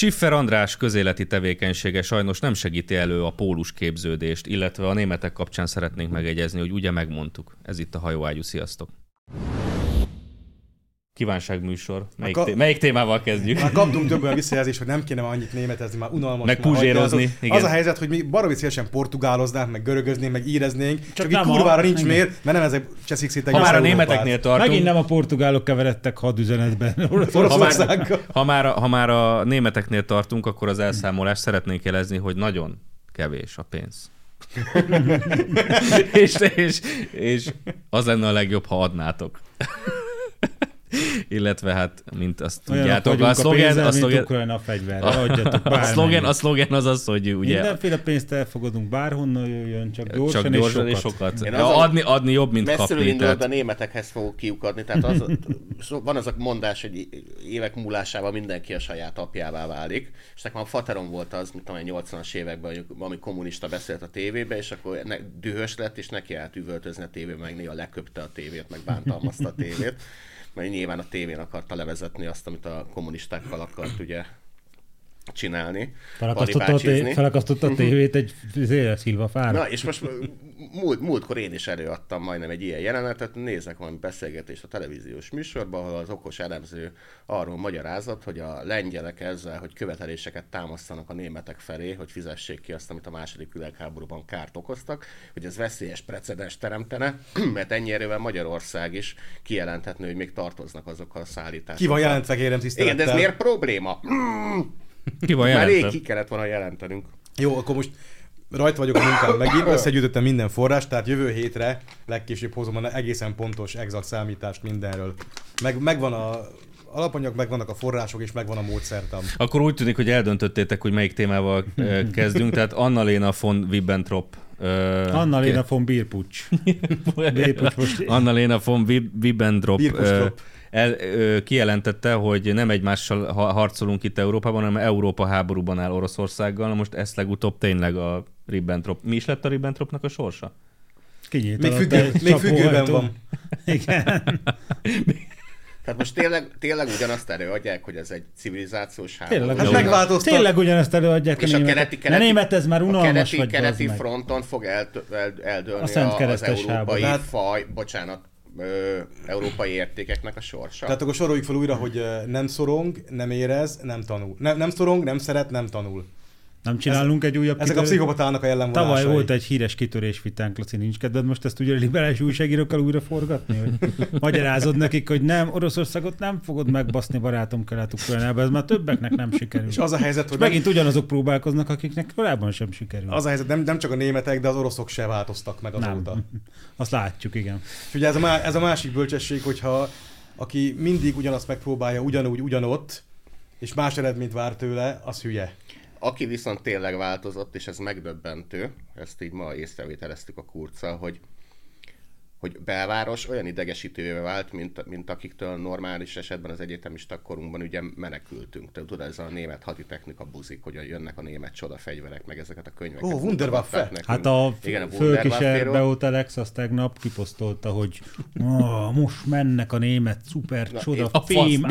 Schiffer András közéleti tevékenysége sajnos nem segíti elő a pólus képződést, illetve a németek kapcsán szeretnénk megegyezni, hogy ugye megmondtuk. Ez itt a hajóágyú. Sziasztok! Kívánságműsor. Melyik, ka- té- melyik témával kezdjük? Már kaptunk több olyan visszajelzést, hogy nem kéne már annyit németezni, már unalmas. Meg puzsérozni, Az, az a helyzet, hogy mi baromi szívesen portugáloznánk, meg görögöznénk, meg íreznénk, csak, csak így nem a- kurvára nincs miért, mert nem ezek cseszik szét Ha már a németeknél Európát. tartunk, Megint nem a portugálok keveredtek hadüzenetben. ha már, ha, már, ha már a németeknél tartunk, akkor az elszámolást szeretnénk jelezni, hogy nagyon kevés a pénz. és, és, és az lenne a legjobb, ha adnátok. Illetve hát, mint azt Olyanok tudjátok, a szlogen, pénzzel, a szlogen, Ukrajna a fegyverre. Adjatok a szlogen, a szlogen az az, hogy ugye Mindenféle pénzt elfogadunk, bárhonnan jöjjön, csak gyorsan, csak gyorsan és és sokat. sokat. Én Ja, adni, adni jobb, mint Messziről kapni. de Tehát, németekhez fogok kiukadni. Tehát az, van az a mondás, hogy évek múlásával mindenki a saját apjává válik. És nekem a faterom volt az, mint amely 80-as években, ami kommunista beszélt a tévébe, és akkor ne, dühös lett, és neki állt üvöltözni a tévébe, meg néha leköpte a tévét, meg bántalmazta a tévét. Mert nyilván a tévén akarta levezetni azt, amit a kommunistákkal akart ugye csinálni. Felakasztotta a, té- felakasztotta a tévét egy zéle szilvafára. Na, és most múlt, múltkor én is előadtam majdnem egy ilyen jelenetet, nézek valami beszélgetést a televíziós műsorban, ahol az okos elemző arról magyarázott, hogy a lengyelek ezzel, hogy követeléseket támasztanak a németek felé, hogy fizessék ki azt, amit a második világháborúban kárt okoztak, hogy ez veszélyes precedens teremtene, mert ennyi erővel Magyarország is kijelenthetné, hogy még tartoznak azokkal a szállításokkal. Ki van jelentve, kérem Igen, de ez miért probléma? ki van Már rég jelentve? ki kellett volna jelentenünk. Jó, akkor most rajta vagyok a munkán megint, összegyűjtöttem minden forrás, tehát jövő hétre legkésőbb hozom a egészen pontos, exakt számítást mindenről. Meg, megvan a alapanyag, megvannak a források, és megvan a módszertam. Akkor úgy tűnik, hogy eldöntöttétek, hogy melyik témával ö, kezdünk, tehát Annalena von Wibbentrop. ö, Annalena von Bierpucs. Bierpucs most... Annalena von Wib- Wibbentrop ö, Birkustrop. el, ö, kijelentette, hogy nem egymással ha- harcolunk itt Európában, hanem Európa háborúban áll Oroszországgal. Na most ezt legutóbb tényleg a Ribbentrop. Mi is lett a Ribbentropnak a sorsa? Kinyílt Még, függő, még függőben van. Igen. Tehát most tényleg, tényleg ugyanazt előadják, hogy ez egy civilizációs háború. Tényleg, Hát hát megváltoztat. Tényleg ugyanezt előadják és a a keleti, keleti, német, ez már a unalmas keleti, vagy, keleti meg. fronton fog el, el, eldőlni A Szent a, az európai háború. faj, bocsánat, ö, európai értékeknek a sorsa. Tehát akkor soroljuk fel újra, hogy nem szorong, nem érez, nem tanul. Nem, nem szorong, nem szeret, nem tanul. Nem csinálunk egy újabb Ezek a kitörő- pszichopatának a jellemvonásai. Tavaly volt egy híres kitörés vitánk, Laci, nincs kedved most ezt ugye liberális újságírókkal újra forgatni? Hogy magyarázod nekik, hogy nem, Oroszországot nem fogod megbaszni barátom kelet-ukrajnába, ez már többeknek nem sikerül. És az a helyzet, hogy És megint ugyanazok próbálkoznak, akiknek korábban sem sikerül. az a helyzet, nem, nem csak a németek, de az oroszok se változtak meg azóta. nem. Azt látjuk, igen. És ugye ez a, má- ez a másik bölcsesség, hogyha aki mindig ugyanazt megpróbálja ugyanúgy, ugyanott, és más eredményt vár tőle, az hülye. Aki viszont tényleg változott, és ez megdöbbentő, ezt így ma észrevételeztük a kurccal, hogy hogy belváros olyan idegesítővé vált, mint, mint akiktől normális esetben az egyetemista korunkban ugye menekültünk. Tehát tudod, ez a német haditechnika buzik, hogy jönnek a német csodafegyverek, meg ezeket a könyveket. Ó, Wunderwaffe. mutogatták nekünk. Hát a Igen, a Wunderwaffe-ról. Beotelex azt tegnap kiposztolta, hogy oh, most mennek a német szuper csoda a fasz, fém.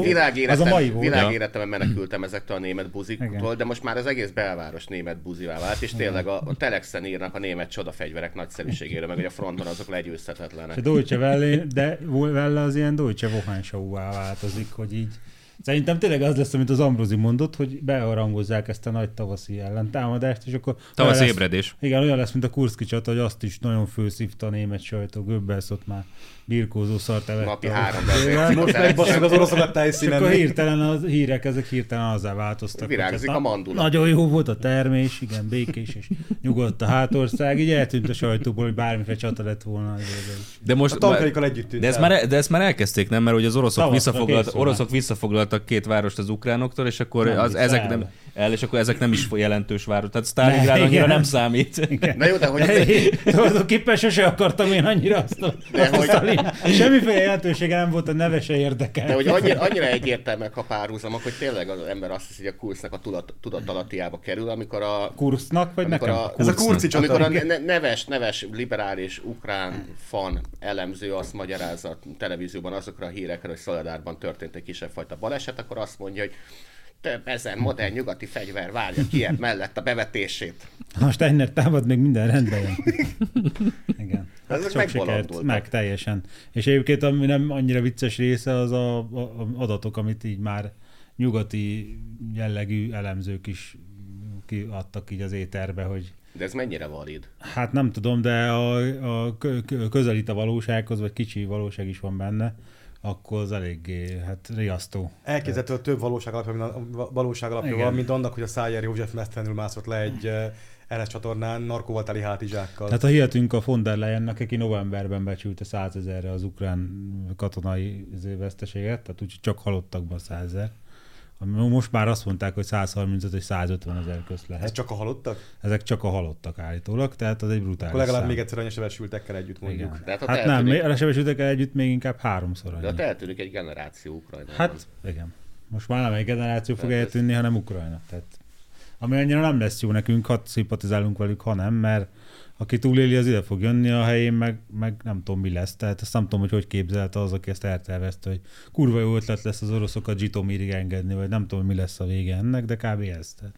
Világéletem, Az a mai volt. világéletemben menekültem ezektől a német buziktól, de most már az egész belváros német buzivá vált, és tényleg a, a Telexen írnak a német csodafegyverek nagyszerűségéről, meg hogy a fronton azok legyőzhetetlenek. A Deutsche Welle, de Welle az ilyen Deutsche Wochenshow-vá változik, hogy így Szerintem tényleg az lesz, amit az Ambrosi mondott, hogy beharangozzák ezt a nagy tavaszi ellentámadást, és akkor... Tavasz olyan lesz- ébredés. Igen, olyan lesz, mint a Kurszki csata, hogy azt is nagyon főszívta a német sajtó, Göbbels ott már birkózó szart. Napi a- három bezért. Most megbasszuk az oroszokat És tájszínen. akkor hirtelen az hírek, ezek hirtelen azzá változtak. Virágzik hogy a mandula. Nagyon jó volt a termés, igen, békés és nyugodt a hátország, így eltűnt a sajtóból, hogy bármiféle csata lett volna. De most A tankaikkal együtt tűnt de ezt, már, de ezt már elkezdték, nem? Mert hogy az oroszok, visszafoglalt, oroszok visszafoglaltak két várost az ukránoktól, és akkor Nem, az, ezek nem, el, és akkor ezek nem is jelentős város. Tehát Stalingrad Ne, annyira igen. nem számít. Na jó, de hogy Tulajdonképpen sose akartam én annyira azt a, De azt hogy- Stalin. Semmiféle jelentősége nem volt, a neve se érdekel. De hogy annyira, annyira egyértelműek a párhuzamok, hogy tényleg az ember azt hiszi, hogy a kursznak a tudat, tudatalattiába kerül, amikor a Kursznak, vagy amikor nekem? a, Ez a kurci csata. amikor a ne- neves, neves, liberális, ukrán fan elemző azt magyarázza a televízióban azokra a hírekre, hogy Szoledárban történt egy kisebb fajta baleset, akkor azt mondja, hogy több ezer modern nyugati fegyver várja Kiev mellett a bevetését. Ha Steiner támad, még minden rendben jön. Igen. Hát Ezek sok sikert, meg teljesen. És egyébként ami nem annyira vicces része, az a, a adatok, amit így már nyugati jellegű elemzők is kiadtak így az éterbe, hogy De ez mennyire valid? hát nem tudom, de a, a kö- kö- közelít a valósághoz, vagy kicsi valóság is van benne, akkor az eléggé hát riasztó. Elképzelhető, több valóság alapja, a- valóság alapja Igen. van, mint annak, hogy a Szájer József mesztelenül mászott le egy eh, LS csatornán narkóval teli hátizsákkal. Tehát ha hihetünk a von der Leyennek, aki novemberben becsülte 100 ezerre az ukrán katonai izé veszteséget, tehát úgyhogy csak halottakban 100 ezer. Most már azt mondták, hogy 135 és 150 ezer közt lehet. Ez csak a halottak? Ezek csak a halottak állítólag, tehát az egy brutális Akkor legalább szám. még egyszer annyi sebesültekkel együtt mondjuk. Igen. De hát Hát nem, eltűnik- a sebesültekkel együtt még inkább háromszor De annyi. ott eltűnik egy generáció Ukrajnában. Hát, igen. Most már nem egy generáció fog eltűnni, hanem Ukrajna. Tehát, ami annyira nem lesz jó nekünk, ha szimpatizálunk velük, ha nem, mert aki túléli, az ide fog jönni a helyén, meg, meg nem tudom, mi lesz. Tehát ezt nem tudom, hogy hogy képzelte az, aki ezt eltervezte, hogy kurva jó ötlet lesz az oroszokat Zsitomirig engedni, vagy nem tudom, mi lesz a vége ennek, de kb. ez. Tehát.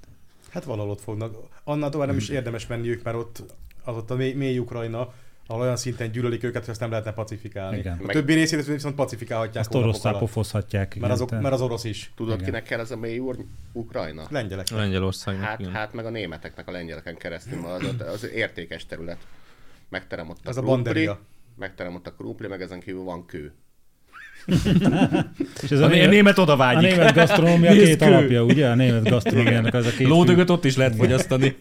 Hát valahol ott fognak. Annál tovább nem is érdemes menniük, mert ott az ott a mély, mély Ukrajna, ahol olyan szinten gyűlölik őket, hogy ezt nem lehetne pacifikálni. Igen. A többi részét viszont pacifikálhatják Azt hónapok oroszá pofozhatják. Mert, azok, mert az orosz is. Tudod, Igen. kinek kell ez a mély úr? Ukrajna? Lengyelek. Lengyelországnak. Hát, igen. hát meg a németeknek a lengyeleken keresztül, az, az értékes terület. Megterem ott a, Ez a banderia. megterem ott a krumpli, meg ezen kívül van kő. És ez A, a német oda a vágyik. német gasztronómia két kő. alapja, ugye? A német gasztronómiának az a két Lódögöt ott is lehet fogyasztani.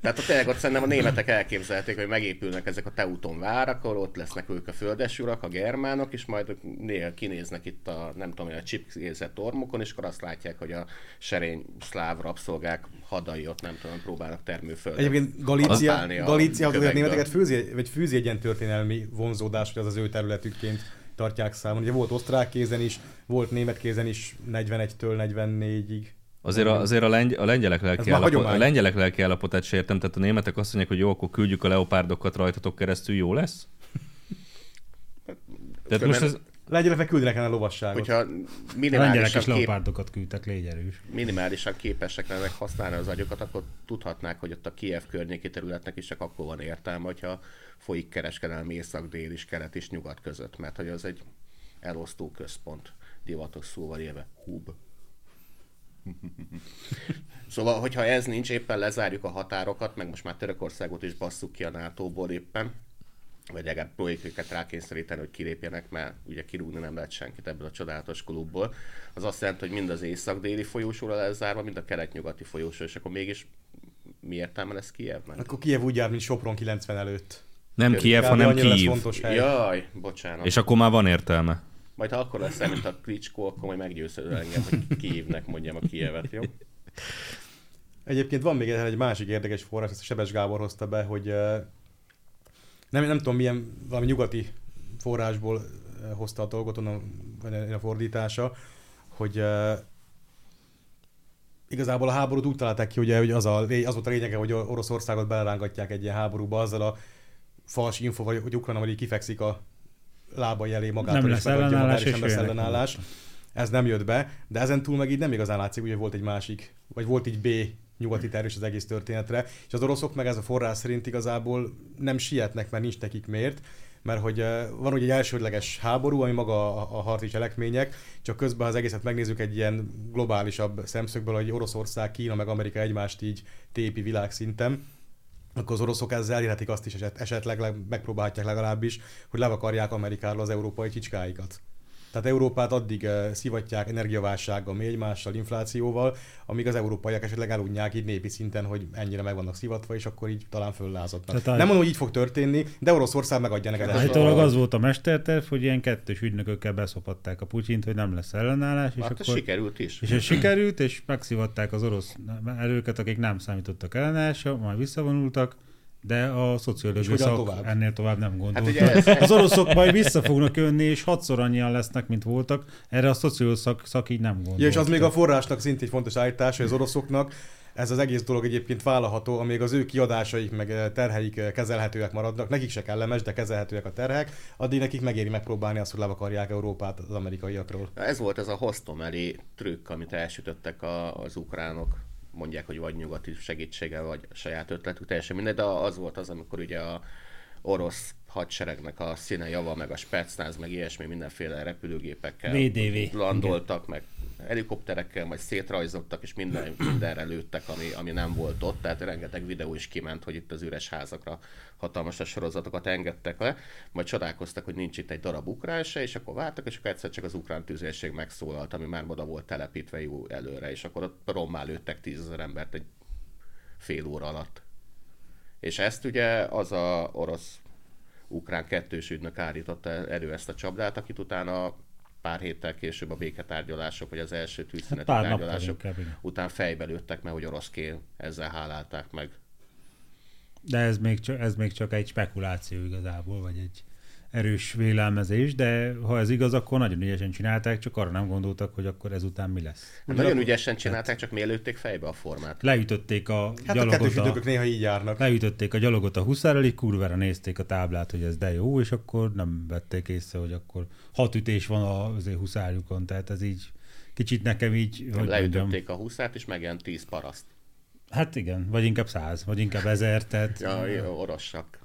Tehát ott tényleg ott szerintem a németek elképzelték, hogy megépülnek ezek a Teuton várak, ahol ott lesznek ők a földes urak, a germánok, és majd néha kinéznek itt a, nem tudom, a csipkézett ormokon, és akkor azt látják, hogy a serény szláv rabszolgák hadai ott nem tudom, próbálnak termőföldet Egyébként Galícia, a Galícia az kövekből. németeket főzi, vagy fűzi egy ilyen történelmi vonzódás, hogy az az ő területükként tartják számon. Ugye volt osztrák kézen is, volt német kézen is 41-től 44-ig. Azért a, azért a, lengy, a lengyelek lelki állapot, a lengyelek lelki állapotát se értem, tehát a németek azt mondják, hogy jó, akkor küldjük a leopárdokat rajtatok keresztül, jó lesz? Tehát most ez, Lengyelek meg küldenek el a lovasságot. Hogyha minimálisan, is kép, leopárdokat küldtek, légy erős. minimálisan képesek lennek használni az agyokat, akkor tudhatnák, hogy ott a Kiev környéki területnek is csak akkor van értelme, hogyha folyik kereskedelmi észak-dél is, kelet és nyugat között, mert hogy az egy elosztó központ, divatos szóval élve, hub. Szóval, hogyha ez nincs, éppen lezárjuk a határokat, meg most már Törökországot is basszuk ki a NATO-ból éppen, vagy legalább próbáljuk őket rákényszeríteni, hogy kilépjenek, mert ugye kirúgni nem lehet senkit ebből a csodálatos klubból. Az azt jelenti, hogy mind az észak-déli folyósóra lesz zárva, mind a kelet-nyugati folyósó, és akkor mégis mi értelme lesz Kievnek? Akkor Kiev úgy jár, mint Sopron 90 előtt. nem Kiev, Kb. hanem annyira lesz Kiev. fontos hely. Jaj, bocsánat. És akkor már van értelme. Majd ha akkor lesz mint a Klitschko, akkor majd meggyőzöd engem, hogy Kievnek mondjam a Kievet, jó? Egyébként van még egy másik érdekes forrás, ezt a Sebes Gábor hozta be, hogy nem, nem tudom milyen valami nyugati forrásból eh, hozta a dolgot, onnan vagy a fordítása, hogy eh, igazából a háborút úgy találták ki, ugye, hogy az, a, az volt a lényege, hogy Oroszországot belerángatják egy ilyen háborúba azzal a fals info, hogy Ukrajna így kifekszik a lábai elé magától, Nem lesz ellenállás, és és nem lesz ellenállás. Ez nem jött be, de ezen túl meg így nem igazán látszik, ugye volt egy másik, vagy volt így B nyugati terv is az egész történetre, és az oroszok meg ez a forrás szerint igazából nem sietnek, mert nincs nekik miért, mert hogy eh, van ugye egy elsődleges háború, ami maga a, a harci cselekmények, csak közben az egészet megnézzük egy ilyen globálisabb szemszögből, hogy Oroszország, Kína meg Amerika egymást így tépi világszinten, akkor az oroszok ezzel elérhetik azt is eset, esetleg leg- megpróbálhatják legalábbis, hogy levakarják Amerikáról az európai csicskáikat. Tehát Európát addig uh, szivatják energiaválsággal, mi egymással, inflációval, amíg az európaiak esetleg elunják így népi szinten, hogy ennyire meg vannak szivatva, és akkor így talán föllázadnak. Tehát Nem mondom, hogy így fog történni, de Oroszország megadja neked Hát ezt. Állítólag az volt a mesterterv, hogy ilyen kettős ügynökökkel beszopatták a Putyint, hogy nem lesz ellenállás, és Hát ez akkor... sikerült is. És ez sikerült, és megszivatták az orosz erőket, akik nem számítottak ellenállásra, majd visszavonultak, de a szociológiai szak tovább? ennél tovább nem Hát gondoltak. ugye ez, Az oroszok majd vissza fognak jönni, és hatszor annyian lesznek, mint voltak. Erre a szociológiai szak, szak így nem gondolt. Ja, és az még a forrásnak szintén egy fontos állítás, hogy az oroszoknak ez az egész dolog egyébként vállalható, amíg az ő kiadásaik meg eh, terheik eh, kezelhetőek maradnak, nekik se kellemes, de kezelhetőek a terhek, addig nekik megéri megpróbálni azt, hogy levakarják Európát az amerikaiakról. Ez volt ez a hostomeli trükk, amit elsütöttek a, az ukránok. Mondják, hogy vagy nyugati segítséggel, vagy saját ötletük, teljesen mindegy, de az volt az, amikor ugye a orosz hadseregnek a színe java, meg a spetsnáz, meg ilyesmi mindenféle repülőgépekkel VDV. landoltak, meg helikopterekkel, majd szétrajzottak, és minden, mindenre lőttek, ami, ami nem volt ott. Tehát rengeteg videó is kiment, hogy itt az üres házakra hatalmas sorozatokat engedtek le, majd csodálkoztak, hogy nincs itt egy darab ukrán se, és akkor vártak, és akkor egyszer csak az ukrán tüzérség megszólalt, ami már oda volt telepítve jó előre, és akkor ott rommá lőttek tízezer embert egy fél óra alatt. És ezt ugye az a orosz ukrán kettős ügynök állította elő ezt a csapdát, akit utána pár héttel később a béketárgyalások, vagy az első tűzszüneti Hát tárgyalások után fejbe lőttek, mert hogy oroszként ezzel hálálták meg. De ez még, csak, ez még csak egy spekuláció igazából, vagy egy erős vélelmezés, de ha ez igaz, akkor nagyon ügyesen csinálták, csak arra nem gondoltak, hogy akkor ezután mi lesz. Hát nagyon ügyesen csinálták, csak miért lőtték fejbe a formát? Leütötték a Hát a gyalogot a, ügynökök néha így járnak. leütötték a gyalogot a huszárral, így kurvára nézték a táblát, hogy ez de jó, és akkor nem vették észre, hogy akkor hat ütés van az huszárjukon, tehát ez így kicsit nekem így, hogy mondjam, Leütötték a huszát, és megjelent tíz paraszt. hát igen, vagy inkább száz, vagy inkább ezer, tehát Ja, jó, orossak.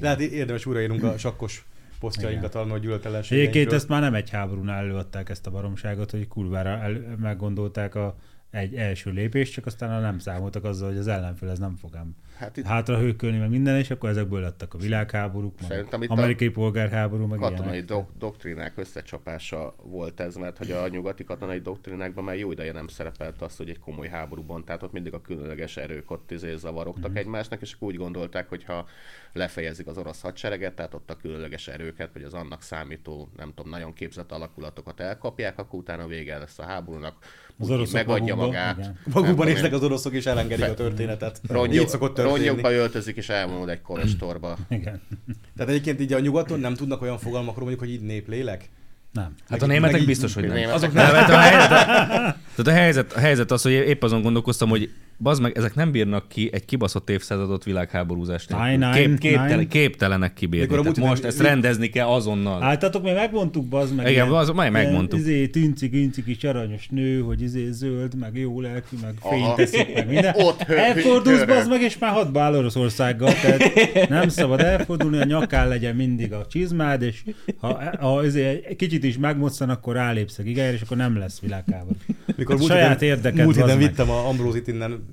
De hát érdemes újraírnunk a sakkos posztjainkat a nagy Egyébként gyűlöletellenség. ezt már nem egy háborúnál előadták ezt a baromságot, hogy kurvára el, meggondolták a, egy első lépést, csak aztán nem számoltak azzal, hogy az ellenfél ez nem fog ám Hát itt hátra hőkölni, meg minden, és akkor ezekből lettek a világháborúk, meg Szerintem itt a amerikai polgárháború, meg katonai ilyenek. do- doktrínák összecsapása volt ez, mert hogy a nyugati katonai doktrínákban már jó ideje nem szerepelt az, hogy egy komoly háborúban, tehát ott mindig a különleges erők ott izé zavarogtak mm. egymásnak, és akkor úgy gondolták, hogy ha lefejezik az orosz hadsereget, tehát ott a különleges erőket, vagy az annak számító, nem tudom, nagyon képzett alakulatokat elkapják, akkor utána vége lesz a háborúnak. Az oroszok megadja magukba, magát. igen. nem Magukban néznek az oroszok, és elengedik a történetet. Így szokott történni. Rongyokba öltözik, és elvonul egy kolostorba. Igen. Tehát egyébként így a nyugaton nem tudnak olyan fogalmakról mondjuk, hogy így néplélek. Nem. Hát a németek meg biztos, hogy nem. Németek Azok nem. nem. Hát a helyzet, tehát a helyzet, a helyzet az, hogy épp azon gondolkoztam, hogy bazd meg, ezek nem bírnak ki egy kibaszott évszázadot világháborúzást. Nine, nine, Kép, képtelen, nine. képtelenek kibírni. Múlt most héten- ezt rendezni kell azonnal. Álltatok, mi megmondtuk, bazd meg. Igen, az- majd megmondtuk. Izé, tünci, günci kis aranyos nő, hogy izé zöld, meg jó lelkű, meg fényt teszik, meg minden. Ott Elfordulsz, bazd meg, és már hadba áll Oroszországgal. Tehát nem szabad elfordulni, a nyakán legyen mindig a csizmád, és ha, ha izé, egy kicsit is megmoczan, akkor rálépsz a gigájára, és akkor nem lesz világháború. Mikor Hát saját érdeked, múlt héten meg. vittem a Ambrózit innen,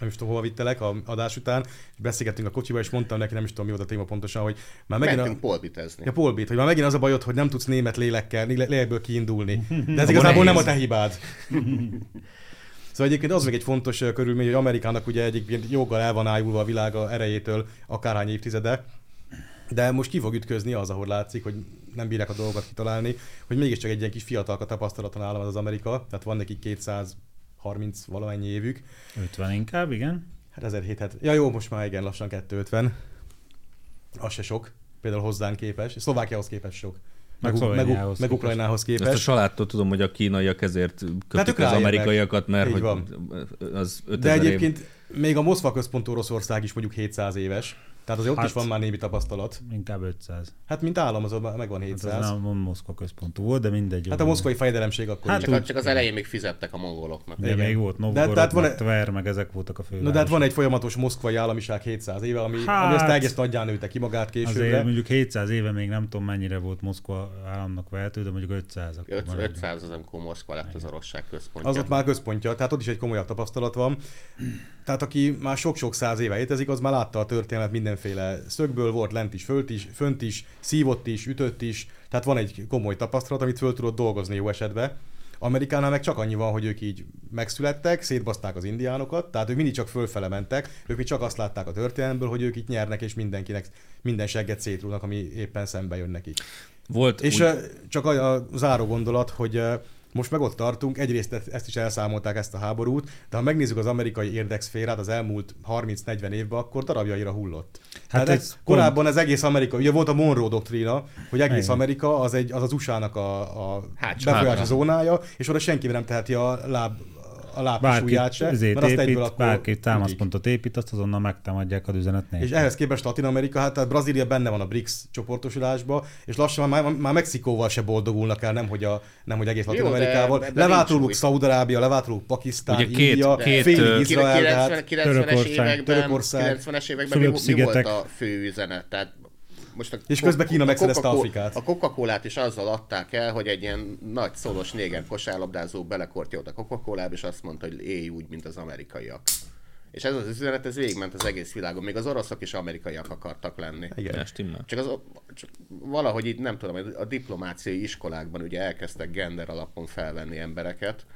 nem is tudom, hova vittelek a adás után, és beszélgettünk a kocsiba, és mondtam neki, nem is tudom, mi volt a téma pontosan, hogy már megint a, Mentünk polbitezni. Ja, Polbit, hogy már megint az a bajod, hogy nem tudsz német lélekkel, lé- lélekből kiindulni. De ez igazából nem a te hibád. Szóval egyébként az még egy fontos körülmény, hogy Amerikának ugye egyébként joggal el van ájulva a világa erejétől akárhány évtizede, de most ki fog ütközni az, ahol látszik, hogy nem bírják a dolgokat kitalálni, hogy mégiscsak egy ilyen kis fiatalka tapasztalatlan állam az az Amerika, tehát van nekik 230 valamennyi évük. 50 inkább, igen. Hát 1700. Ja jó, most már igen, lassan 250. Az se sok, például hozzánk képes. Szlovákiához képest sok. Meg meg, meg, meg képest. Ukrajnához Ezt a képest. salától tudom, hogy a kínaiak ezért ők kötik az ráérnek. amerikaiakat, mert Így hogy van. az 5000 De év. egyébként még a Moszkva központú Oroszország is mondjuk 700 éves. Tehát azért ott Hát- is van már némi tapasztalat. Inkább 500. Hát mint állam az megvan Hát 700. ez nem Moszkva központú volt, de mindegy. Hát a moszkvai fejdelemség akkor Hát is. Csak, úgy- csak az elején még fizettek a mongoloknak. De Igen. még volt De- Novgorod, tehát van meg egy- Tver, meg ezek voltak a fővárosok. Na de hát van egy folyamatos moszkvai államiság 700 éve, ami, hát, ami Hát- ezt egész nagyján nőtte ki magát későbbre. Azért mondjuk 700 éve még nem tudom mennyire volt Moszkva államnak vehető, de mondjuk 500 akkor Öt- maradjunk. 500 az, amikor Moszkva lett az orosság központja. Az ott már központja, tehát ott is egy komolyabb tapasztalat van. Tehát aki már sok-sok száz éve létezik, az már látta a történet mindenféle szögből, volt lent is, fönt is, fönt is, szívott is, ütött is, tehát van egy komoly tapasztalat, amit föl tudott dolgozni jó esetben. Amerikánál meg csak annyi van, hogy ők így megszülettek, szétbaszták az indiánokat, tehát ők mindig csak fölfele mentek, ők még csak azt látták a történelmből, hogy ők itt nyernek, és mindenkinek minden segget szétrúnak, ami éppen szembe jön nekik. Volt És úgy, csak a, a záró gondolat, hogy most meg ott tartunk, egyrészt ezt- is elszámolták ezt a háborút, de ha megnézzük az amerikai érdekszférát az elmúlt 30-40 évben, akkor darabjaira hullott. Hát ez ez korábban ez egész Amerika, ugye volt a Monroe doktrína, hogy egész Igen. Amerika az, egy, az az USA-nak a, a befolyási zónája, és oda senki nem teheti a láb a Bárki, ujját se, ezért mert azt épít, egyből akkor bárki támaszpontot épít, azt azonnal megtámadják az üzenet nélkül. És ehhez képest Latin Amerika, hát tehát Brazília benne van a BRICS csoportosulásba, és lassan már, már, Mexikóval se boldogulnak el, nem hogy, a, nem hogy egész Latin Amerikával. új. Szaudarábia, levált róluk Pakisztán, Ugye két- India, két, félig Izrael, de 90, hát 90-es Törökország, években, Törökország, 90-es években mi, mi volt a fő üzenet? Tehát most a És közben Kína megszerezte Afrikát. A Coca-Colát is azzal adták el, hogy egy ilyen nagy szolos néger kosárlabdázó belekortja oda a Coca-Colába, és azt mondta, hogy élj úgy, mint az amerikaiak. És ez az üzenet, ez végigment az egész világon. Még az oroszok is amerikaiak akartak lenni. igen. Stimmel. Csak, az, csak valahogy így nem tudom, a diplomáciai iskolákban ugye elkezdtek gender alapon felvenni embereket,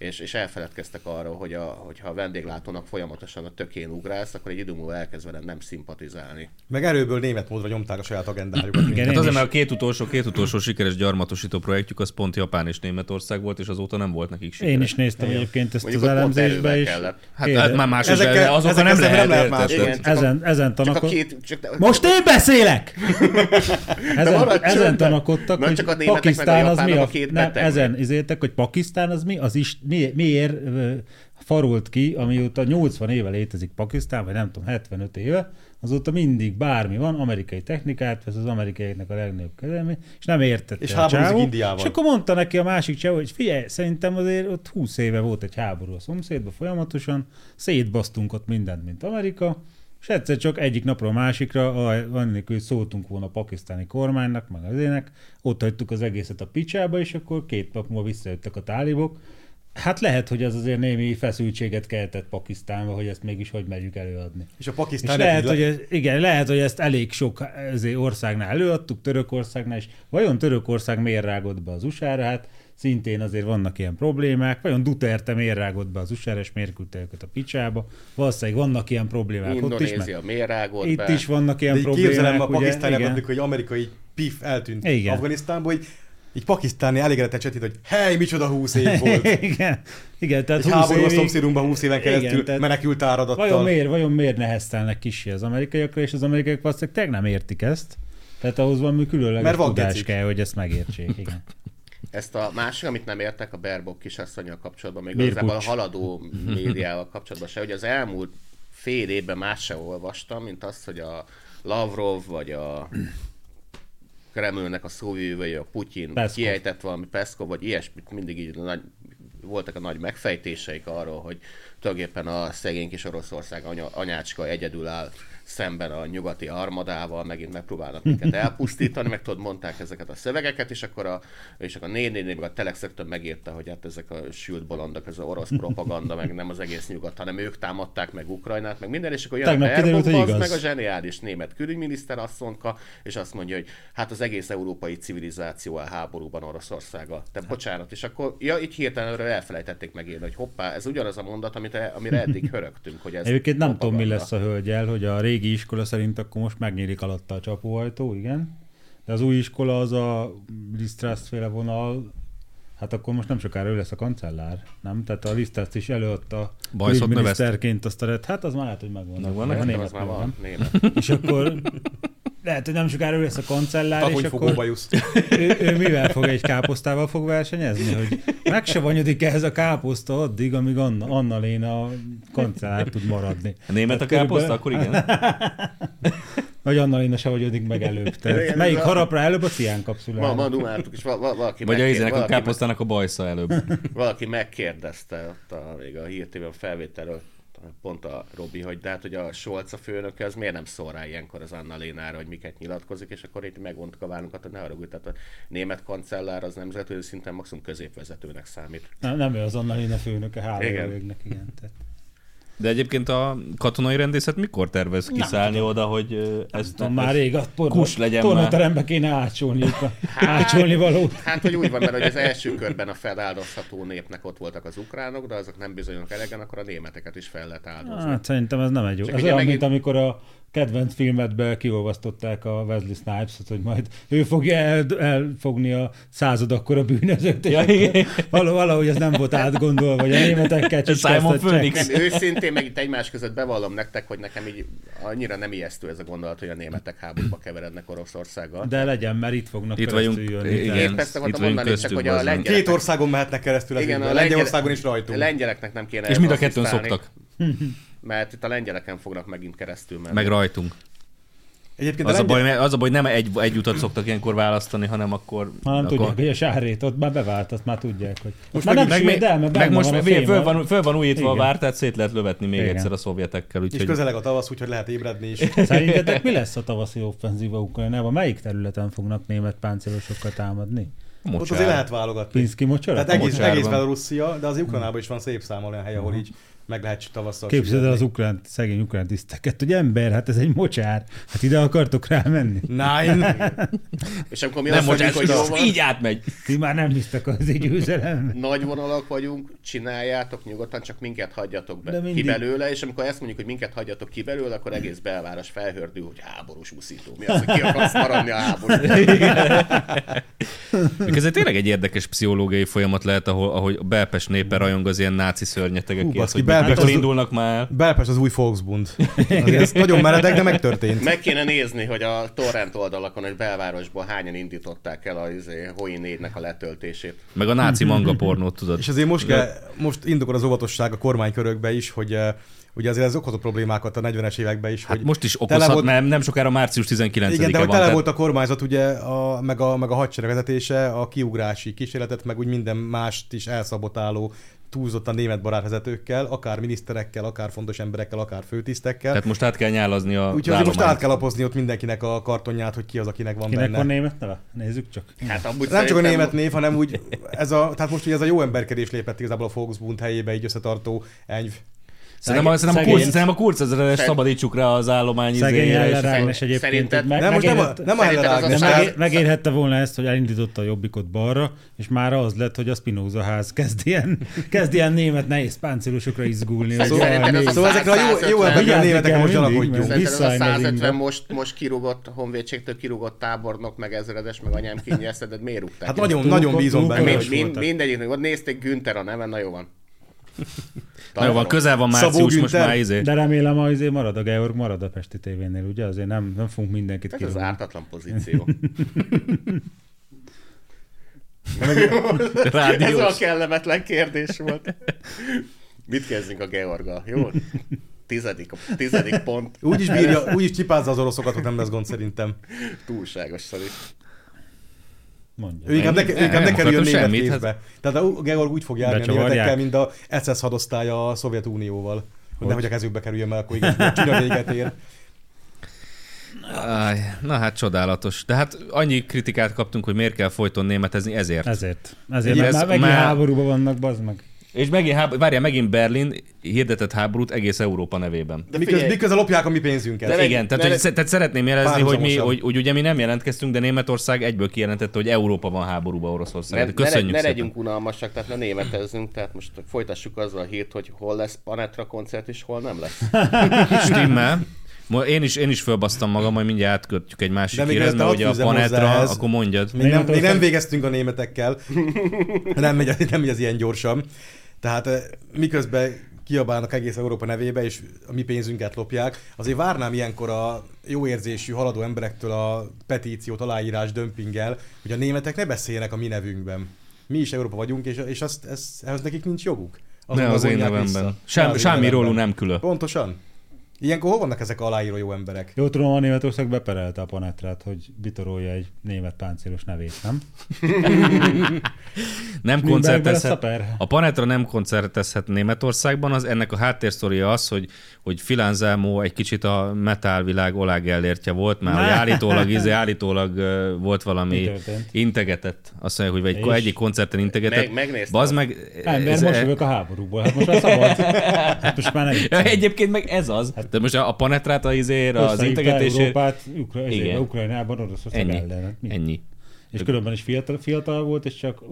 és, és elfeledkeztek arról, hogy a, hogyha a vendéglátónak folyamatosan a tökén ugrálsz, akkor egy idő múlva elkezd veled nem szimpatizálni. Meg erőből német módra nyomták a saját agendájukat. Igen, Hát azért, is- mert a két utolsó, két utolsó sikeres gyarmatosító projektjük az pont Japán és Németország volt, és azóta nem volt nekik sikeres. Én is néztem egyébként ezt Mondjuk az elemzésbe, kellett. Hát, Kérde- hát már más is, de azokkal nem lehet, nem lehet más. Igen, a- ezen, ezen Csak a tanakod... két... Csak, de, Most én beszélek! Ezen, ezen tanakodtak, Na, hogy csak a németek meg a Pakisztán az mi a... ezen izéltek, hogy Pakisztán az mi, az is mi, miért farult ki, amióta 80 éve létezik Pakisztán, vagy nem tudom, 75 éve, azóta mindig bármi van, amerikai technikát vesz az amerikaiaknak a legnagyobb kezelmi, és nem értette És a csávó. Indiával. És akkor mondta neki a másik csávó, hogy figyelj, szerintem azért ott 20 éve volt egy háború a szomszédban folyamatosan, szétbasztunk ott mindent, mint Amerika, és egyszer csak egyik napról a másikra, annélkül, hogy szóltunk volna a pakisztáni kormánynak, meg az ének, ott hagytuk az egészet a picsába, és akkor két nap múlva visszajöttek a tálibok. Hát lehet, hogy ez azért némi feszültséget keltett Pakisztánba, hogy ezt mégis hogy merjük előadni. És a És Pakisztán lehet, hogy ez, igen, lehet, hogy ezt elég sok országnál előadtuk, Törökországnál is. Vajon Törökország miért rágott be az USA-ra? Hát szintén azért vannak ilyen problémák. Vajon Duterte miért rágott be az USA-ra, és miért küldte őket a picsába? Valószínűleg vannak ilyen problémák ott is, Indonézia meg miért rágott itt be? is vannak De ilyen így problémák. képzelem a amikor egy amerikai pif eltűnt Igen. Afganisztánból, hogy így pakisztáni elégedetlen csetít, hogy hely, micsoda húsz év volt. igen, igen, tehát Egy 20 háború a évig- szomszédunkban 20 éven Igen, keresztül tehát- menekült áradattal. Vajon miért, vajon miért neheztelnek kisi az amerikaiakra, és az amerikaiak valószínűleg tényleg nem értik ezt. Tehát ahhoz valami különleges Mert van tudás gecik. kell, hogy ezt megértsék. Igen. Ezt a másik, amit nem értek a Berbok kisasszonyjal kapcsolatban, még igazából a haladó médiával kapcsolatban se, hogy az elmúlt fél évben más se olvastam, mint azt, hogy a Lavrov vagy a Kremlnek a szóvivője, a Putyin Peszkov. kiejtett valami Peszkov, vagy ilyesmit, mindig így nagy, voltak a nagy megfejtéseik arról, hogy tulajdonképpen a szegény kis Oroszország anya, anyácska egyedül áll szemben a nyugati armadával, megint megpróbálnak minket elpusztítani, meg tudod, mondták ezeket a szövegeket, és akkor a, és akkor a 4 meg a Telex rögtön megírta, hogy hát ezek a sült bolondok, ez a orosz propaganda, meg nem az egész nyugat, hanem ők támadták meg Ukrajnát, meg minden, és akkor jön igaz. meg a zseniális német külügyminiszter asszonka, és azt mondja, hogy hát az egész európai civilizáció a háborúban Oroszországa. Te bocsánat, és akkor ja, így hirtelen erről elfelejtették megírni, hogy hoppá, ez ugyanaz a mondat, amit, amire eddig hörögtünk, hogy ez Egyébként nem tudom, mi lesz a hölgyel, hogy a régi iskola szerint akkor most megnyílik alatta a csapóajtó, igen. De az új iskola az a Lisztrász féle vonal, hát akkor most nem sokára ő lesz a kancellár, nem? Tehát a Lisztrász is előadta miniszterként azt a red, hát az már lehet, hogy megvan. Megvan? Nekem az már megvan. van. És akkor lehet, hogy nem sokára ő lesz a kancellár, és Takonyfogó akkor bajusz. ő, ő, mivel fog egy káposztával fog versenyezni, hogy megsavonyodik ez a káposzta addig, amíg Anna, Anna Léna kancellár tud maradni. A német a Tehát káposzta, körülbelül- akkor igen. Vagy Anna Léna savonyodik meg előbb. Tehát Igen, melyik ez a- harapra előbb a cián Ma, kapszulára? ma dumáltuk, és val- val- valaki, Vagy a megkér- a valaki, káposztának a bajsza előbb. valaki megkérdezte ott a, még a hírtében felvételről, pont a Robi, hogy de hát, hogy a Scholz a főnöke, az miért nem szól rá ilyenkor az Anna Lénára, hogy miket nyilatkozik, és akkor itt megvontuk a vállunkat, hogy ne haragudj, tehát a német kancellár az nemzetközi szinten maximum középvezetőnek számít. Nem, nem ő az Anna Léna főnöke, hála Igen. jó égnek, igen. Tehát. De egyébként a katonai rendészet mikor tervez kiszállni oda, hogy ezt Tudom, már rég a Kus legyen pornóterembe kéne ácsolni, ácsolni való. Hát, hogy úgy van, mert hogy az első körben a feláldozható népnek ott voltak az ukránok, de azok nem bizonyos elegen, akkor a németeket is fel lehet áldozni. Hát szerintem ez nem egy jó. Ez olyan, megint- mint amikor a kedvenc filmedbe kiolvasztották a Wesley Snipes-ot, hogy majd ő fogja el, elfogni a század akkor a bűnözőt, és Ja, akkor valahogy ez nem volt átgondolva, hogy a németekkel Simon. Phoenix. Nem, őszintén én meg itt egymás között bevallom nektek, hogy nekem így annyira nem ijesztő ez a gondolat, hogy a németek háborúba keverednek Oroszországgal. De legyen, mert itt fognak Itt vagyunk, jönni. igen. Épp ezt itt akartam vagyunk mondani, csak köztük, hogy a lengyelek... Két országon mehetnek keresztül az Igen, a Lengyelországon is A rajtunk. lengyeleknek nem kéne És mind a kettőn szoktak, Mert itt a lengyeleken fognak megint keresztül menni. meg rajtunk. Egyébként Az a, lengyel- baj, az a baj, nem egy, egy utat szoktak ilyenkor választani, hanem akkor... Ha nem akkor... tudják, hogy a sárét ott már bevált, azt már tudják, hogy... Most már meg- nem Meg, el, mert meg most van a föl, van, föl van újítva a Igen. vár, tehát szét lehet lövetni még Igen. egyszer a szovjetekkel. És Úgyhogy közeleg a tavasz, úgyhogy lehet ébredni is. Szerintetek mi lesz a tavaszi offenzíva Ukrajnában? Melyik területen fognak német páncélosokkal támadni? a Ott mocsár. azért lehet válogatni. Pinszki mocsora? Tehát egész, egész Belarussia, de az Ukrajnában is van szép szám olyan hely, ahol így meg lehet tavasszal Képzeld el az ukrán, szegény ukrán tiszteket, hogy ember, hát ez egy mocsár. Hát ide akartok rámenni? Nine. És amikor mi Nem azt mondjuk, mocsár, hogy jó így átmegy. Ti már nem hisztek az egy győzelem. nagy vonalak vagyunk, csináljátok nyugodtan, csak minket hagyjatok be De ki mindig- belőle, és amikor ezt mondjuk, hogy minket hagyjatok ki belőle, akkor egész belváros felhördül, hogy háborús úszító. Mi az, hogy ki akarsz maradni a háborúban? Még ez tényleg egy érdekes pszichológiai folyamat lehet, ahol, ahogy a belpes népe rajong az ilyen náci Hú, szörnyetegekért, baszki, hogy Belpest az- indulnak már el. Belpest az új Volksbund. Azért ez nagyon meredek, de megtörtént. Meg kéne nézni, hogy a torrent oldalakon, hogy belvárosból hányan indították el a izé, Hoi 4-nek a letöltését. Meg a náci manga pornót, tudod. És azért most, kell, most indokol az óvatosság a kormánykörökbe is, hogy eh, ugye azért ez okozott problémákat a 40-es években is. Hát hogy most is tele okozhat, volt- mert nem sokára március 19-e Igen, de van. hogy tele tehát- volt a kormányzat, ugye, a, meg, a, meg a hadsereg vezetése, a kiugrási kísérletet, meg úgy minden mást is elszabotáló túlzottan német barátvezetőkkel, akár miniszterekkel, akár fontos emberekkel, akár főtisztekkel. Tehát most át kell nyálazni a Úgyhogy most át kell lapozni ott mindenkinek a kartonját, hogy ki az, akinek van Kinek benne. van német neve? Nézzük csak. Hát amúgy Nem csak a német név, hanem úgy, ez a, tehát most ugye ez a jó emberkedés lépett igazából a Volksbund helyébe, így összetartó enyv. Szerintem a, szerintem a kurc, szerintem a kurcezeres Szeg- szabadítsuk rá az állomány Szegény Ágnes egyébként. Szerinted- meg, Nem, most nem a, megérhette- nem a a Ágnes, megér, megérhette volna ezt, hogy elindította a jobbikot balra, és már az lett, hogy a Spinoza ház kezd ilyen, kezd ilyen német nehéz páncélosokra izgulni. hogy Szóval- a Szóval ezekre a jó, jó 150 emberekre, a németekre kell most Szerinted az a Visszaállni az 150 inga. most, most kirúgott, honvédségtől kirúgott tábornok, meg ezredes, meg anyám kínjesztedet, miért rúgták? Hát nagyon, nagyon bízom benne. mindegyiknek, ott nézték Günther a neven, na jó van. Na jó van, közel van Szabó március, most Günther. már izé. De remélem, hogy azért marad a Georg, marad a Pesti tévénél, ugye? Azért nem, nem fogunk mindenkit Ez az ártatlan pozíció. Ez a kellemetlen kérdés volt. Mit kezdünk a Georga, jó? Tizedik, tizedik pont. Úgy is bírja, úgy is csipázza az oroszokat, hogy nem lesz gond szerintem. Túlságos szari. Mondja. Ő inkább ne, Nem, ő inkább ne kerüljön német kézbe. Tehát a Georg úgy fog járni a németekkel, mint a SS hadosztálya a Szovjetunióval. Hogy nehogy a kezükbe kerüljön, mert akkor igen, csúnya véget ér. Áj, na hát csodálatos. De hát annyi kritikát kaptunk, hogy miért kell folyton németezni, ezért. Ezért. Ezért, mert ez már megint már- háborúban vannak, bazd meg. És megint, háb- várjál, megint Berlin hirdetett háborút egész Európa nevében. De Miközben, miközben lopják a mi pénzünket. De igen, tehát, hogy, tehát szeretném jelezni, hogy, mi, hogy, hogy ugye mi nem jelentkeztünk, de Németország egyből kijelentette, hogy Európa van háborúba Oroszország. ne, Ne, ne, Köszönjük ne szépen. legyünk unalmasak, tehát ne németezzünk, tehát most folytassuk azzal a hírt, hogy hol lesz Panetra koncert, és hol nem lesz. Stimmel. Én is, én is fölbasztam magam, majd mindjárt átkötjük egy másik hírhez, mert ugye a Panetra, akkor mondjad. Még nem, még nem végeztünk a németekkel. nem, megy, nem megy az ilyen gyorsan. Tehát eh, miközben kiabálnak egész Európa nevébe, és a mi pénzünket lopják, azért várnám ilyenkor a jó érzésű, haladó emberektől a petíciót, aláírás, dömpinggel, hogy a németek ne beszéljenek a mi nevünkben. Mi is Európa vagyunk, és, és azt, ez, ehhez nekik nincs joguk. Ne Azonnal az én nevemben. Ne Sem, semmi rólunk nem külön. Pontosan. Ilyenkor hol vannak ezek a aláíró jó emberek? Jó tudom, a Németország beperelte a Panetrát, hogy vitorolja egy német páncélos nevét, nem? Nem a koncertezhet. per. A Panetra nem koncertezhet Németországban, az ennek a háttérsztoria az, hogy, hogy Filanzelmo egy kicsit a metálvilág olágellértje volt, mert hogy állítólag, izé, állítólag volt Mi valami integetett. Azt mondja, hogy egy, És? egyik koncerten integetett. Meg- megnéztem. Bazd meg... Ember, ez- most jövök a háborúból, hát most már szabad. Hát most már nem. Egyébként meg ez az. De most a a Panetrát az, izér, az integetésért... Európát Ukra- Igen. ezért, Ukrajnában, Oroszország Ennyi. ellen. Hát mi? Ennyi. És különben is fiatal, fiatal volt, és csak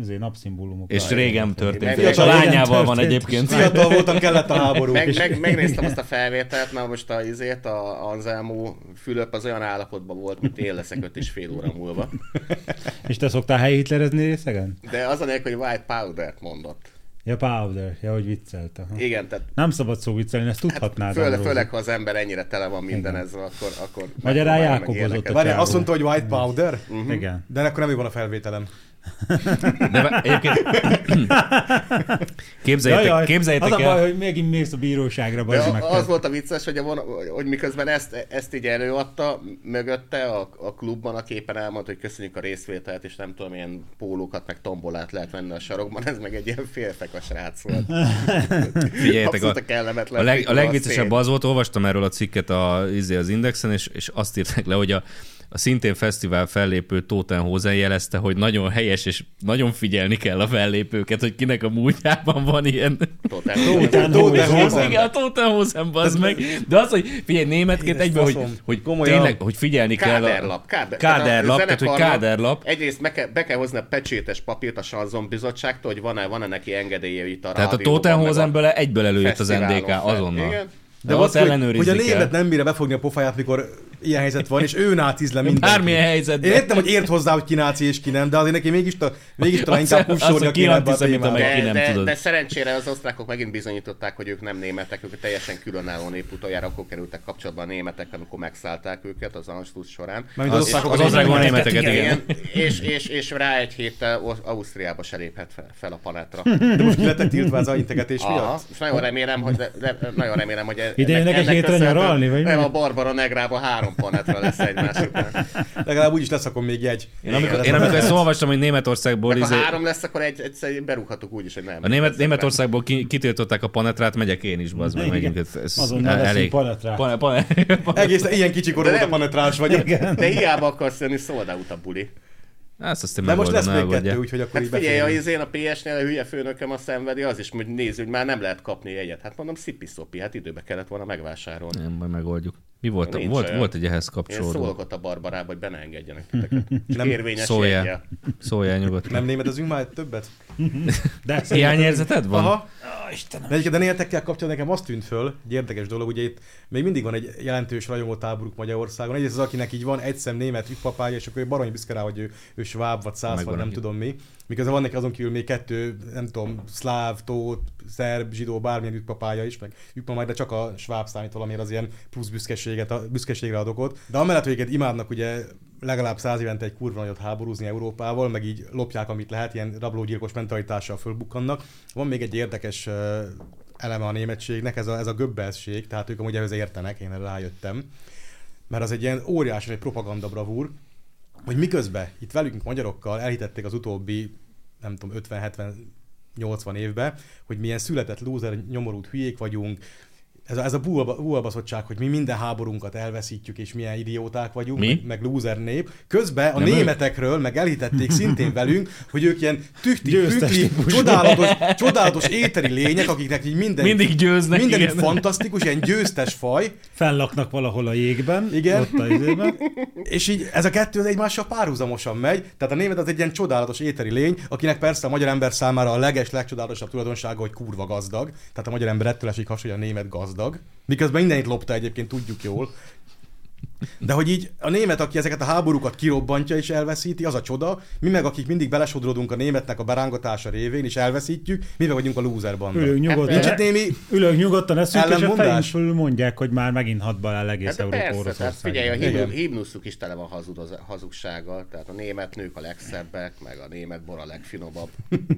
azért napszimbólumok. És régen történt. A meg- lányával van egyébként. Fiatal voltam, kellett a háború. Meg, meg, megnéztem azt a felvételt, mert most a, izét, a Anselmo Fülöp az olyan állapotban volt, mint én leszek öt és fél óra múlva. És te szoktál helyi hitlerezni részegen? De az a nélkül, hogy white powder mondott. Ja, powder. Ja, hogy viccelt. Aha. Igen, tehát Nem szabad szó viccelni, ezt tudhatnád. Főle, Ambrózi. főleg, ha az ember ennyire tele van minden Igen. ezzel, akkor... akkor Magyarán megpróbálja meg Jákobozott ilyeneket. a Várjál, csávó. azt mondta, hogy white powder? Igen. De akkor nem ő van a felvételem. De egyébként... képzeljétek, Jaj, jaj, képzeljétek az a el... baj, hogy megint mész a bíróságra, De meg. az volt a vicces, hogy, a von, hogy miközben ezt, ezt így előadta, mögötte a, a klubban a képen elmondta, hogy köszönjük a részvételt, és nem tudom, milyen pólókat, meg tombolát lehet venni a sarokban, ez meg egy ilyen félfek a srác volt. Figyeljetek, a, a kellemetlen a, leg, a legviccesebb az volt, olvastam erről a cikket a, izé, az Indexen, és, és azt írták le, hogy a, a szintén fesztivál fellépő Totenhosen jelezte, hogy nagyon helyes, és nagyon figyelni kell a fellépőket, hogy kinek a múltjában van ilyen... Totenhosen. Igen, a Totenhosen, bazd meg. De az, hogy figyelj, németként egyben, hogy, hogy Komolyan. tényleg, hogy figyelni kell a... Káderlap. Káder, Káderlap, tehát, hogy káderlap. Egyrészt be kell, be kell hozni a pecsétes papírt a Sanzon bizottságtól, hogy van-e, van-e neki engedélye itt a Tehát a meg Totenhosenből egyből előjött az NDK azonnal. Igen. De az, azt ellenőrizni hogy, hogy a német nem bírja befogni a pofáját, mikor ilyen helyzet van, és ő náciz le mindenki. Bármilyen helyzetben. Én értem, hogy ért hozzá, hogy ki náci és ki nem, de azért neki mégis, ta, mégis talán Az- inkább az, kussolni hogy ki a antiszemita meg ki De, nem de, tudod. de, szerencsére az osztrákok megint bizonyították, hogy ők nem németek, ők teljesen különálló nép utoljára, akkor kerültek kapcsolatban a németekkel, amikor megszállták őket az Anschluss során. Mármint Az, osztrákok az a osztrákban németeket, németeket, igen. Igen, és, és, és rá egy héttel Au- Ausztriába se léphet fel, fel a panetra. De most ki lettek tiltva ez a integetés Aha, miatt? és nagyon remélem, hogy, de, de, nagyon remélem, hogy Ide jönnek egy hétre nyaralni, vagy Nem, mi? a Barbara Negrába három panetra lesz egymás után. Legalább úgyis lesz akkor még egy. Én amikor, én amikor ezt olvastam, hogy Németországból... Ha izé- három lesz, akkor egy, egyszer berúghatok úgy is, hogy nem. A német, Németországból ki, kitiltották a panetrát, megyek én is, bazd meg, megint. Ez, ez Azonnal leszünk panetrát. Pane, pane, Egész ilyen kicsi korú De óta nem- panetrás vagyok. De hiába akarsz jönni, sold out a buli. Azt aztán De most lesz még kettő, elgodja. úgyhogy akkor Hát így figyelj, a beférünk. izén a PS-nél a hülye főnököm a szenvedi, az is, hogy nézzük, hogy már nem lehet kapni jegyet. Hát mondom, szipi-szopi, hát időbe kellett volna megvásárolni. Nem, majd megoldjuk. Mi volt, Nincs volt, olyan. volt egy ehhez Én kapcsolódó. szólok ott a Barbarába, hogy be ne engedjenek titeket. Nem Érvényes Szóljál. jegye. Szóljál nyugodtan. Nem németezünk már többet? De Hiányérzeted van? Aha. Ah, Istenem. De egyébként a németekkel kapcsolatban nekem azt tűnt föl, egy érdekes dolog, ugye itt még mindig van egy jelentős rajongó táboruk Magyarországon. Egyrészt az, akinek így van egy szem német ügypapája, és akkor ő baromi büszke rá, hogy ő, ő sváb, vagy száz, vagy nem tudom mi. Miközben van neki azon kívül még kettő, nem tudom, szláv, tót, szerb, zsidó, bármilyen ügypapája is, meg ügypapája, de csak a sváb számít valamiért az ilyen plusz büszkeséget, büszkeségre ad okot. De amellett, hogy őket imádnak ugye legalább száz évente egy kurva nagyot háborúzni Európával, meg így lopják, amit lehet, ilyen rablógyilkos mentalitással fölbukkannak. Van még egy érdekes eleme a németségnek, ez a, ez a göbbelszség, tehát ők amúgy ehhez értenek, én erre rájöttem. Mert az egy ilyen óriási egy propaganda bravúr, hogy miközben itt velünk magyarokkal elhitették az utóbbi, nem tudom, 50-70-80 évben, hogy milyen született lúzer, nyomorult hülyék vagyunk, ez a, ez a bullbaszottság, hogy mi minden háborunkat elveszítjük, és milyen idióták vagyunk, Mi? meg, meg lúzer nép. Közben a Nem németekről meg elhitették szintén velünk, hogy ők ilyen tühti, típusú. csodálatos, csodálatos éteri lények, akiknek így minden, Mindig győznek, minden igen. fantasztikus, ilyen győztes faj, Fellaknak valahol a jégben. Igen. Ott a izében. És így ez a kettő az egymással párhuzamosan megy, tehát a német az egy ilyen csodálatos éteri lény, akinek persze a magyar ember számára a leges, legcsodálatosabb tulajdonsága, hogy kurva gazdag. Tehát a magyar ember ettől esik has, hogy a német gazdag. Miközben mindenit lopta egyébként, tudjuk jól. De hogy így a német, aki ezeket a háborúkat kirobbantja és elveszíti, az a csoda. Mi meg, akik mindig belesodródunk a németnek a berángatása révén és elveszítjük, mi meg vagyunk a loser banda. Nincs nyugodtan. itt némi Ülök nyugodtan, a Ellenmondás? mondják, hogy már megint hatba áll egész Hát Európa persze, Oroszország. figyelj, a himnuszuk is tele van hazudoz- hazugsággal, tehát a német nők a legszebbek, meg a német bor a legfinomabb.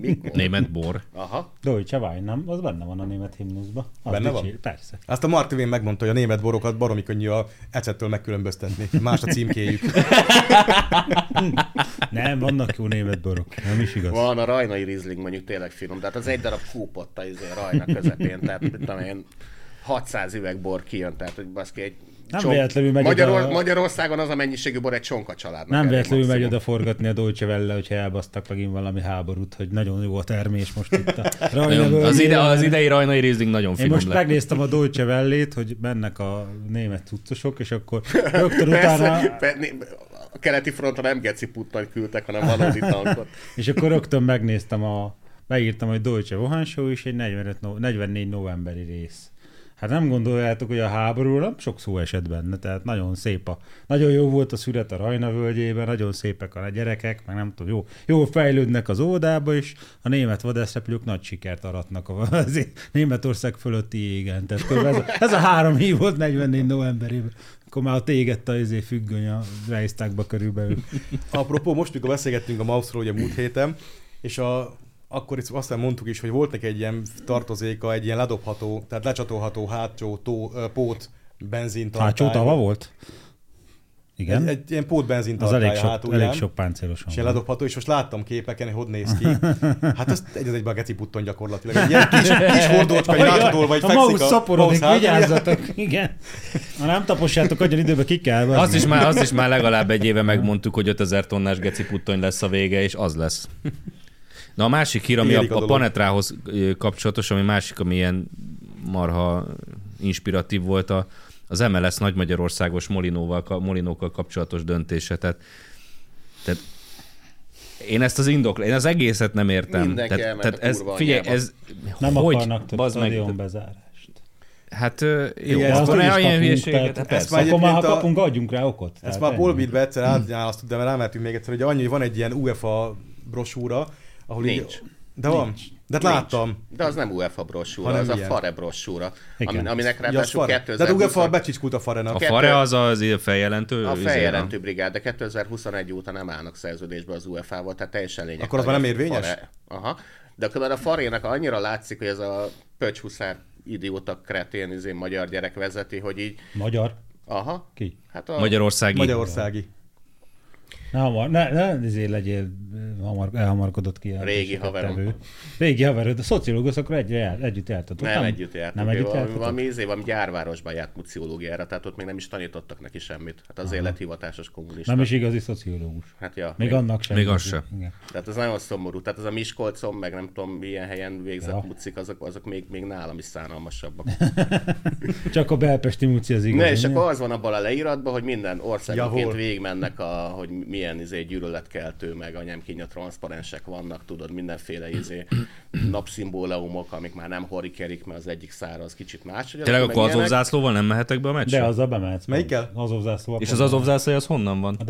Mikor? Német bor. Aha. Deutsche Wein, nem? Az benne van a német himnuszban. Az Benne van? dicsér- Persze. Azt a Martivén megmondta, hogy a német borokat baromi könnyű a ecettől megkülönböztetni. Más a címkéjük. Nem, vannak jó német borok. Nem is igaz. Van a rajnai rizling mondjuk tényleg finom, tehát az egy darab kúpott a izé, rajna közepén, tehát mit tudom én, 600 üveg bor kijön, tehát hogy baszki egy Nem véletlenül megy Magyaror- oda- Magyarországon az a mennyiségű bor egy csonka családnak. Nem véletlenül megy oda forgatni a Deutsche Welle, hogyha elbasztak megint valami háborút, hogy nagyon jó a termés most itt a Rajna Az, ide, az idei rajnai Riesling nagyon Én finom most lett. megnéztem a Deutsche Wellét, hogy mennek a német cuccosok, és akkor rögtön utána, a keleti fronton nem geci puttant küldtek, hanem valódi tankot. és akkor rögtön megnéztem a, beírtam, hogy Wohan Show is egy 45, no, 44 novemberi rész. Hát nem gondoljátok, hogy a háborúról nem sok szó esett benne, tehát nagyon szép a, nagyon jó volt a szület a Rajna völgyében, nagyon szépek a gyerekek, meg nem tudom, jó, jó fejlődnek az óvodába is, a német vadászrepülők nagy sikert aratnak a az Németország fölötti égen. Tehát ez, a, ez a három hív volt 44 novemberében akkor már ott égett a izé függöny a Reichstagba körülbelül. Apropó, most mikor beszélgettünk a Mauszról ugye múlt héten, és a, akkor itt aztán mondtuk is, hogy volt neki egy ilyen tartozéka, egy ilyen ledobható, tehát lecsatolható hátsó tó, pót benzintartály. Hátsó tava volt? Igen. Egy, egy ilyen pót az benzintartály elég sok, hátulján. elég sok páncélosan És ledobható, és most láttam képeken, hogy hogy néz ki. Hát ez egy az egyben a geci putton gyakorlatilag. Egy ilyen kis, kis hordócska, egy átadol, vagy a fekszik mouse a szaporodik, vigyázzatok. Igen. Ha nem taposjátok, agyon időbe ki kell. meg. is, már, azt is már legalább egy éve megmondtuk, hogy 5000 tonnás geci puttony lesz a vége, és az lesz. Na a másik hír, ami a a, a. Panetrához kapcsolatos, ami másik, ami ilyen marha inspiratív volt, a, az MLS Nagy Magyarországos Molinóval, ka- Molinókkal kapcsolatos döntése. Tehát, tehát én ezt az indok, én az egészet nem értem. Mindenki tehát, elment tehát a kurva ez, figyelj, ez Nem hogy, akarnak több stadion bezárást. Hát jó, Igen, úgy is olyan hülyeséget? Hát ezt már Akkor már, ha kapunk, adjunk rá okot. Ezt már ennyi. Polbitbe egyszer átnyálasztuk, de már rámertünk még egyszer, hogy annyi, hogy van egy ilyen UEFA brosúra, ahol így- Nincs. De van. De hát láttam. Nincs. De az nem UEFA brossúra, Hanem az a ilyen. FARE brossúra, Igen. ami, aminek Ja, az ráadásul fare. 2020 De hát UEFA becsicskult a farenak. A fare az az feljelentő? a feljelentő brigád, de 2021 óta nem állnak szerződésbe az UEFA-val, tehát teljesen lényeg. Akkor az már nem érvényes? Fare, aha. De akkor már a farének annyira látszik, hogy ez a pöcshuszár idióta kretén, izé, magyar gyerek vezeti, hogy így, Magyar? aha, Ki? hát a, Magyarországi. Magyarországi. Ne, hamar, ne, ne ezért legyél hamar, elhamarkodott ki. a- Régi haverom. tevő. Régi haverod. A szociológus akkor egy, el, együtt jártatok. nem, együtt jártunk. Nem együtt jártatok? valami, izé, valami gyárvárosban járt muciológiára, tehát ott még nem is tanítottak neki semmit. Hát az élethivatásos kommunista. Nem is igazi szociológus. Hát ja, Még annak sem. még az sem. Igen. Tehát ez nagyon szomorú. Tehát az a Miskolcon, meg nem tudom milyen helyen végzett Ja. mucik, azok, azok még, még nálam is szánalmasabbak. Csak a belpesti muci az igazi. Ne, és akkor az van abban a leíratban, hogy minden országonként végigmennek, a, hogy milyen izé, gyűlöletkeltő, meg anyámkínja transzparensek vannak, tudod, mindenféle izé, napszimbóleumok, amik már nem horikerik, mert az egyik szára az kicsit más. hogy Tényleg akkor Azov zászlóval nem mehetek be a meccsre? De azzal bemehetsz. Melyikkel? Azov zászló. És az Azov zászlója az honnan van? A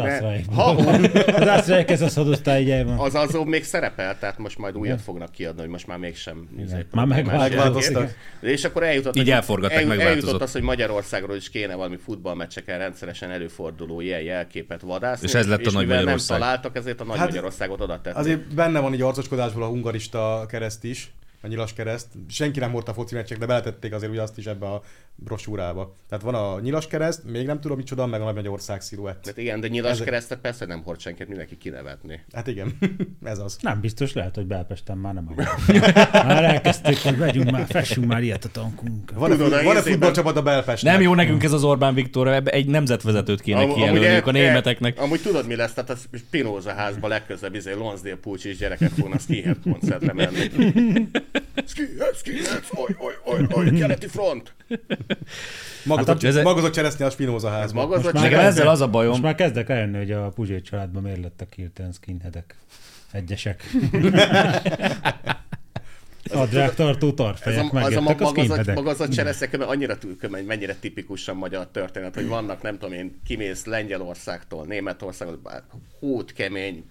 Dászráig ez az hadosztálygyájban. az azó még szerepel, tehát most majd újat fognak kiadni, hogy most már mégsem. Izé, Már. Megváltoztak. jelent. És akkor eljutott, Így hogy- elforgatták. Eljutott az, hogy Magyarországról is kéne valami futballmeccseken rendszeresen előforduló ilyen jelképet vadászni. És ez lett a Nagy mivel nem találtak, ezért a Nagy Hát, Magyarországot oda tették. Azért benne van így arcoskodásból a hungarista kereszt is, a nyilas kereszt. Senki nem hordta a foci meccsek, de beletették azért ugye azt is ebbe a brosúrába. Tehát van a nyilas kereszt, még nem tudom micsoda, meg a Nagy Magyarország sziluett. Hát igen, de nyilas Ez- keresztet persze nem hord senkit, mindenki kinevetni. Hát igen, ez az. Nem biztos, lehet, hogy Belpesten már nem akar. Már elkezdték, hogy vegyünk már, fessünk már ilyet a tankunk. Van-e, Tudod, fut- van-e egész futballcsapat a Belpestnek? Nem jó nekünk ez az Orbán Viktor, egy nemzetvezetőt kéne Am- kijelölniük a el- németeknek. Amúgy tudod mi lesz, tehát a Spinoza házba legközelebb izé Lonsdale Pulcs és gyerekek fognak skihead koncertre menni. skihead, skihead, oly, oly, oly, oly, keleti front. Magazott, Hát, ez- magazott cseresznye a Spinoza Ez házban. magazott már Nekem kezd- ezzel az a Most bajom, már kezdek eljönni, hogy a Puzsér családban miért lettek hirtelen skinheadek. Egyesek. Adrák tartó Ez a, tarfejek az a megjöttek a magazott, skinheadek. magazott cseresznye, mert annyira tűköm, hogy mennyire tipikusan magyar történet, hogy vannak, nem tudom én, kimész Lengyelországtól, Németországtól, bár hótkemény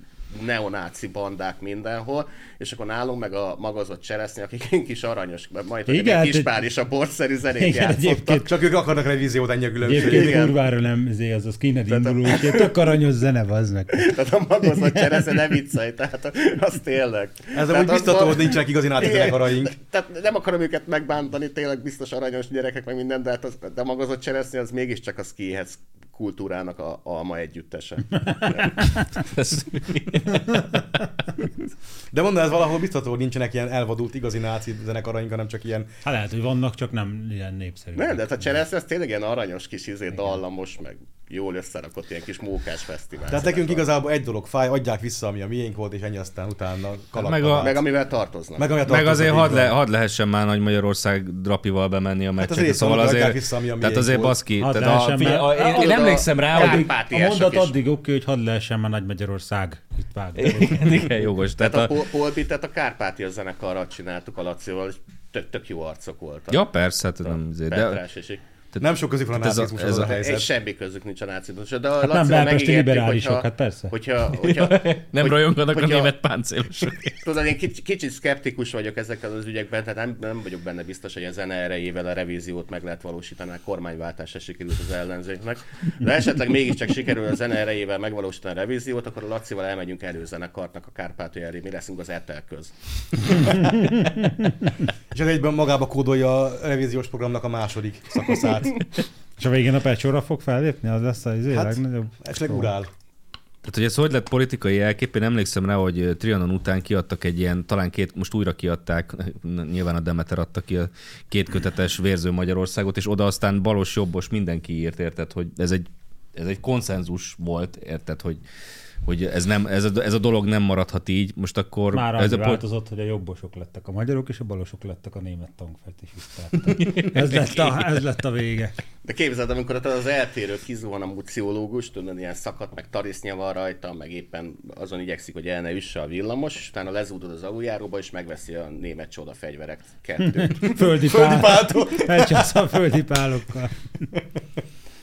neonáci bandák mindenhol, és akkor nálunk meg a magazott cseresznye, akik kis aranyos, mert majd hogy Igen, egy hát kis egy- pár is a borszerű zenét Igen, játszottak. egyébként, Csak ők akarnak revíziót, ennyi a különbség. egyébként kurvára nem, izé, az a skinhead induló, úgyhogy tök aranyos zene, az meg. Tehát a magazott cseresznye ne viccelj, tehát az tényleg. Ez Tehát úgy az biztató, hogy nincsenek igazi náci Igen. zenekaraink. Tehát nem akarom őket megbántani, tényleg biztos aranyos gyerekek, meg minden, de, hát az, de a magazott cseresznye az mégiscsak a skihez kultúrának a alma együttese. Ez- De mondom, ez valahol biztató, hogy nincsenek ilyen elvadult igazi náci zenekaraink, hanem csak ilyen... Hát lehet, hogy vannak, csak nem ilyen népszerű. Nem, de hát a cseresznye az tényleg ilyen aranyos kis izé, dallamos, meg jól összerakott ilyen kis mókás fesztivál. Tehát nekünk zenekar. igazából egy dolog fáj, adják vissza, ami a miénk volt, és ennyi aztán utána kalapba meg a-. Meg amivel tartoznak. meg, ami a Meg tartoznak, azért hadd, van. le, hadd lehessen már Nagy Magyarország drapival bemenni a meccsekre. azért szóval mondom, azért, vissza, ami a tehát miénk azért volt. baszki. Hadd Tehát a, lehessen figyelj, már- a, én, én emlékszem rá, a- hogy A mondat is. addig oké, hogy hadd lehessen már Nagy Magyarország. Itt vág. igen, igen, jogos. Tehát Tehát a a, Pol- Polbitet a Kárpátia zenekarral csináltuk a Lacival, és tök, tök jó arcok voltak. Ja, persze, hát nem, de, és Nem sok közük van a ez a- ez az a, a- helyzet. és semmi közük nincs a nácizmushoz. De a Hát nem belpesti liberálisok, hogyha- hát persze. Hogyha, hogyha, nem hogy- rajonganak a német páncélosok. Tudod, én kicsit, kicsit szkeptikus vagyok ezekkel az ügyekben, tehát nem, nem vagyok benne biztos, hogy a zene erejével a revíziót meg lehet valósítani, a kormányváltásra sikerült az ellenzéknek. De esetleg mégiscsak sikerül a zene erejével megvalósítani a revíziót, akkor a Lacival elmegyünk előzenekartnak a Kárpátaljáré, mi leszünk az Etel köz. És egyben magába kódolja a revíziós programnak a második szakaszát. És a végén a pecsóra fog fellépni? Az lesz az izé Hát, legnagyobb? Esetleg urál. Tehát, hogy ez hogy lett politikai elkép, én emlékszem rá, hogy Trianon után kiadtak egy ilyen, talán két, most újra kiadták, nyilván a Demeter adta ki a két kötetes Vérző Magyarországot, és oda aztán balos, jobbos mindenki írt, érted, hogy ez egy, ez egy konszenzus volt, érted, hogy, hogy ez, nem, ez, a, ez a dolog nem maradhat így, most akkor... Már ez a pol- változott, hogy a jobbosok lettek a magyarok, és a balosok lettek a német tankfetisisták. ez, lett a, ez lett a vége. De képzeld, amikor az eltérő kizuhan a muciológus, tudod, ilyen szakadt, meg tarisznya van rajta, meg éppen azon igyekszik, hogy el ne üsse a villamos, és utána lezúdod az aluljáróba, és megveszi a német csoda fegyverek kettőt. Földi, Földi pál. páltó. Elcsász a földi pálokkal.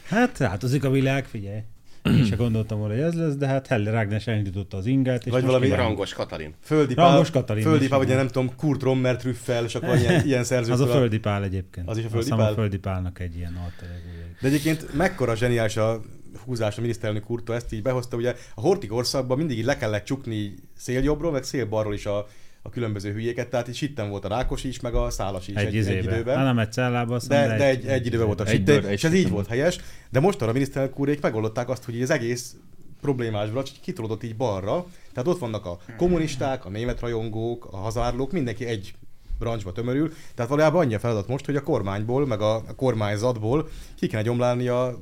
Hát változik a világ, figyelj. Én se gondoltam volna, hogy ez lesz, de hát Helle Rágnes elindította az ingát. És Vagy valami kiváló. Rangos Katalin. Földi pál, Rangos Katalin Földi pál, vagy igen. nem tudom, Kurt Rommer trüffel, és akkor ilyen, ilyen szerzők. Az a Földi Pál egyébként. Az is a Földi Pál? a Földi Pálnak egy ilyen alter. De egyébként mekkora zseniális a húzás a miniszterelnök úrtól, ezt így behozta, ugye a hortikorszakban mindig így le kellett csukni széljobbról, meg szélbalról is a, a különböző hülyéket, tehát így sitten volt a Rákos is, meg a Szálas is Egy, egy, izébe. egy Hát időben. nem egy cellába, De, mondom, de egy, egy időben volt a Egy sitte, bőr, egy és ez így volt helyes, de most a miniszterelnök úrék megoldották azt, hogy az egész problémás bracs kitolódott így balra, tehát ott vannak a kommunisták, a német rajongók, a hazárlók, mindenki egy brancsba tömörül, tehát valójában annyi a feladat most, hogy a kormányból, meg a a kormányzatból ki kéne gyomlálni a,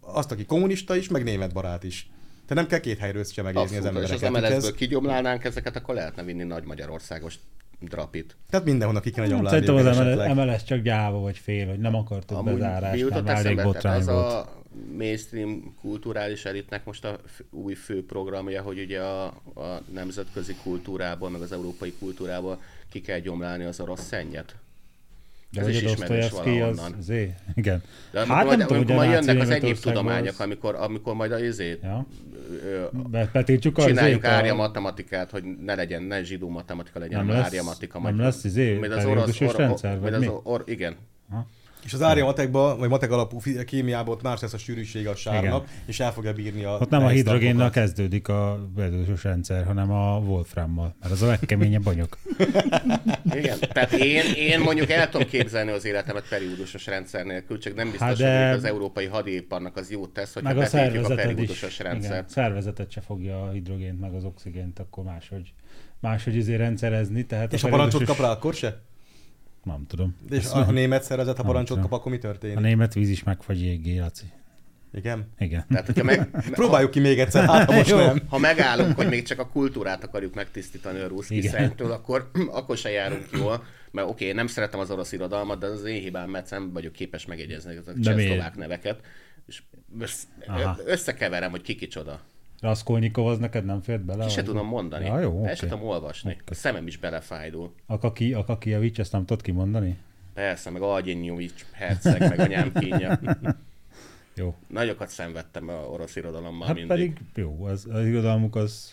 azt, aki kommunista is, meg német barát is. Tehát nem kell két helyről sem megnézni az Abszolút, és az embereket. MLS-ből Ez, kigyomlálnánk ezeket, akkor lehetne vinni nagy Magyarországos drapit. tehát mindenhonnan ki kéne gyomlálni. Szerintem az MLS, csak gyáva vagy fél, hogy nem mi nem jutott elég botrány az volt. a mainstream kulturális elitnek most a f- új fő programja, hogy ugye a, a nemzetközi kultúrából, meg az európai kultúrából ki kell gyomlálni az orosz szennyet. De ez hogy is ismerős Dostoyevsky az, valahonnan. zé, igen. De amikor, hát majd, nem tudom, hogy amikor majd jönnek az egyéb tudományok, az- amikor, amikor majd a izét, Ja. Betiltjuk az csináljuk izét, a- árja matematikát, hogy ne legyen, ne zsidó matematika legyen, Nem lesz- árja matika. nem lesz izé, majd az orosz, or, rendszer, vagy az or, igen. És az árja matekba, vagy matek alapú kémiában ott más lesz a sűrűség a sárnak, és el fogja bírni a Ott nem a tankokat. kezdődik a periódusos rendszer, hanem a wolframmal, mert az a legkeményebb anyag. Igen. Tehát én, én mondjuk el tudom képzelni az életemet periódusos rendszer nélkül, csak nem biztos, Hát de- hogy az európai hadiparnak az jót tesz, hogyha Meg a a is. periódusos Igen, rendszert. szervezetet se fogja a hidrogént, meg az oxigént, akkor máshogy, máshogy izé rendszerezni. Tehát És a a parancsot periódusos- kap rá, akkor se? Nem tudom. És Ezt a, a német szervezet, ha parancsot kap, akkor mi A történik? német víz is megfagy jégé, Laci. Igen? Igen. Tehát, hogyha meg, Próbáljuk ki még egyszer, hát ha most Jó. nem. ha megállunk, hogy még csak a kultúrát akarjuk megtisztítani a ruszki Igen. szentől, akkor, akkor se járunk jól. Mert oké, okay, nem szeretem az orosz irodalmat, de az én hibám, mert nem vagyok képes megjegyezni ezeket a De csehszlovák neveket. És összekeverem, hogy ki kicsoda. Raskolnikov az neked nem fért bele? Ki se tudom mondani. Ja, jó, El oké. se tudom olvasni. A szemem is belefájdul. Akaki, Akakijevics, ezt nem tudod kimondani? Persze, meg Algyenyovics herceg, meg anyám kínja. Jó. Nagyokat szenvedtem a orosz irodalommal Hát mindig. pedig jó, az, az irodalmuk az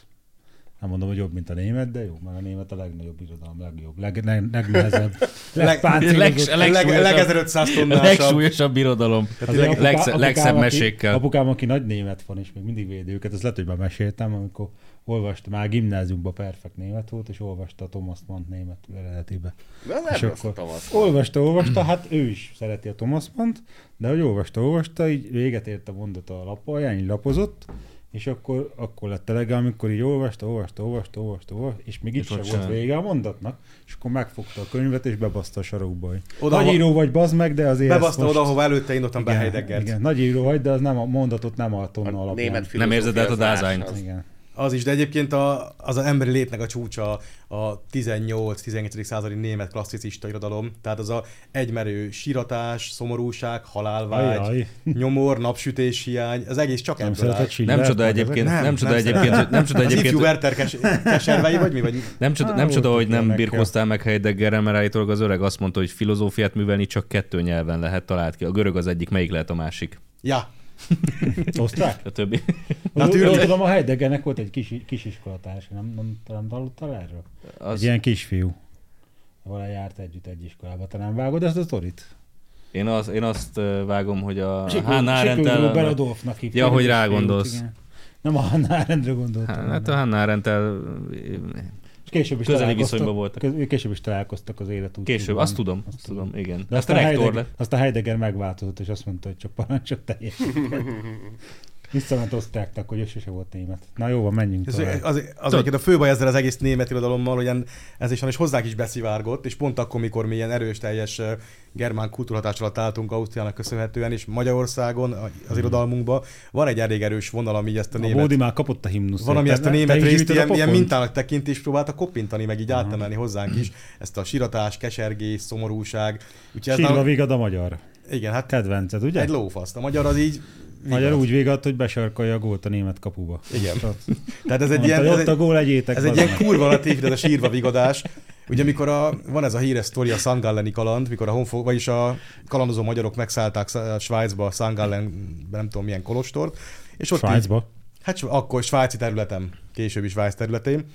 nem mondom, hogy jobb, mint a német, de jó, mert a német a legnagyobb irodalom, legjobb, leg, leg, legnehezebb, legpáncélozott. Leg- A leg, legsúlyosabb- leg 1500 A tonnásabb. legsúlyosabb irodalom. Azért apuká- Legsz- legszebb mesékkel. Apukám, aki nagy német van, és még mindig védi őket, ezt lehet, hogy már meséltem, amikor olvasta, már gimnáziumban perfekt német volt, és olvasta a Thomas Mann német eredetibe. De az És nem a akkor Thomas. Olvasta, olvasta, hát ő is szereti a Thomas Mann-t, de hogy olvasta, olvasta, így véget ért a mondat a lapalján, így lapozott, és akkor, akkor lett elege, amikor így olvasta, olvasta, olvasta, olvasta, olvasta és még itt sem volt vége a mondatnak, és akkor megfogta a könyvet, és bebaszta a sarokba. Oda, Nagy író vagy, bazd meg, de azért Bebaszta most... oda, ahova előtte indultam be igen, Heideggert. igen, nagy író vagy, de az nem a mondatot nem a tonna A alapján. német Nem érzed át a dázányt. Igen. Az is, de egyébként a, az az emberi létnek a csúcsa a 18-19. századi német klasszicista irodalom, tehát az a egymerő síratás, szomorúság, halálvágy, Ajaj. nyomor, napsütés hiány, az egész csak Nem ebből áll. Schiller? Nem csoda egyébként, nem, nem csoda szeretem. egyébként, hogy- nem csoda Az egyébként, Werther kes- keservei, vagy mi? Vagy nem csoda, nem csoda, hogy nem ilyenek, birkóztál meg Heideggerrel, mert állítólag az öreg azt mondta, hogy filozófiát művelni csak kettő nyelven lehet talált ki. A görög az egyik, melyik lehet a másik? Ja, Osztrák? A többi. Na, Na, tűrte. tudom, a Heideggernek volt egy kis, kisiskolatársa, nem, nem, nem hallottál erről? Az... Egy ilyen kisfiú. Vele járt együtt egy iskolába. Te nem vágod ezt a sztorit? én, az, én azt vágom, hogy a Hannah Arendt Beladolfnak hívták. Ja, hogy egy rá gondolsz. Nem a Hannah Arendtre gondoltam. Hát a hanem. Hannah arendt később is közeli találkoztak- viszonyban voltak. Később is találkoztak az élet. Később, azt tudom, azt tudom, igen. De aztán, aztán Heidegger, lett. aztán Heidegger megváltozott, és azt mondta, hogy csak parancsot teljesített. Visszament osztráknak, hogy ő sose volt német. Na jó van, menjünk Ez, tovább. az, az, az a fő baj ezzel az egész német irodalommal, hogy ilyen- ez is, és hozzánk is beszivárgott, és pont akkor, mikor mi ilyen erős, teljes germán kultúrhatás alatt álltunk Ausztriának köszönhetően, és Magyarországon az irodalmunkban van egy elég erős vonal, ami ezt a A német... Bódi már kapott a himnuszért. van, ami Te- ezt a te német is részt ilyen, ilyen mintának tekinti, és próbálta koppintani, meg így átemelni hozzánk is. Ezt a siratás, kesergés, szomorúság. Úgyhogy ez Sírva nálunk- vigad a magyar. Igen, hát Kedvenced, ugye? egy lófaszt. A magyar az így... Magyar úgy vigad, hogy besarkolja a gólt a német kapuba. Igen. Tehát Tehát ez egy mondta, ilyen... Ez ott a gól, egyétek. ez egy ilyen kurva latív, de ez a sírva vigadás. Ugye amikor a, van ez a híres sztori, a Szangalleni kaland, mikor a honfog, vagyis a kalandozó magyarok megszállták Sz- Svájcba, Szangallen, nem tudom milyen kolostort, és ott így, Svájcba. hát s- akkor svájci területem, később is Svájc területén,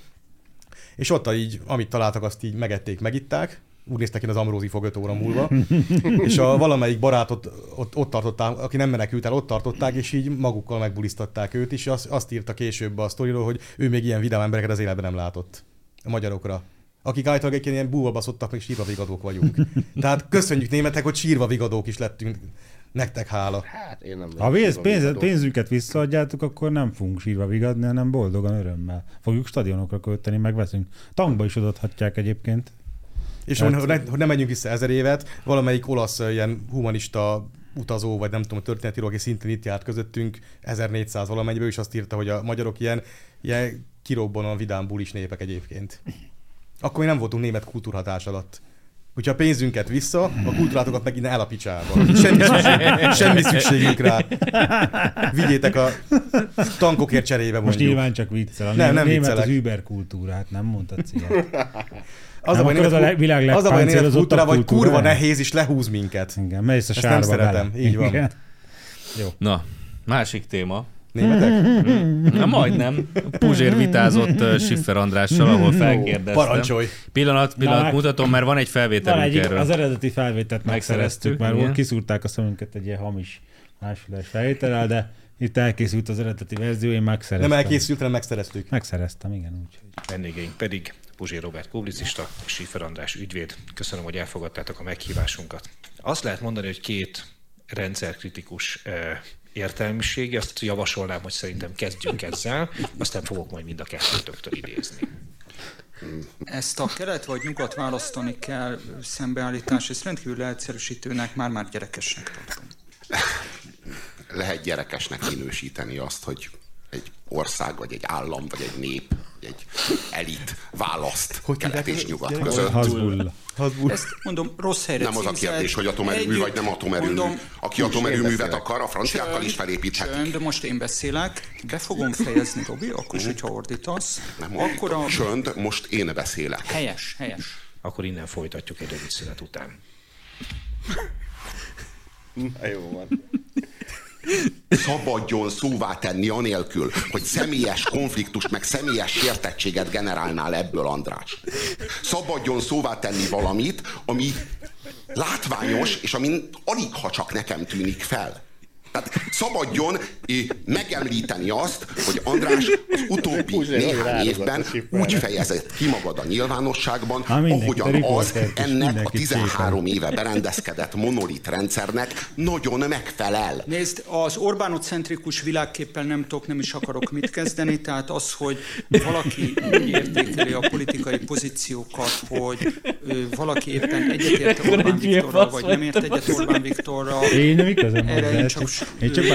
és ott így, amit találtak, azt így megették, megitták, úgy néztek ki az Amrózi fog 5 óra múlva, és a valamelyik barátot ott, ott tartották, aki nem menekült el, ott tartották, és így magukkal megbulisztatták őt, és azt, azt írta később a sztoriról, hogy ő még ilyen vidám embereket az életben nem látott a magyarokra. Akik általában egy ilyen búval baszottak, még sírva vigadók vagyunk. Tehát köszönjük németek, hogy sírva vigadók is lettünk. Nektek hála. Hát én nem Ha pénz, pénz, vigadó. pénzünket visszaadjátok, akkor nem fogunk sírva vigadni, hanem boldogan, örömmel. Fogjuk stadionokra költeni, megveszünk. Tankba is odaadhatják egyébként. És Tehát- hogy, ne, hogy ne menjünk vissza ezer évet, valamelyik olasz ilyen humanista utazó, vagy nem tudom, történetíró, aki szintén itt járt közöttünk, 1400 valamennyiben, és azt írta, hogy a magyarok ilyen, ilyen kirobbanon vidám bulis népek egyébként. Akkor mi nem voltunk német kultúrhatás alatt. Hogyha a pénzünket vissza, a kultúrátokat meg innen el a picsába. Semmi, szükség, semmi szükségünk rá. Vigyétek a tankokért cserébe Most mondjuk. nyilván csak viccel. A Nem, nem, nem német viccelek. az Uber kultúrát, nem mondtad ilyet. Az Nem, a baj, az a világ az a baj, német kultúrával, hogy kurva nehéz, és lehúz minket. Igen, mész a Ezt sárba nem szeretem, bele. így van. Igen. Na, másik téma. Németek? Na majdnem. Puzsér vitázott uh, Schiffer Andrással, ahol felkérdeztem. Parancsolj! Pillanat, pillanat, Na, mutatom, mert van egy Van felvételünk egy, erről. az eredeti felvételt Megszereztük, megszereztük, mert igen. kiszúrták a szemünket egy ilyen hamis másfeles felvétellel, de itt elkészült az eredeti verzió, én megszereztem. Nem elkészült, hanem megszereztük. Megszereztem, igen, úgy. Vendégeink pedig Puzsér Robert publicista és Schiffer András ügyvéd. Köszönöm, hogy elfogadtátok a meghívásunkat. Azt lehet mondani, hogy két rendszerkritikus eh, értelmiségi, azt javasolnám, hogy szerintem kezdjünk ezzel, aztán fogok majd mind a kettőtöktől idézni. Ezt a kelet vagy nyugat választani kell szembeállítás, ezt rendkívül leegyszerűsítőnek, már-már gyerekesnek tartom. lehet gyerekesnek minősíteni azt, hogy egy ország, vagy egy állam, vagy egy nép, vagy egy elit választ Hogy kelet és nyugat Gyere- között. Hazbulla. Hazbul. Ezt mondom, rossz helyre Nem az a kérdés, hogy atomerőmű vagy nem atomerőmű. mondom, Aki atomerőművet akar, a franciákkal is felépíthetik. Csönd, most én beszélek, be fogom fejezni, Robi, akkor is, hogyha ordítasz. Nem akkor a... Csönd, most én beszélek. Helyes, helyes. Akkor innen folytatjuk egy rövid szünet után. Jó van. Szabadjon szóvá tenni anélkül, hogy személyes konfliktust, meg személyes sértettséget generálnál ebből, András. Szabadjon szóvá tenni valamit, ami látványos, és ami alig ha csak nekem tűnik fel. Tehát szabadjon megemlíteni azt, hogy András az utóbbi néhány évben úgy fejezett ki magad a nyilvánosságban, Há, ahogyan az ennek a mindenki 13 éve berendezkedett monolit rendszernek nagyon megfelel. Nézd, az Orbánocentrikus világképpel nem tudok, nem is akarok mit kezdeni, tehát az, hogy valaki úgy értékeli a politikai pozíciókat, hogy valaki éppen egyetért Orbán Viktorral, vagy nem ért egyet Orbán Viktorral, Én nem igazam erre én csak Én csak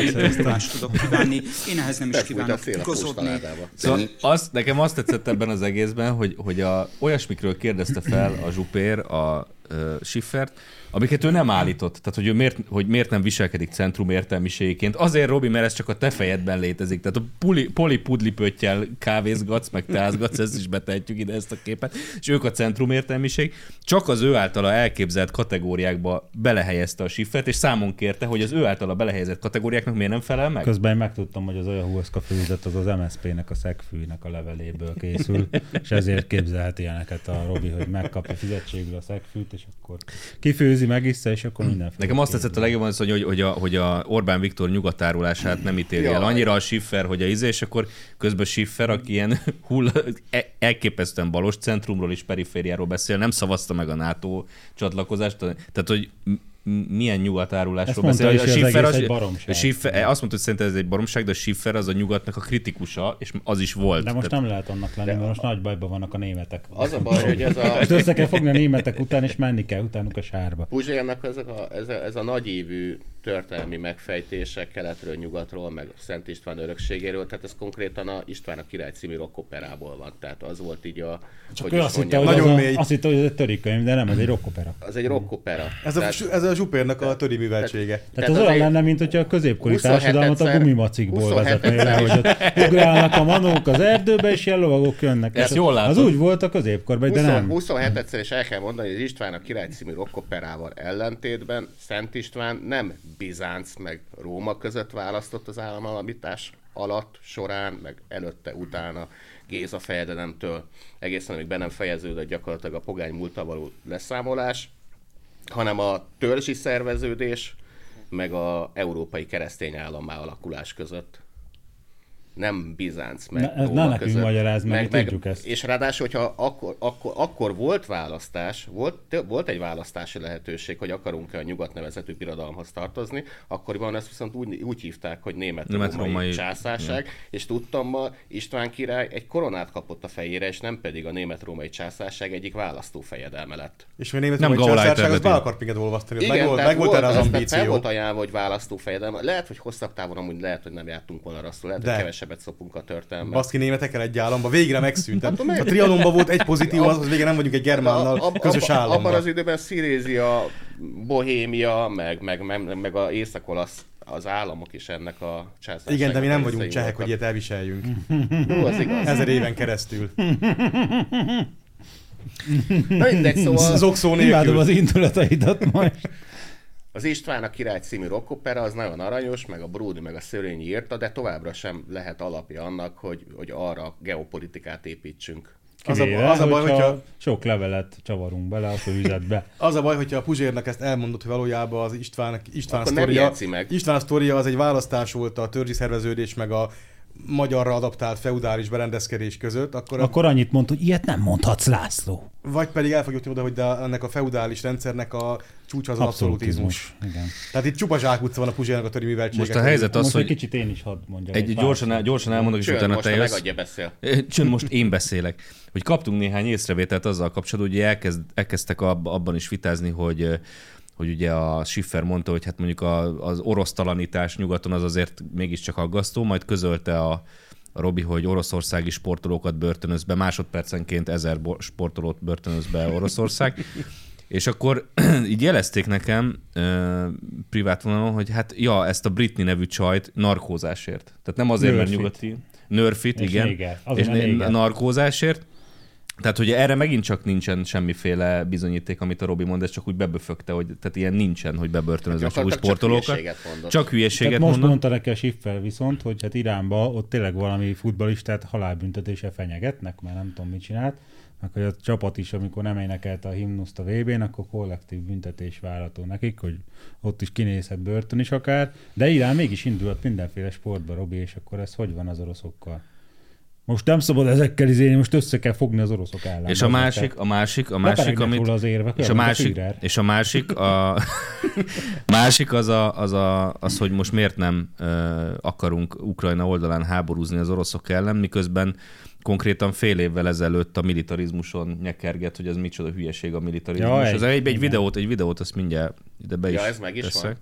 azt tudok kívánni. Én ehhez nem is kívánok igazodni. Szóval azt, nekem azt tetszett ebben az egészben, hogy, hogy a, olyasmikről kérdezte fel a Zsupér a uh, Schiffert, amiket ő nem állított. Tehát, hogy, ő miért, hogy miért nem viselkedik centrum értelmiségéként. Azért, Robi, mert ez csak a te fejedben létezik. Tehát a puli, poli pudlipöttyel kávézgatsz, meg teázgatsz, ezt is betehetjük ide ezt a képet, és ők a centrum értelmiség. Csak az ő általa elképzelt kategóriákba belehelyezte a Schiffert, és számon kérte, hogy az ő általa belehelyezett kategóriáknak miért nem felel meg. Közben én megtudtam, hogy az olyan húszka főzet az az MSZP-nek a szegfűnek a leveléből készül, és ezért képzelhet ilyeneket a Robi, hogy megkapja fizetségül a szegfűt, és akkor kifőzi, megissza, és akkor mindenféle. Nekem azt tetszett a legjobban, az, hogy, hogy, hogy, a, hogy a Orbán Viktor nyugatárulását nem ítéli el. Annyira a Schiffer, hogy a izé, és akkor közben Schiffer, aki ilyen hull, e- elképesztően balos centrumról és perifériáról beszél, nem szavazta meg a NATO csatlakozást, tehát hogy milyen nyugatárulásról beszél. is, hogy az az, egy baromság. a Schiffer, azt mondta, hogy szerintem ez egy baromság, de a Schiffer az a nyugatnak a kritikusa, és az is volt. De most Tehát- nem lehet annak lenni, mert most nagy bajban vannak a németek. Az a baj, hogy ez a Most össze kell fogni a németek után, és menni kell utánuk a sárba. Puzsérnak ezek a, ez, a, ez a nagyívű történelmi megfejtése keletről, nyugatról, meg Szent István örökségéről, tehát ez konkrétan a István a király című rockoperából van. Tehát az volt így a... Csak hogy ő azt hitte, hogy, az Nagyon a, mély. azt hitte, hogy ez egy törikönyv, de nem, ez egy rockopera. az egy rockopera. Ez a, ez a Zsupérnak a töri műveltsége. Tehát, Tehát az az olyan lenne, mint hogyha a középkori 27-szer társadalmat a gumimacikból 27-szer vezetné le, hogy ott ugrálnak a manók az erdőbe, és ilyen lovagok jönnek. És jól Az látod. úgy volt a középkorban, de nem. 27 egyszer is el kell mondani, hogy az István a király című rockoperával ellentétben Szent István nem Bizánc meg Róma között választott az államalapítás alatt, során, meg előtte, utána Géza fejedelemtől egészen amíg be nem fejeződött gyakorlatilag a pogány múltal való leszámolás, hanem a törzsi szerveződés, meg a európai keresztény állammá alakulás között. Nem Bizánc, meg Ne- ez Róma ne nekünk között. magyarázd meg, mi tudjuk ezt. És ráadásul, hogyha akkor, akkor, akkor volt választás, volt, volt egy választási lehetőség, hogy akarunk-e a nyugat nevezetű birodalomhoz tartozni, akkoriban ezt viszont úgy, úgy hívták, hogy német, Német római római- császárság, és tudtam ma István király egy koronát kapott a fejére, és nem pedig a német-római császárság egyik választó fejedelme lett. És még német Gauleiter császárság, az be akart minket olvasztani. Igen, meg volt, meg volt erre az tehát fel ambíció. volt ajánlva, hogy választó fejedelme. Lehet, hogy hosszabb távon amúgy lehet, hogy nem jártunk volna rosszul, lehet, hogy De. Kevesebbet szopunk a történelmet. Baszki németekkel egy államba, végre megszűnt. Tehát Hát, a trianonban volt egy pozitív, az, az végre nem vagyunk egy germánnal ab- közös abba- Abban államban. az időben Szilézia, Bohémia, meg, meg, meg, meg a észak-olasz az államok is ennek a császárságnak Igen, de mi nem a vagyunk csehek, hogy ilyet elviseljünk. Jó, az igaz. Ezer éven keresztül. Na mindegy, szóval Zokszó Imádom nélkül. az indulataidat most. Az István a király című rockopera az nagyon aranyos, meg a Brudi, meg a Szörényi írta, de továbbra sem lehet alapja annak, hogy, hogy arra geopolitikát építsünk. Az a, az a baj, hogyha hogyha, sok levelet csavarunk bele a főüzetbe. az a baj, hogyha a Puzsérnak ezt elmondott, hogy valójában az István, István sztoria. István sztoria az egy választás volt a törzsi szerveződés meg a magyarra adaptált feudális berendezkedés között, akkor, akkor... Akkor annyit mond, hogy ilyet nem mondhatsz, László. vagy pedig el fog jutni oda, hogy de ennek a feudális rendszernek a csúcsa az abszolutizmus. Igen. Tehát itt csupa zsákutca van a Puzsérnak a töri műveltsége. Most a helyzet az, Most egy hogy kicsit én is hadd mondjam. egy, pár gyorsan, el, gyorsan elmondok, és Csön, utána most te a jössz. megadja beszél. Csön, most én beszélek. Hogy kaptunk néhány észrevételt azzal kapcsolatban, hogy elkezd, elkezdtek ab, abban is vitázni, hogy hogy ugye a Schiffer mondta, hogy hát mondjuk a, az orosztalanítás nyugaton az azért mégiscsak aggasztó, majd közölte a, a Robi, hogy oroszországi sportolókat börtönöz be, másodpercenként ezer sportolót börtönöz be Oroszország. És akkor így jelezték nekem uh, privát vonalon, hogy hát ja, ezt a Britney nevű csajt narkózásért. Tehát nem azért, mert Nörfit. nyugati. Nörfit, És igen. néger. És né- narkózásért. Tehát, hogy erre megint csak nincsen semmiféle bizonyíték, amit a Robi mond, ez csak úgy beböfögte, hogy tehát ilyen nincsen, hogy bebörtönöznek csak úgy Gyakorlatilag csak sportolókat. hülyeséget mondott. Csak Tehát hülyeséget most mondta neki a Schiffer viszont, hogy hát Iránba ott tényleg valami futballistát halálbüntetése fenyegetnek, mert nem tudom mit csinált, meg hogy a csapat is, amikor nem énekelte a himnuszt a VB-n, akkor kollektív büntetés várható nekik, hogy ott is kinézhet börtön is akár, de Irán mégis indult mindenféle sportba, Robi, és akkor ez hogy van az oroszokkal? Most nem szabad ezekkel izélni, most össze kell fogni az oroszok ellen. És a másik, a másik, a másik, amit... az érvek, és a másik, és a másik, a, másik az, a, az, a, az, hogy most miért nem uh, akarunk Ukrajna oldalán háborúzni az oroszok ellen, miközben konkrétan fél évvel ezelőtt a militarizmuson nyekerget, hogy ez micsoda hülyeség a militarizmus. Ja, Ja, egy- ez egy, egy igen. videót, egy videót, azt mindjárt ide be is Ja, ez meg is teszek.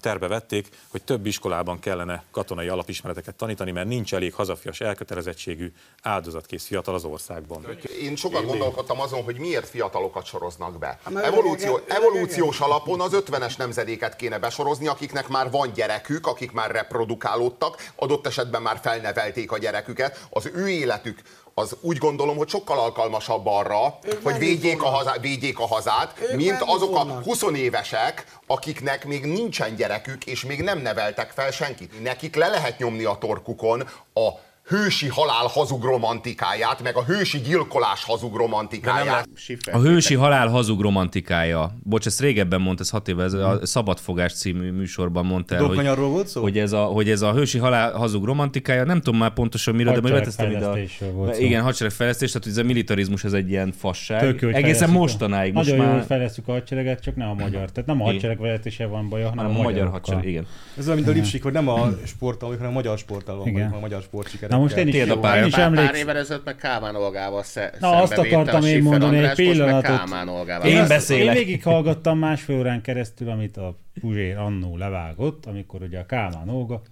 terve vették, hogy több iskolában kellene katonai alapismereteket tanítani, mert nincs elég hazafias elkötelezettségű áldozatkész fiatal az országban. Én sokat gondolkodtam azon, hogy miért fiatalokat soroznak be. mert Evolúció, evolúciós alapon az 50-es nemzedéket kéne besorozni, akiknek már van gyerekük, akik már reprodukálódtak, adott esetben már felnevelték a gyereküket. Az ő életük az úgy gondolom, hogy sokkal alkalmasabb arra, Ők hogy védjék a, hazá, védjék a hazát, Ők mint azok a fognak. 20 évesek, akiknek még nincsen gyerekük, és még nem neveltek fel senkit. Nekik le lehet nyomni a torkukon a hősi halál hazug romantikáját, meg a hősi gyilkolás hazug romantikáját. A hősi halál hazug romantikája. Bocs, ezt régebben mondta, ez hat éve, ez a Szabadfogás című műsorban mondta el, hogy, volt szó? hogy, ez a, hogy ez a hősi halál hazug romantikája, nem tudom már pontosan miről, de majd beteszem ide. A, volt szó. igen, hadseregfejlesztés, tehát hogy ez a militarizmus ez egy ilyen fasság. Tök jó, Egészen mostanáig. Most Nagyon jó, már hogy fejlesztjük a hadsereget, csak nem a magyar. Tehát nem a hadsereg vezetése van baja, hanem a a magyar hadsereg, igen. Ez olyan, mint a Lipsik, hogy nem a sporttal, hanem a magyar sporttal van, a magyar sportsikerekkel. Na most én is, a én is Pár, pár emlékszem. évvel ezelőtt meg Kálmán Olgával sze, Na, azt akartam én mondani, egy András, pillanatot. Kálmán Olgával. Én azt- beszélek. Én végighallgattam másfél órán keresztül, amit a Puzsér annó levágott, amikor ugye a Kálmán Olga,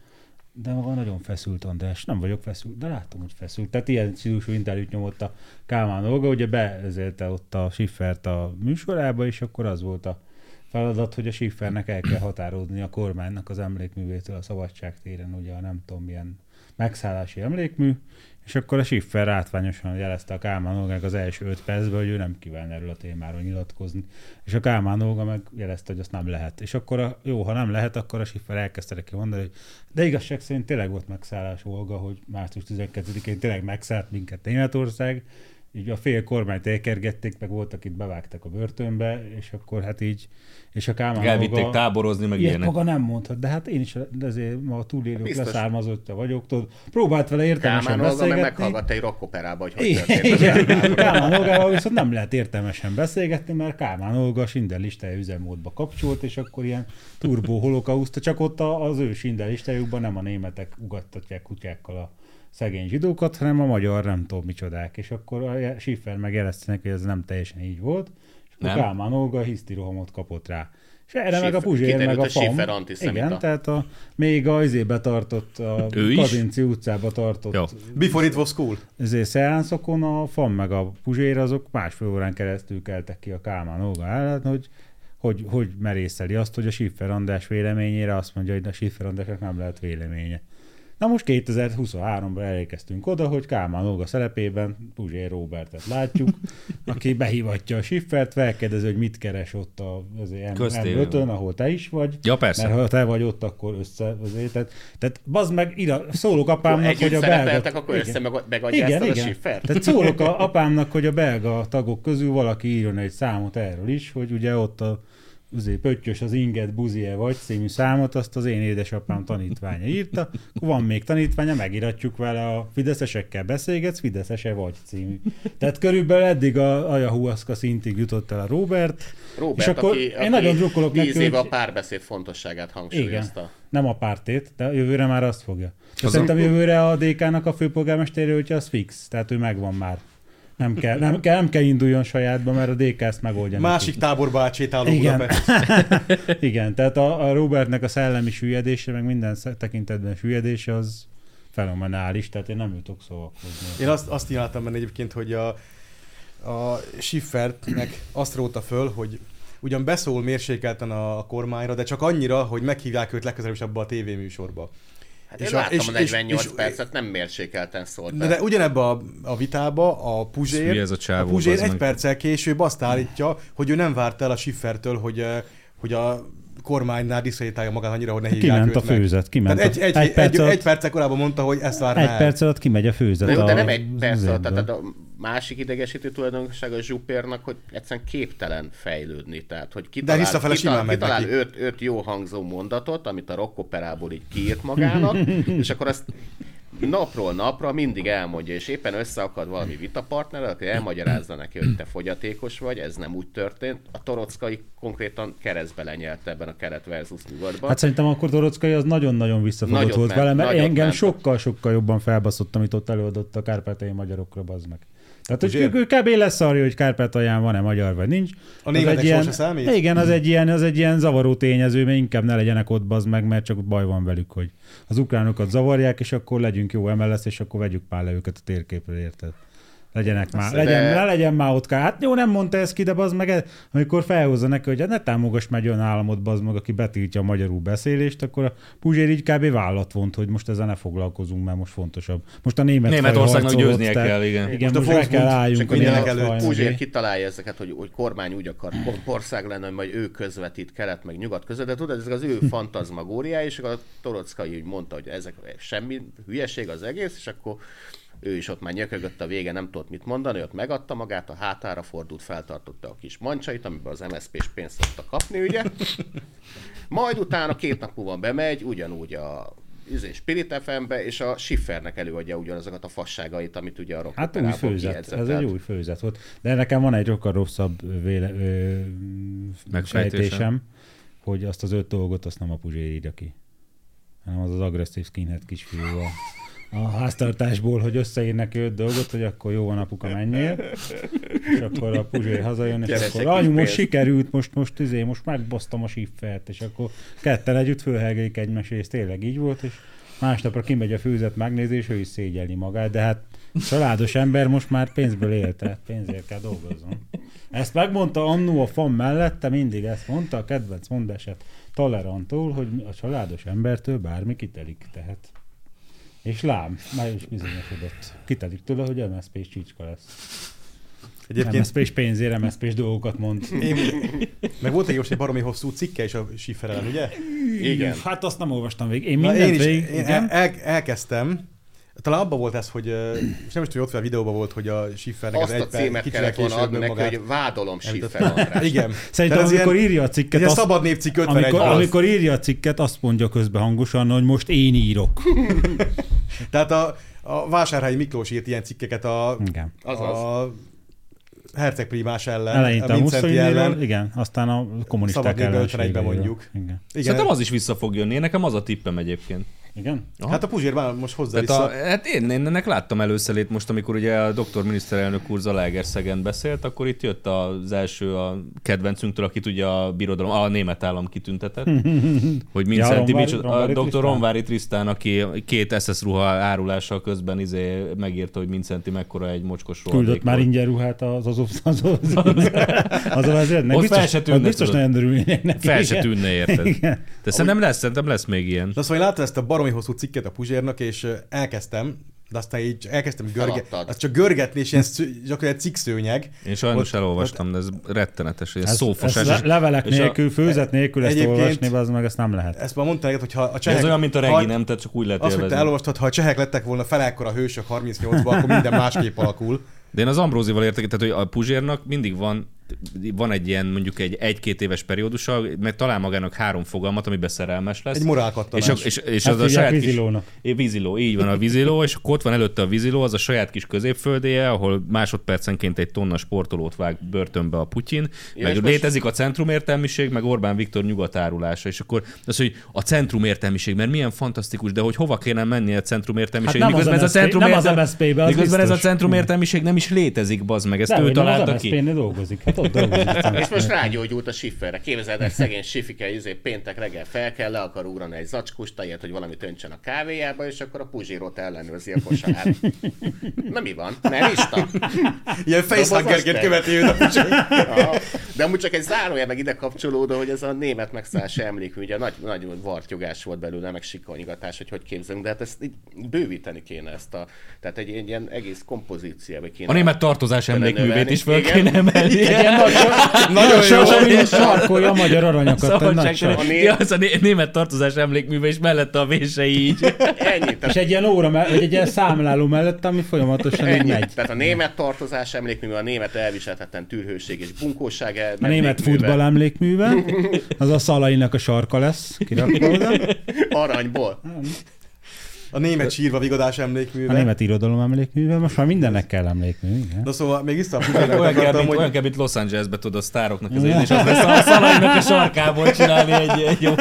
de maga nagyon feszült András, nem vagyok feszült, de látom, hogy feszült. Tehát ilyen stílusú interjút nyomott a Kálmán Olga, ugye beezelte ott a Schiffert a műsorába, és akkor az volt a feladat, hogy a Schiffernek el kell határozni a kormánynak az emlékművétől a Szabadság téren, ugye a nem tudom milyen megszállási emlékmű, és akkor a Schiffer látványosan jelezte a Kálmán Olgának az első öt percben, hogy ő nem kíván erről a témáról nyilatkozni. És a Kálmán meg jelezte, hogy azt nem lehet. És akkor a, jó, ha nem lehet, akkor a Schiffer elkezdte neki mondani, hogy de igazság szerint tényleg volt megszállás Olga, hogy március 12-én tényleg megszállt minket Németország, így a fél kormányt elkergették, meg voltak itt bevágtak a börtönbe, és akkor hát így, és a Kálmán Elvitték Olga... táborozni, meg ilyenek. maga nem mondhat, de hát én is azért ma a túlélők Biztos. leszármazottja vagyok, tudod. Próbált vele értelmesen Kálmán beszélgetni. meghallgatta egy rockoperába, hogy hogy történt. Kálmán Olgával viszont nem lehet értelmesen beszélgetni, mert Kálmán Olga a Schindler listája üzemmódba kapcsolt, és akkor ilyen turbó holokauszt, csak ott az ő listájukban nem a németek ugattatják kutyákkal a szegény zsidókat, hanem a magyar nem tudom micsodák. És akkor a Schiffer megjelezte neki, hogy ez nem teljesen így volt, és akkor Nem? Kálmán Olga hisztirohamot kapott rá. És erre Schiffer- meg a Puzsér, meg a hogy FAM. Igen, tehát a, még a izébe tartott, a Ő is? Kazinci utcába tartott Jó. Before it was cool. ezért szeánszokon a FAM meg a Puzsér azok másfél órán keresztül keltek ki a Kálmán Olga ellen, hogy, hogy, hogy merészeli azt, hogy a Schiffer András véleményére azt mondja, hogy a Schiffer Andrásnak nem lehet véleménye. Na most 2023-ban elérkeztünk oda, hogy Kálmán Olga szerepében Puzsér Robertet látjuk, aki behívatja a Schiffert, felkérdezi, hogy mit keres ott a, azért M- Köztévében. M5-ön, ahol te is vagy. Ja, persze. Mert ha te vagy ott, akkor össze, azért, tehát, tehát bazd meg, ira, szólok apámnak, hogy a belga... akkor össze meg- megadja igen, ezt a igen. Schiffert? Tehát szólok a apámnak, hogy a belga tagok közül valaki írjon egy számot erről is, hogy ugye ott a azért pöttyös az inget buzie vagy című számot, azt az én édesapám tanítványa írta. Akkor van még tanítványa, megiratjuk vele a Fideszesekkel beszélgetsz, Fideszese vagy című. Tehát körülbelül eddig a Ayahuasca szintig jutott el a Robert. Robert, és akkor aki, én aki nagyon drukkolok neki, tíz éve a hogy- párbeszéd fontosságát igen, hangsúlyozta. nem a pártét, de jövőre már azt fogja. De szerintem jövőre a DK-nak a főpolgármesterő, hogyha az fix, tehát ő megvan már. Nem kell, nem kell, nem kell induljon sajátba, mert a DK ezt megoldja. neki. Másik táborba átsétáló Igen. Budapest. Igen, tehát a, a Robertnek a szellemi süllyedése, meg minden tekintetben süllyedése az fenomenális, tehát én nem jutok szóvakozni. Én azt, azt nyiláltam benne egyébként, hogy a, a Schiffertnek azt róta föl, hogy ugyan beszól mérsékelten a kormányra, de csak annyira, hogy meghívják őt legközelebb is abba a tévéműsorba. Hát És én a- láttam és- a 48 és- és- percet, nem mérsékelten szólt. De, de ugyanebbe a, a vitába a Puzsér, ez a csávó, a Puzsér egy meg. perccel később azt állítja, hogy ő nem várt el a Schiffertől, hogy, hogy a kormánynál diszkreditálja magát annyira, hogy ne hívják Kiment a főzet, kiment Tehát egy, a- egy, egy egy, perc egy, alatt- egy perccel korábban mondta, hogy ezt várná Egy perc alatt kimegy a főzet. De, jó, de a- nem egy perc alatt, tehát a másik idegesítő tulajdonság a Zsupérnak, hogy egyszerűen képtelen fejlődni. Tehát, hogy kitalál, visszafele simán megy kitalál neki. öt, öt jó hangzó mondatot, amit a rockoperából így kiírt magának, és akkor azt napról napra mindig elmondja, és éppen összeakad valami vitapartner, aki elmagyarázza neki, hogy te fogyatékos vagy, ez nem úgy történt. A Torockai konkrétan keresztbe lenyelte ebben a kelet versus nyugatban. Hát szerintem akkor Torockai az nagyon-nagyon visszafogott volt ment, vele, mert engem sokkal-sokkal jobban felbaszott, amit ott előadott a kárpátai magyarokra, bazd meg. Tehát, hogy Ugye? ő, ő kb. leszarja, hogy Kárpátalján van-e magyar vagy nincs. A németek egy ilyen, sorsa számít? Igen, az egy, ilyen, az egy ilyen zavaró tényező, mert inkább ne legyenek ott bazd meg, mert csak baj van velük, hogy az ukránokat zavarják, és akkor legyünk jó MLS, és akkor vegyük pár le őket a térképről, érted? Legyenek már, de- legyen, le legyen már ott. Hát jó, nem mondta ezt ki, de bazd meg, amikor felhozza neki, hogy hát ne támogass meg olyan államot, bazd meg, aki betiltja a magyarul beszélést, akkor a Puzsér így kb. vállat vont, hogy most ezzel ne foglalkozunk, mert most fontosabb. Most a német Németországnak győznie tehát- kell, igen. Igen, Most most, meg kell álljunk mindenek előtt Puzsér kitalálja ezeket, hogy, hogy kormány úgy akar ország lenne, hogy majd ő közvetít kelet meg nyugat között, de tudod, ezek az ő fantazmagóriái, és akkor a Torockai úgy mondta, hogy ezek semmi hülyeség az egész, és akkor ő is ott már nyökögött a vége, nem tudott mit mondani, ott megadta magát, a hátára fordult, feltartotta a kis mancsait, amiben az MSZP-s pénzt szokta kapni, ugye? Majd utána két nap múlva bemegy, ugyanúgy a izé, Spirit FM-be, és a Schiffernek előadja ugyanazokat a fasságait, amit ugye a Rock Hát új főzet, kijegyzett. ez Tehát- egy új főzet volt. De nekem van egy sokkal rosszabb véle, ö, sejtésem, hogy azt az öt dolgot azt nem a Puzsér írja ki, hanem az az agresszív skinhead kisfiú a, a háztartásból, hogy összeír neki öt dolgot, hogy akkor jó van apuka menjél, és akkor a Puzsér hazajön, és Keresek akkor anyu, most pénzt." sikerült, most, most, izé, most megbasztam a siffert, és akkor ketten együtt fölhelgelik egymás, és tényleg így volt, és másnapra kimegy a főzet megnézi, és ő is szégyelni magát, de hát családos ember most már pénzből él, tehát pénzért kell dolgozzon. Ezt megmondta annó a fan mellette, mindig ezt mondta, a kedvenc mondását tolerantól, hogy a családos embertől bármi kitelik, tehát. És lám, már is bizonyosodott. Kitelik tőle, hogy MSZP-s csicska lesz. Egyébként MSZP-s pénzért MSZP-s dolgokat mond. én, meg volt egy most egy baromi hosszú cikke is a Schiffer ellen, ugye? Igen. Hát azt nem olvastam végig. Én Na, mindent én is végig, én el, elkezdtem, talán abban volt ez, hogy, és nem is tudom, hogy ott a videóban volt, hogy a Schiffernek Azt az egy kicsivel kellett volna adni neki, hogy vádolom. Schiffer András. Igen. Szerintem ez amikor ilyen- írja a cikket, azt, szabad népcikk 51 amikor, az. amikor írja a cikket, azt mondja közben hangosan, hogy most én írok. Tehát a, a Vásárhelyi Miklós írt ilyen cikkeket a, Igen. Azaz. a Herceg Primás ellen, Eleinte a Vincenti ellen. igen, aztán a kommunisták Szabad ellenségeiről. 51-ben mondjuk. Igen. Igen, Szerintem az is vissza fog jönni. Nekem az a tippem egyébként. Igen? Aha. Hát a Puzsér már most hozzá Tehát a, hát én, én ennek láttam előszelét most, amikor ugye a doktor miniszterelnök úr Zalaegerszegen beszélt, akkor itt jött az első a kedvencünktől, akit ugye a birodalom, a német állam kitüntetett, hogy Mincenti, Ronvári- micsoda- a doktor? Ronvári Trisztán, aki két SS ruha árulással közben izé megírta, hogy Mincenti mekkora egy mocskos rohadék Küldött már ingyen ruhát az az az az az az a vezérnek. Ott Biztos, fel se biztos nagyon örülnének. Fel se tűnne, érted? De szerintem lesz, szerintem lesz még ilyen. De szóval én láttam ezt a baromi hosszú cikket a Puzsérnak, és elkezdtem, de aztán így elkezdtem görgetni, Feladtad. az csak görgetni, és ilyen sző, gyakorlatilag cikszőnyeg. Én sajnos Ott- elolvastam, de ez rettenetes, hogy ez Ez, szófosás. ez és- le- levelek és a- nélkül, főzet nélkül ezt Egyébként- olvasni, az meg ezt nem lehet. Ezt már mondtam neked, hogy ha a csehek... ez olyan, mint a regi, nem? Tehát csak úgy lehet Azt, hogy te elolvastad, ha a csehek lettek volna felekkor a hősök 38-ban, akkor minden másképp alakul. De én az Ambrózival értek, tehát hogy a Puzsérnak mindig van van egy ilyen mondjuk egy egy-két éves periódusa, mert talál magának három fogalmat, amiben szerelmes lesz. Egy morálkattanás. És, a, és, és Ezt az a saját kis... vízilónak. É, víziló, így van a víziló, és akkor ott van előtte a víziló, az a saját kis középföldéje, ahol másodpercenként egy tonna sportolót vág börtönbe a Putyin, Ja, meg most- létezik a centrumértelmiség, meg Orbán Viktor nyugatárulása, és akkor az, hogy a centrumértelmiség, mert milyen fantasztikus, de hogy hova kéne menni a centrumértelmiség, Hát nem az miközben ez a MSZP nem az centrumértel- MSZP-be, az miközben ez a centrumértelmiség nem is létezik, bazd meg, ezt De, ő találta ki. Dolgozik. Hát ott dolgozik. És most rágyógyult a Schifferre. Képzeld el, szegény Sifike izé, péntek reggel fel kell, le akar ugrani egy zacskust, ilyet, hogy valamit öntsen a kávéjába, és akkor a Puzsérot ellenőrzi a kosár. Na mi van? Nem ista? Ilyen facehangerként Dobozos követi őt a. De amúgy csak egy zárójel meg ide kapcsolódó, hogy ez a német megszállása emlékmű, ugye nagy, nagy vartyogás volt belőle, meg sikonyigatás, hogy hogy képzelünk, de hát ezt így bővíteni kéne ezt a, tehát egy, egy ilyen egész kompozícióba kéne. A német tartozás emlékművét is föl Igen. kéne emelni. Nagyon jó. Nagyon sarkolja a magyar aranyakat. nagy Szabadság, sor. A né- ja, az a né- német tartozás emlékműve, és mellette a vései így. Ennyi, És egy ilyen óra, me- vagy egy ilyen számláló mellett, ami folyamatosan így ennyi. megy. Tehát a német tartozás emlékmű, a német elviselhetetlen tűrhőség és bunkóság A német futball emlékműve, az a szalainak a sarka lesz, kirakva. Aranyból. A német sírva vigadás A emlékműve. német irodalom emlékműve, most már mindennek kell emlékmű, igen. Na szóval még vissza a Olyan kell, mint, hogy olyan kell, mint Los Angelesbe tudod a sztároknak az én, és az lesz a szalainak a sarkából csinálni egy, egy jót.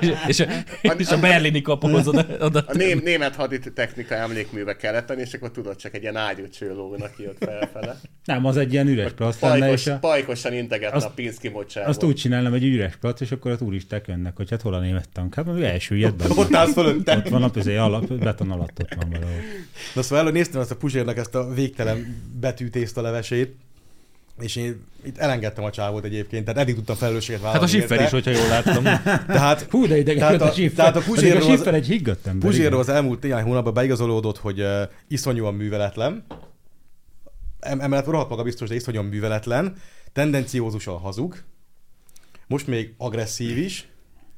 és, és, a, és a berlini kapuhoz oda, oda A ném, német haditechnika emlékműve kellett tenni, és akkor tudod, csak egy ilyen ágyúcső lógnak ott felfele. Nem, az egy ilyen üres plac lenne, Pajkos, és a, pajkosan integetne Azt- a Pinszki mocsából. azt úgy csinálnám, egy üres plac, és akkor a turisták jönnek, hogy hát hol a német tank. Hát elsüllyed be. ott állsz fölötte. Ott van a közé alap, beton alatt ott van valahol. Na szóval előbb néztem ezt a Puzsérnek ezt a végtelen betűtészta levesét, és én itt elengedtem a csávót egyébként, tehát eddig tudtam felelősséget Hát vállalni. a Schiffer érte. is, hogyha jól láttam. Tehát Hú, de idegen Tehát a, a- a Schiffer. tehát a Puzsérról a Schiffer egy higgadt ember. Puzsérról az elmúlt néhány hónapban beigazolódott, hogy uh, iszonyúan műveletlen, em- emellett rohadt maga biztos, de iszonyúan műveletlen, tendenciózusan hazug, most még agresszív is,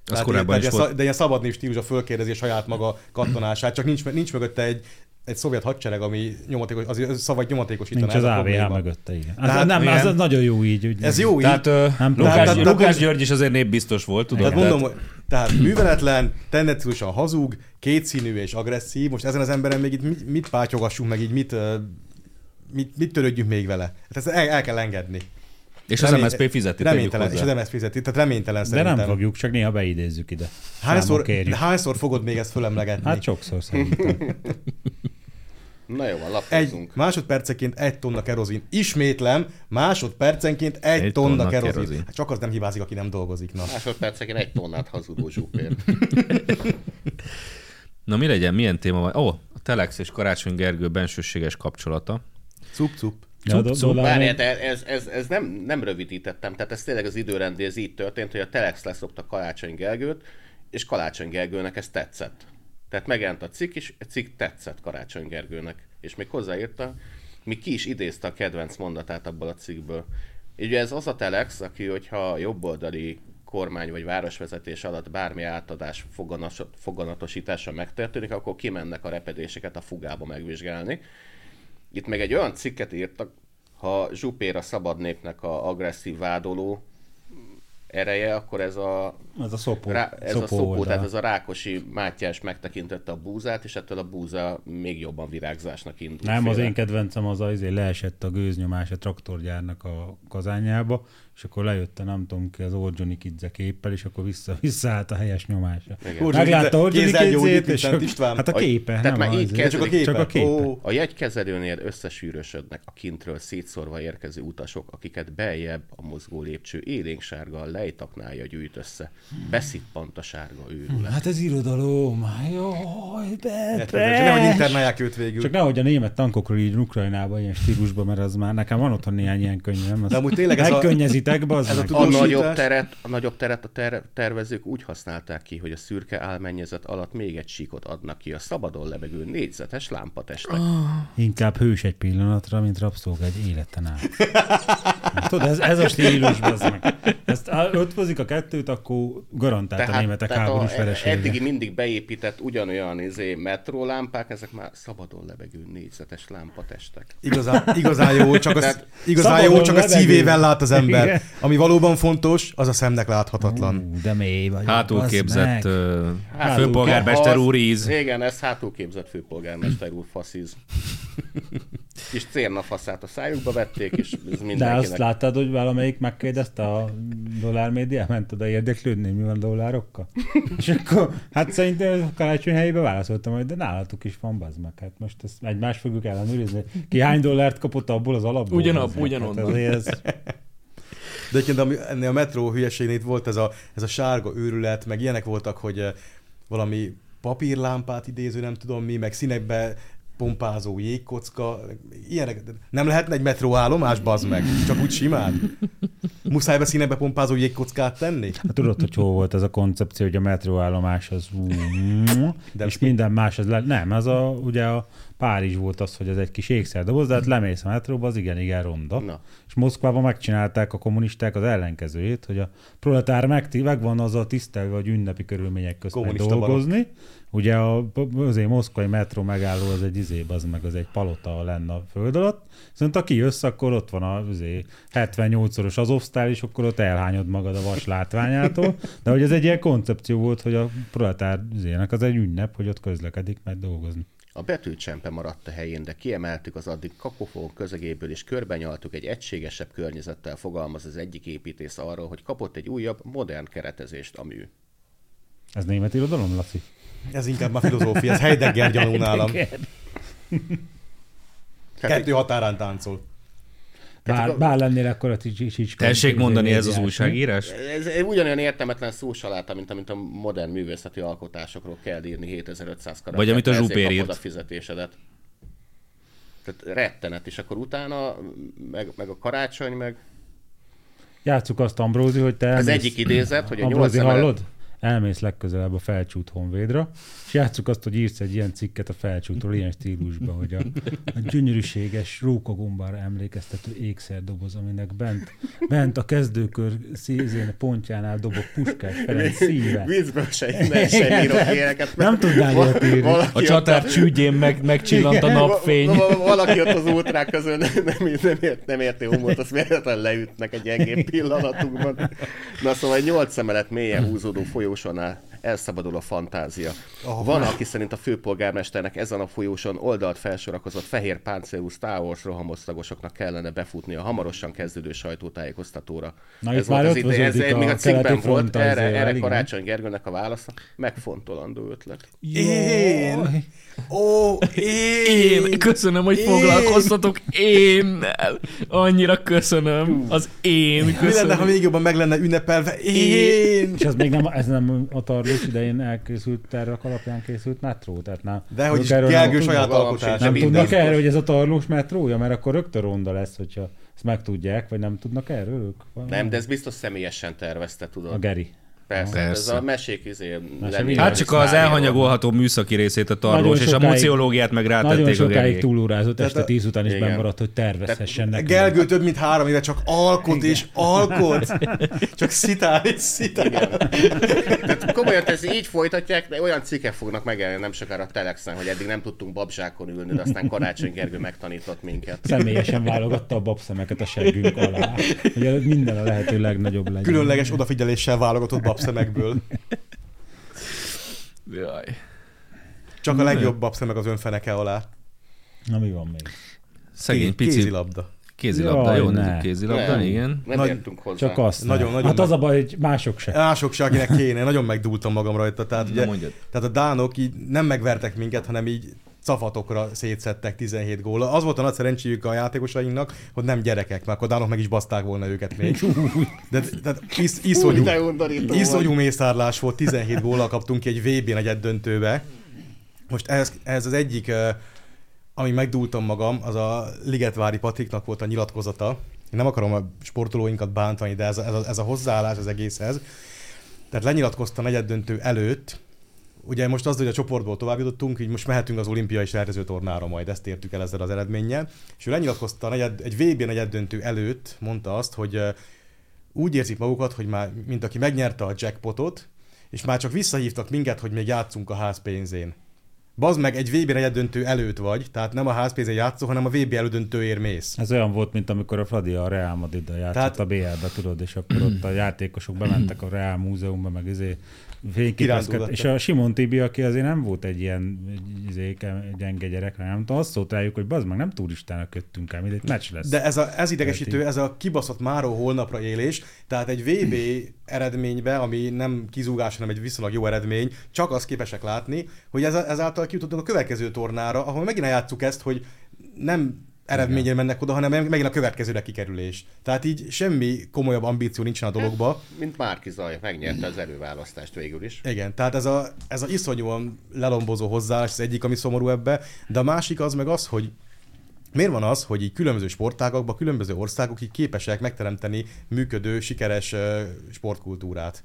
Az Tehát korábban ilyen- is ilyen volt. szá- De ilyen szabadnév stílusra fölkérdezi a saját maga kattonását, csak nincs, nincs mögötte egy, egy szovjet hadsereg, ami nyomatékos, az szabad nyomatékosítaná. Nincs az AVH mögötte, igen. Az, Tehát- nem, az, igen. az nagyon jó így. Úgy, Ez jó így. Tehát Nem Lukás, tehát- tehát- Lukás György is azért népbiztos volt, tudod? Tehát mondom, hogy tehát műveletlen, tendenciósan hazug, kétszínű és agresszív. Most ezen az emberen még itt mit, mit pátyogassunk, meg így mit, mit, mit törődjünk még vele? Hát ezt el, el kell engedni. És az Remény- MSZP fizeti, Reménytelen, és az MSZ fizeti, tehát reménytelen De szerintem. nem fogjuk, csak néha beidézzük ide. Hányszor, de hányszor fogod még ezt fölemlegetni? Hát sokszor szerintem. Na jó, van, egy lapozzunk. másodpercenként egy tonna kerozin. Ismétlem, másodpercenként egy, Egy tonna, tonna kerozin. kerozin. Hát csak az nem hibázik, aki nem dolgozik. Na. Másodperceken egy tonnát hazudó zsúpér. Na mi legyen, milyen téma van? Ó, a Telex és Karácsony Gergő bensőséges kapcsolata. Cup, cup. Ja, ez, ez, ez nem, nem rövidítettem, tehát ez tényleg az időrendi, ez így történt, hogy a Telex leszokta Kalácsony Gergőt, és Kalácsony Gergőnek ez tetszett. Tehát megjelent a cikk, és a cikk tetszett Karácsony Gergőnek. És még hozzáírta, mi ki is idézte a kedvenc mondatát abból a cikkből. És ugye ez az a Telex, aki, hogyha jobboldali kormány vagy városvezetés alatt bármi átadás foganatosítása megtörténik, akkor kimennek a repedéseket a fugába megvizsgálni. Itt meg egy olyan cikket írtak, ha Zsupér a szabad népnek a agresszív vádoló ereje, akkor ez a, Az a szopó. rá, ez a szopó, oldal. tehát ez a Rákosi Mátyás megtekintette a búzát, és ettől a búza még jobban virágzásnak indult. Nem, az félre. én kedvencem az az, hogy leesett a gőznyomás a traktorgyárnak a kazányába, és akkor lejött a nem tudom ki az Orgyoni Kidze képpel, és akkor vissza, visszaállt a helyes nyomása. Meglátta gyógyít, Kidzét, és akkor- István. hát a A- képe, tehát nem már így kezdődik. Csak a képe. Csak a képe. Ó, A jegykezelőnél összesűrösödnek a kintről szétszórva érkező utasok, akiket beljebb a mozgó lépcső élénksárga lejtaknája gyűjt össze. Beszippant a sárga őrület. Hát ez irodalom. Jaj, Csak Petre. nehogy internálják őt végül. Csak nehogy a német tankokról így Ukrajnába ilyen stílusban, mert az már nekem van otthon néhány ilyen könyvem. De amúgy tényleg ez a- Megkönnyezitek, be, ez a. A nagyobb, teret, a nagyobb teret a ter- tervezők úgy használták ki, hogy a szürke álmennyezet alatt még egy síkot adnak ki a szabadon lebegő négyzetes lámpatestek. Oh. Inkább hős egy pillanatra, mint rabszolga egy életen át. Tudod, ez, ez a stílus, az meg. Ezt ötvözik a kettőt, akkor garantált a németek háborús a, veresége. eddigi mindig beépített ugyanolyan izé, metrólámpák, ezek már szabadon lebegő négyzetes lámpatestek. Igazán, igazán jó, csak, az, Tehát igazán jó, csak a szívével lát az ember. Ami valóban fontos, az a szemnek láthatatlan. Ú, de mély vagy. Hátul képzett ö, Hátul főpolgármester úr íz. Igen, ez hátul képzett főpolgármester úr faszíz. Kis cérnafaszát a szájukba vették, és ez De azt mindenkinek. láttad, hogy valamelyik megkérdezte a dollár média, ment oda érdeklődni, mi van dollárokkal? És akkor, hát szerintem a karácsony helyébe válaszoltam, hogy de nálatok is van, bazd meg. Hát most ezt egymást fogjuk ellenőrizni. Ki hány dollárt kapott abból az alapból? Ugyanab- bazd meg? ugyanonnan. Hát azért ez, De egyébként ami, ennél a metró hülyeségnél itt volt ez a, ez a sárga őrület, meg ilyenek voltak, hogy eh, valami papírlámpát idéző, nem tudom mi, meg színekbe pompázó jégkocka, ilyenek. Nem lehetne egy metróállomás, bazd meg? Csak úgy simán? Muszáj be színekbe pompázó jégkockát tenni? Hát tudod, hogy hol volt ez a koncepció, hogy a metróállomás az De és minden más az le... Nem, az a, ugye a Párizs volt az, hogy ez egy kis ékszerdoboz, de hát lemész a metróba, az igen, igen ronda. Na. És Moszkvában megcsinálták a kommunisták az ellenkezőjét, hogy a proletár megti- megvan az a tisztelve, hogy ünnepi körülmények között dolgozni, Ugye a, azért moszkvai metró megálló az egy izé, az meg az egy palota lenne a föld alatt, viszont aki jössz, akkor ott van a izé, 78-szoros azovsztál, és akkor ott elhányod magad a vas látványától, de hogy ez egy ilyen koncepció volt, hogy a proletár izének az egy ünnep, hogy ott közlekedik, mert dolgozni. A betűcsempe maradt a helyén, de kiemeltük az addig kakofón közegéből, és körbenyaltuk egy egységesebb környezettel fogalmaz az egyik építész arról, hogy kapott egy újabb, modern keretezést a mű. Ez német irodalom, Laci? Ez inkább már filozófia, ez Heidegger gyanú nálam. Kettő határán táncol. Bár, bár lennél akkor a csicska. Tessék mondani, ez az újságírás? Ez ugyanolyan értelmetlen szósaláta, mint amit a modern művészeti alkotásokról kell írni 7500 karakter. Vagy amit a Zsupér írt. a fizetésedet. Tehát rettenet, és akkor utána meg, meg a karácsony, meg Játsszuk azt, Ambrózi, hogy te az elmész- egyik idézet, hogy a nyolc Ambrózi, emelet- hallod? Elmész legközelebb a felcsút honvédra, és játsszuk azt, hogy írsz egy ilyen cikket a felcsútról ilyen stílusban, hogy a, a gyönyörűséges rókagombára emlékeztető ékszerdoboz, aminek bent, bent a kezdőkör szízén pontjánál dobok Puskás Ferenc szíve. Vízből se innen sem írok ilyeneket. Nem tudnál ilyet írni. A csatár csügyén meg, megcsillant a napfény. Va- va- Valaki ott az ultrák közül nem, nem, nem, ért, nem érti humort, azt véletlenül leütnek egy gyengébb pillanatunkban. Na szóval egy nyolc emelet mélyen húzódó oxonar elszabadul a fantázia. Oh, Van, aki szerint a főpolgármesternek ezen a folyóson oldalt felsorakozott fehér páncélú Star Wars rohamosztagosoknak kellene befutni a hamarosan kezdődő sajtótájékoztatóra. Na, itt már az ide- ez vöződik még a a cikkben volt, erre, erre igen. Karácsony Gergőnek a válasza. Megfontolandó ötlet. Én? Ó, én! Én köszönöm, hogy foglalkoztatok énnel. Annyira köszönöm. Az én Mi lenne, ha köszönöm. még jobban meg lenne ünnepelve? Én! És ez még nem, ez nem a tarlós idején elkészült tervek alapján készült metró, tehát nem. De hogy is Gergő tudnak. saját alkotás. Nem tudnak erről, hogy ez a tarlós metrója, mert akkor rögtön ronda lesz, hogyha ezt megtudják, vagy nem tudnak erről ők? Nem, de ez biztos személyesen tervezte, tudod. A Geri. Persze, Persze. ez a mesék izé Mese lenni. Hát csak az elhanyagolható műszaki részét a tarlós, Nagyon és a sokáig- muciológiát meg Nagyon rátették a sokáig túlórázott, este a- tíz után is bemaradt, hogy tervezhessen nekünk. Gergő több mint három éve csak alkot és alkot. Csak szitál és szitál. Tehát komolyan, ezt így folytatják, de olyan cikkek fognak megjelenni nem sokára a Telexen, hogy eddig nem tudtunk babzsákon ülni, de aztán Karácsony Gergő megtanított minket. Személyesen válogatta a babszemeket a seggünk alá, hogy minden a lehető legnagyobb legyen. Különleges odafigyeléssel válogatott babszemekből. Jaj. Csak a legjobb babszemek az önfeneke alá. Na mi van még? Szegény pici Kézilabda. kézilabda. Jaj, Jó, ne. nézzük kézilabda, Nem. igen. Nem Nagy- értünk hozzá. Csak azt. Nagyon- nagyon hát nagy- az a baj, hogy mások se. Mások se, akinek kéne. Nagyon megdúltam magam rajta. Tehát, ugye, tehát a dánok így nem megvertek minket, hanem így cafatokra szétszettek 17 góla. Az volt a nagy szerencséjük a játékosainknak, hogy nem gyerekek, mert akkor dánok meg is baszták volna őket még. De is, iszonyú, Úgy, de undorító iszonyú volt. mészárlás volt, 17 góllal kaptunk ki egy VB negyed döntőbe. Most ez, ez az egyik, ami megdúltam magam, az a Ligetvári Patriknak volt a nyilatkozata. Én nem akarom a sportolóinkat bántani, de ez a, ez a, ez a hozzáállás az egészhez. Tehát lenyilatkozta negyed döntő előtt, Ugye most az, hogy a csoportból tovább jutottunk, így most mehetünk az olimpiai sertező tornára majd, ezt értük el ezzel az eredménnyel. És ő lenyilatkozta negyed, egy VB negyed döntő előtt, mondta azt, hogy úgy érzik magukat, hogy már, mint aki megnyerte a jackpotot, és már csak visszahívtak minket, hogy még játszunk a házpénzén. Bazd meg, egy VB döntő előtt vagy, tehát nem a házpénzén játszol, hanem a VB elődöntőért mész. Ez olyan volt, mint amikor a Fradi a Real Madrid-dal játszott Tehát- a BL-be, tudod, és akkor ott a játékosok bementek a Real Múzeumba, meg izé fényképezkedtek. Kirándulgattak. És a Simon Tibi, aki azért nem volt egy ilyen izé, ke- gyenge gyerek, nem tudom, azt szólt rájuk, hogy bazd meg, nem turistának köttünk el, mindegy meccs lesz. De ez, a, ez idegesítő, ez a kibaszott máró holnapra élés, tehát egy VB eredménybe, ami nem kizúgás, hanem egy viszonylag jó eredmény, csak azt képesek látni, hogy ez, ezáltal kijutottunk a következő tornára, ahol megint játsszuk ezt, hogy nem eredményre mennek oda, hanem megint a következőre kikerülés. Tehát így semmi komolyabb ambíció nincsen a dologba. Mint Márki Zaj, megnyerte az előválasztást végül is. Igen, tehát ez a, ez a iszonyúan lelombozó hozzáállás az egyik, ami szomorú ebbe, de a másik az meg az, hogy miért van az, hogy így különböző sportágakban, különböző országok így képesek megteremteni működő, sikeres sportkultúrát.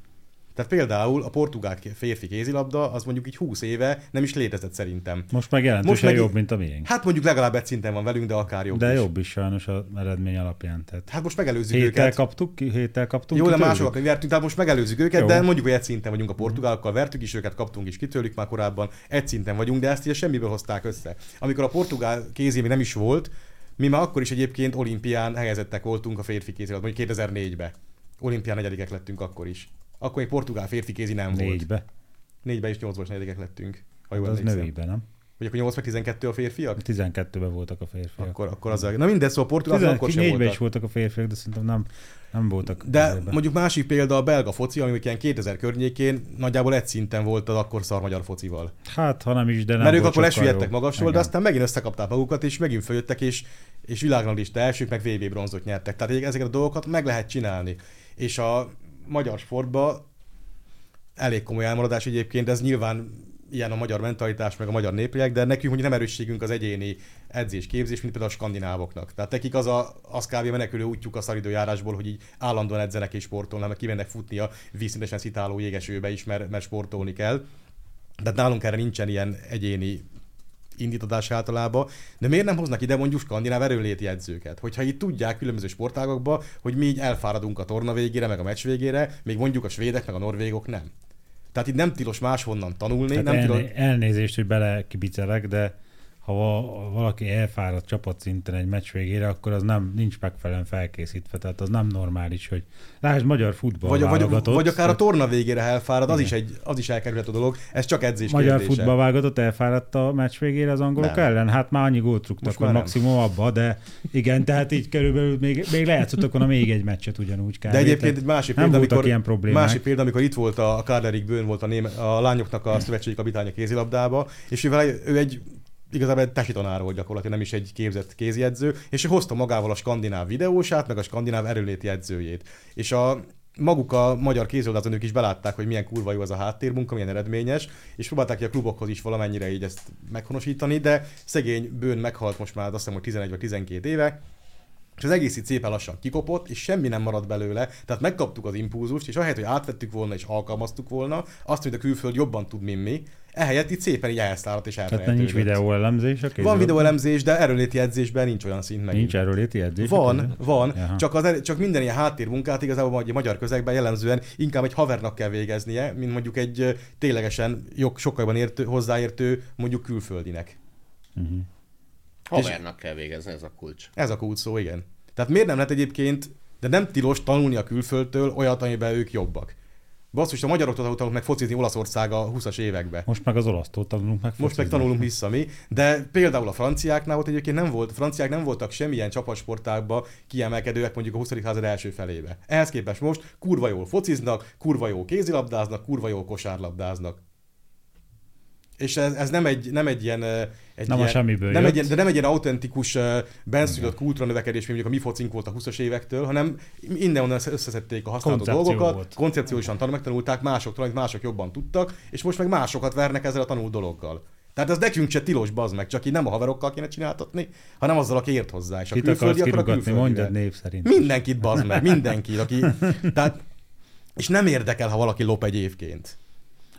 Tehát például a portugál férfi kézilabda, az mondjuk így 20 éve nem is létezett szerintem. Most meg jelentősen meg- jobb, mint a miénk. Hát mondjuk legalább egy szinten van velünk, de akár jobb De is. jobb is sajnos az eredmény alapján. Tehát Hát most megelőzzük héttel őket. kaptuk ki, héttel kaptunk Jó, de másokat vertünk, tehát most megelőzzük őket, Jó. de mondjuk, hogy egy szinten vagyunk a portugálokkal, vertük is őket, kaptunk is ki tőlük már korábban, egy szinten vagyunk, de ezt ugye semmiből hozták össze. Amikor a portugál kézi nem is volt, mi már akkor is egyébként olimpián helyezettek voltunk a férfi kézilabban, mondjuk 2004-ben. Olimpián negyedikek lettünk akkor is. Akkor még portugál férfi kézi nem volt. Négybe. Négyben és nyolcban is negyedikek lettünk. Ha jól Az emlékszem. nőiben, nem? Vagy akkor 8 meg 12 a férfiak? 12-ben voltak a férfiak. Akkor, akkor az a... Na mindegy, szóval a portugálok akkor sem 14-ben voltak. is voltak a férfiak, de szerintem nem, nem voltak. De ezerben. mondjuk másik példa a belga foci, ami ilyen 2000 környékén nagyjából egy szinten volt az akkor szar magyar focival. Hát, ha nem is, de nem Mert ők akkor lesüllyedtek magasról, de Igen. aztán megint összekapták magukat, és megint följöttek, és, és világranglista elsők, meg VB bronzot nyertek. Tehát ezeket a dolgokat meg lehet csinálni. És a magyar sportban elég komoly elmaradás egyébként, ez nyilván ilyen a magyar mentalitás, meg a magyar népliek, de nekünk mondjuk nem erősségünk az egyéni edzés-képzés, mint például a skandinávoknak. Tehát nekik az a az kb. menekülő útjuk a szaridőjárásból, hogy így állandóan edzenek és sportolnak, meg kimennek futni a vízszintesen szitáló jégesőbe is, mert, mert sportolni kell. Tehát nálunk erre nincsen ilyen egyéni indítatás általában, de miért nem hoznak ide mondjuk skandináv erőléti edzőket? Hogyha itt tudják különböző sportágokba, hogy mi így elfáradunk a torna végére, meg a meccs végére, még mondjuk a svédek, meg a norvégok nem. Tehát itt nem tilos máshonnan tanulni, Hát nem elné- tilos... elnézést, hogy bele kibicelek, de ha va- valaki elfárad csapatszinten egy meccs végére, akkor az nem nincs megfelelően felkészítve. Tehát az nem normális, hogy lásd magyar futball Vagy, vagy, válogatott, vagy akár a torna végére elfárad, az is, egy, az is elkerülhető dolog, ez csak edzés magyar kérdése. futballválogatott elfáradt a meccs végére az angolok Nem. ellen? Hát már annyi gólt rúgtak, hogy nem. maximum abba, de igen, tehát így körülbelül még, még lejátszottak volna még egy meccset ugyanúgy. Kb. De egyébként egy másik nem példa, voltak amikor, ilyen problémák. másik példa, amikor itt volt a Kárlerik Bőn, volt a, néme, a lányoknak a szövetségi kapitánya kézilabdába, és vele, ő egy igazából egy tesi tanár volt gyakorlatilag, nem is egy képzett kéziedző, és ő hozta magával a skandináv videósát, meg a skandináv erőléti edzőjét. És a maguk a magyar kézilabdázónők is belátták, hogy milyen kurva jó az a háttérmunka, milyen eredményes, és próbálták ki a klubokhoz is valamennyire így ezt meghonosítani, de szegény Bőn meghalt most már azt hiszem, hogy 11 vagy 12 éve, és az egész itt szépen lassan kikopott, és semmi nem maradt belőle, tehát megkaptuk az impulzust, és ahelyett, hogy átvettük volna és alkalmaztuk volna, azt, hogy a külföld jobban tud, mint mi, ehelyett itt szépen így elszáradt és Tehát nincs elfelejtődött. videóelemzés a Van videóelemzés, de erőléti edzésben nincs olyan szint meg. Nincs erről léti edzés? a Van, van, Jaha. csak, az, er- csak minden ilyen háttérmunkát igazából egy magyar közegben jellemzően inkább egy havernak kell végeznie, mint mondjuk egy ténylegesen jog, sokkal értő, hozzáértő mondjuk külföldinek. Havernak kell végezni, ez a kulcs. Ez a kulcs szó, igen. Tehát miért nem lehet egyébként, de nem tilos tanulni a külföldtől olyat, amiben ők jobbak. Basszus, a magyaroktól tanultak meg focizni Olaszország a 20-as években. Most meg az olasztól tanulunk meg Most meg focizni. tanulunk vissza mi, de például a franciáknál ott egyébként nem volt, franciák nem voltak semmilyen csapatsportákban kiemelkedőek mondjuk a 20. század első felébe. Ehhez képest most kurva jól fociznak, kurva jól kézilabdáznak, kurva jól kosárlabdáznak. És ez, ez nem, egy, nem egy ilyen... Egy Nem a ilyen, semmiből nem jött. egy, ilyen- De nem egy ilyen autentikus, benszülött kultúranövekedés, mint mondjuk a mi focink volt a 20-as évektől, hanem innen összeszedték a használható Koncepció dolgokat, volt. koncepciósan tan- megtanulták másoktól, amit mások jobban tudtak, és most meg másokat vernek ezzel a tanult dologgal. Tehát ez nekünk se tilos, bazd meg, csak így nem a haverokkal kéne csináltatni, hanem azzal, aki ért hozzá. És a Kit akarsz külföldi a kirugatni, külföldivel. mondjad név szerint. Mindenkit, bazd meg, mindenkit, aki... Tehát, és nem érdekel, ha valaki lop egy évként.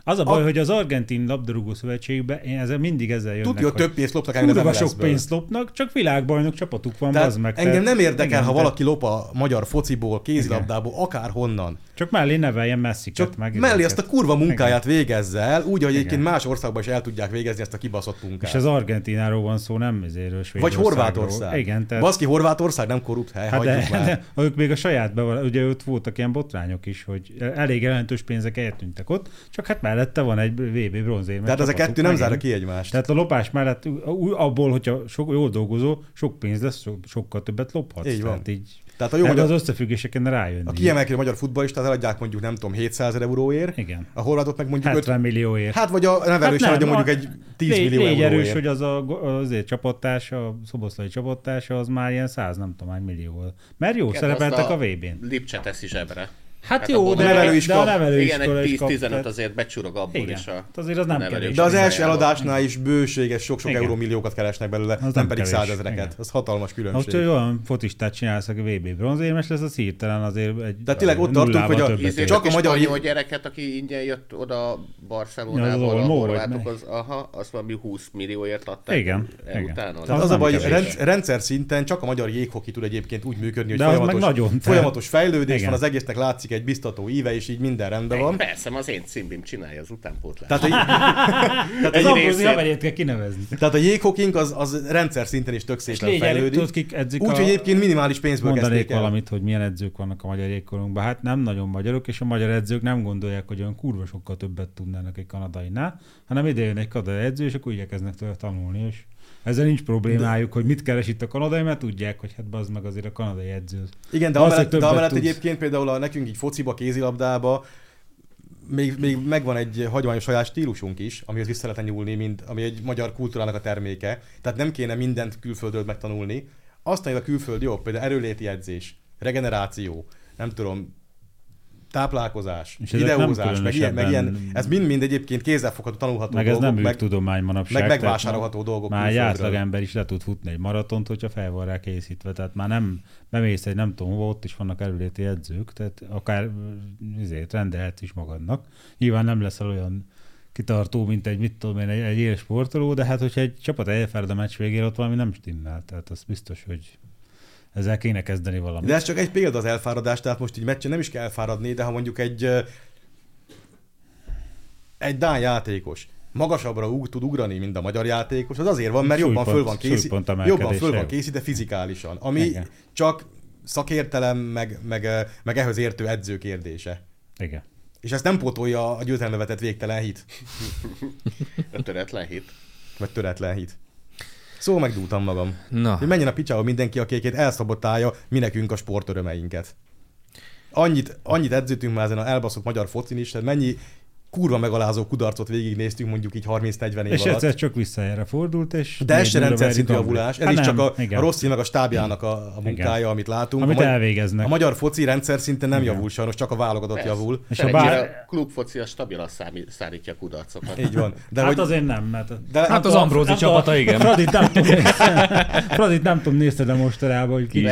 Az a baj, A- hogy az argentin labdarúgó szövetségben én ezzel mindig ezzel jönnek, Tudja, hogy több pénzt kurva nem sok pénzt lopnak, csak világbajnok csapatuk van, az meg. engem nem érdekel, ha valaki lop a magyar fociból, kézilabdából, akár honnan. Csak mellé neveljen messziket Csak meg. mellé ezeket. a kurva munkáját végezze el, úgy, hogy egyébként más országban is el tudják végezni ezt a kibaszott munkát. És az Argentináról van szó, nem ezéről Vagy. Horvátország. Igen, tehát... Baszki, Horvátország nem korrupt hely, Hát de, már. de, ők még a saját beval, ugye ott voltak ilyen botrányok is, hogy elég jelentős pénzek eltűntek ott, csak hát mellette van egy VB bronzérme. Tehát a kettő nem zárja ki egymást. Tehát a lopás mellett abból, hogyha sok, jól dolgozó, sok pénz lesz, so, sokkal többet lophatsz. Így van. Tehát így Tehát a jó jó, magyar, az összefüggéseken rájönni. a kiemelkedő magyar futballistát eladják mondjuk nem tudom 700 ezer euróért, Igen. a horvátot meg mondjuk 70 öt, millióért. Hát vagy a nevelő is nem, mondjuk a- egy 10 légy, millió légy erős, hogy az a, azért csapattársa, a szoboszlai csapattársa, az már ilyen 100 nem tudom hány millió volt. Mert jó, Igen, szerepeltek azt a VB-n. Lipcse teszi zsebre. Hát, Hát jó, de, a de a nevelőiskola- nevelőiskola Igen, egy is kap, 10-15 tehát- azért becsurog abból Igen. is a... Hát azért az nem kevés. De az első eladásnál is bőséges sok-sok Igen. eurómilliókat keresnek belőle, Az nem, nem pedig százezreket. Az hatalmas Most, különbség. hogy olyan focistát csinálsz, aki VB bronzérmes lesz, az hirtelen azért egy Tehát tényleg ott tartunk, hogy a-. Csak a magyar- magyar gyereket, aki ingyen jött oda Ja, Barcelonából, az a horvátokhoz, aha, azt valami 20 millióért adták Igen, utána. Tehát Az a baj, rendszer, szinten csak a magyar jéghoki tud egyébként úgy működni, hogy De folyamatos, folyamatos fejlődés van, az egésznek látszik egy biztató íve, és így minden rendben van. Persze, az én cimbim csinálja az utánpótlást. Tehát, Az egy Ambrózi részét- haverét kell kinevezni. tehát a jéghokink az, az rendszer szinten is tök szépen fejlődik. Úgyhogy egyébként minimális pénzből Mondanék kezdték el. valamit, hogy milyen edzők vannak a magyar jégkorunkban. Hát nem nagyon magyarok, és a magyar edzők nem gondolják, hogy olyan kurva sokkal többet tudnának egy kanadainál, hanem ide jön egy kanadai edző, és akkor igyekeznek tőle tanulni, és ezzel nincs problémájuk, hogy mit keres itt a kanadai, mert tudják, hogy hát az meg azért a kanadai edző. Igen, de amellett, de amellett egyébként például a, nekünk így fociba, kézilabdába még, még megvan egy hagyományos saját stílusunk is, amihez vissza lehetne nyúlni, mint, ami egy magyar kultúrának a terméke. Tehát nem kéne mindent külföldről megtanulni. Aztán a külföld jobb, például erőléti edzés, regeneráció, nem tudom, táplálkozás, És nem videózás, meg ilyen, meg ilyen, ez mind-mind egyébként kézzelfogható, tanulható Meg ez dolgok, nem meg, tudomány manapság. meg megvásárolható dolgok Már egy átlagember is le tud futni egy maratont, hogyha fel van rá készítve. Tehát már nem bemész egy nem tudom ott is vannak erőléti edzők, tehát akár ezért rendelhetsz is magadnak. Nyilván nem leszel olyan kitartó, mint egy, mit tudom én, egy, egy éles sportoló, de hát, hogyha egy csapat elfárad a meccs végére, ott valami nem stimmel. Tehát az biztos, hogy ezzel kéne kezdeni valamit. De ez csak egy példa az elfáradás, tehát most így meccsen nem is kell elfáradni, de ha mondjuk egy egy Dán játékos magasabbra ug, tud ugrani, mint a magyar játékos, az azért van, mert jobban föl van súlypont jobban föl van jó. készítve fizikálisan, ami Igen. csak szakértelem, meg, meg, meg ehhez értő edző kérdése. Igen. És ezt nem pótolja a győzelembe vetett végtelen hit, A töretlen hit. vagy töretlen hit. Szóval megdúltam magam. Na, Hogy menjen a picsába mindenki, aki egyébként elszabotálja mi nekünk a sportörömeinket. Annyit, annyit edzőtünk már ezen a elbaszott magyar focin is, tehát mennyi kurva megalázó kudarcot végignéztünk mondjuk így 30-40 év És alatt. egyszer csak visszajára fordult, és... De ez se rendszer szintű javulás, ez Hát is nem, csak a, igen. a Rossi meg a stábjának a, a munkája, amit látunk. Amit a, ma- elvégeznek. a magyar foci rendszer szinten nem Igen. javul sajnos, csak a válogatott Persze. javul. És És a bár- a klubfoci a stabilan számi- szárítja a kudarcokat. Így van. De hát hogy, azért nem, mert... de Hát az Ambrózi csapata, igen. Fradit nem tudom, Fradit nem tudom, nézted de mostanában, hogy ki.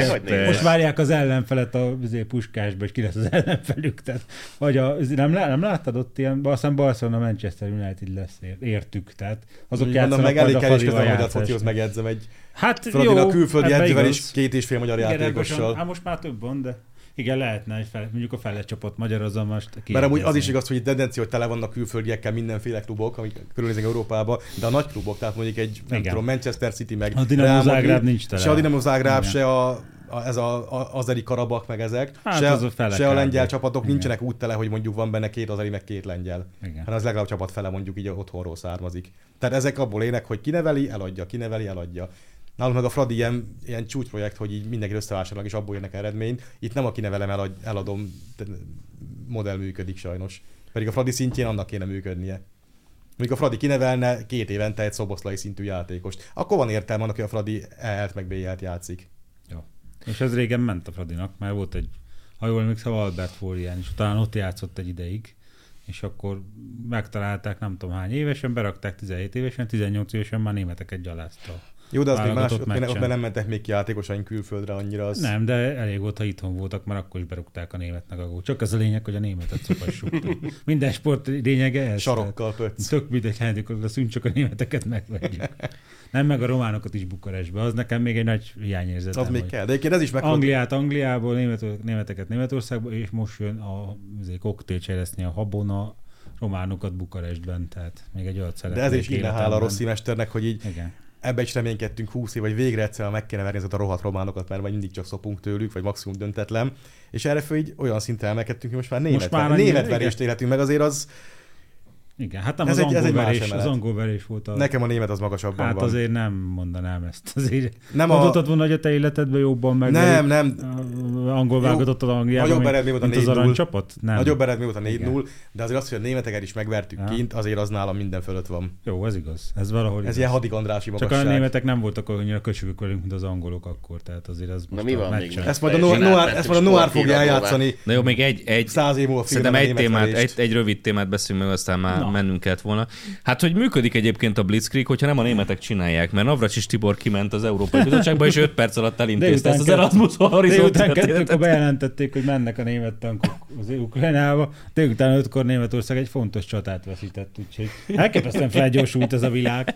Most várják az ellenfelet a izé, puskásba, és ki lesz az ellenfelük. Tehát, vagy a, nem, nem láttad ott ilyen, aztán Barcelona Manchester United lesz, ér- értük. Tehát azok játszanak meg elég is Fradival közben a focihoz megjegyzem egy Hát Fradinak jó, külföldi edzővel is két és fél magyar Igen, játékossal. Hát most már több van, de igen, lehetne egy fel, mondjuk a fele csapott magyar az a most Mert amúgy az is igaz, hogy tendencia, hogy tele vannak külföldiekkel mindenféle klubok, amik körülnéznek Európába, de a nagy klubok, tehát mondjuk egy, nem Igen. tudom, Manchester City, meg A Dinamo Zágráb nincs tele. Se a Dinamo Zágráb, se a, ez a, a azeri Karabak, meg ezek, Hát se, az a fele se a lengyel csapatok Igen. nincsenek úgy tele, hogy mondjuk van benne két azeri, meg két lengyel. Igen. Hanem az legalább csapat fele mondjuk így otthonról származik. Tehát ezek abból ének, hogy kineveli, eladja, kineveli, eladja. Nálunk meg a Fradi ilyen, ilyen csúcsprojekt, hogy így mindenki összevásárolnak, és abból jönnek eredményt. Itt nem a kinevelem, elad, eladom de modell működik sajnos. Pedig a Fradi szintjén annak kéne működnie. Mondjuk a Fradi kinevelne két évente egy szoboszlai szintű játékost. Akkor van értelme annak, hogy a Fradi EL-t meg BL-t játszik. És ez régen ment a Fradinak, mert volt egy, ha jól emlékszem, Albert Fólián, és talán ott játszott egy ideig, és akkor megtalálták nem tudom hány évesen, berakták 17 évesen, 18 évesen már németeket gyalázta. Jó, de az még más, ott, már nem mentek még ki játékosaink külföldre annyira. Az... Nem, de elég volt, ha itthon voltak, mert akkor is berúgták a németnek a gólt. Csak az a lényeg, hogy a németet szokassuk. Minden sport lényege ez. Sarokkal pöcc. Tök mindegy, hányadikot leszünk, csak a németeket megvegyük. Nem meg a románokat is Bukarestbe. Az nekem még egy nagy hiányérzetem. Az még kell. De egyébként ez is meg Angliát Angliából, német, németeket Németországból, és most jön a azért koktél cseresznye a habona, románokat Bukarestben, tehát még egy olyat De szeretnék ez is innen hála a. Rossi mesternek, hogy így Igen. Ebbe is reménykedtünk 20 év, vagy végre egyszer meg kéne verni ezeket a rohadt románokat, mert majd mindig csak szopunk tőlük, vagy maximum döntetlen. És erre így olyan szinten emelkedtünk, hogy most már német, Most már német verést élhetünk meg, azért az Igen, hát nem Ez az, egy- ez angolverés, az emelet. angolverés volt a... Nekem a német az magasabban Hát van. azért nem mondanám ezt. Azért Nem nem a- mondhatod volna, hogy a te életedben jobban meg. Nem, nem. Angol válogatott Angliában, Nagyobb eredmény volt a mint az 4-0. aranycsapat? Nem. Nagyobb eredmény volt a 4-0, Igen. de azért az, hogy a németeket is megvertük Ja. kint, azért az nálam minden fölött van. Jó, ez igaz. Ez valahol Ez igaz. ilyen Hadik Andrási Csak magasság. a németek nem voltak annyira köcsögök velünk, mint az angolok akkor, tehát azért az most mi a van még? Ezt majd a Noir, ezt majd a Noir fogja eljátszani. Na jó, még egy, egy Száz év múlva egy témát, egy, egy rövid témát beszélünk meg, aztán már Na. mennünk kellett volna. Hát, hogy működik egyébként a Blitzkrieg, hogyha nem a németek csinálják, mert Navracsis Tibor kiment az Európai Bizottságba, és 5 perc alatt elintézte ezt az Erasmus Horizon Délután bejelentették, hogy mennek a német tankok az Ukrajnába, délután ötkor Németország egy fontos csatát veszített, úgyhogy elképesztően felgyorsult ez a világ.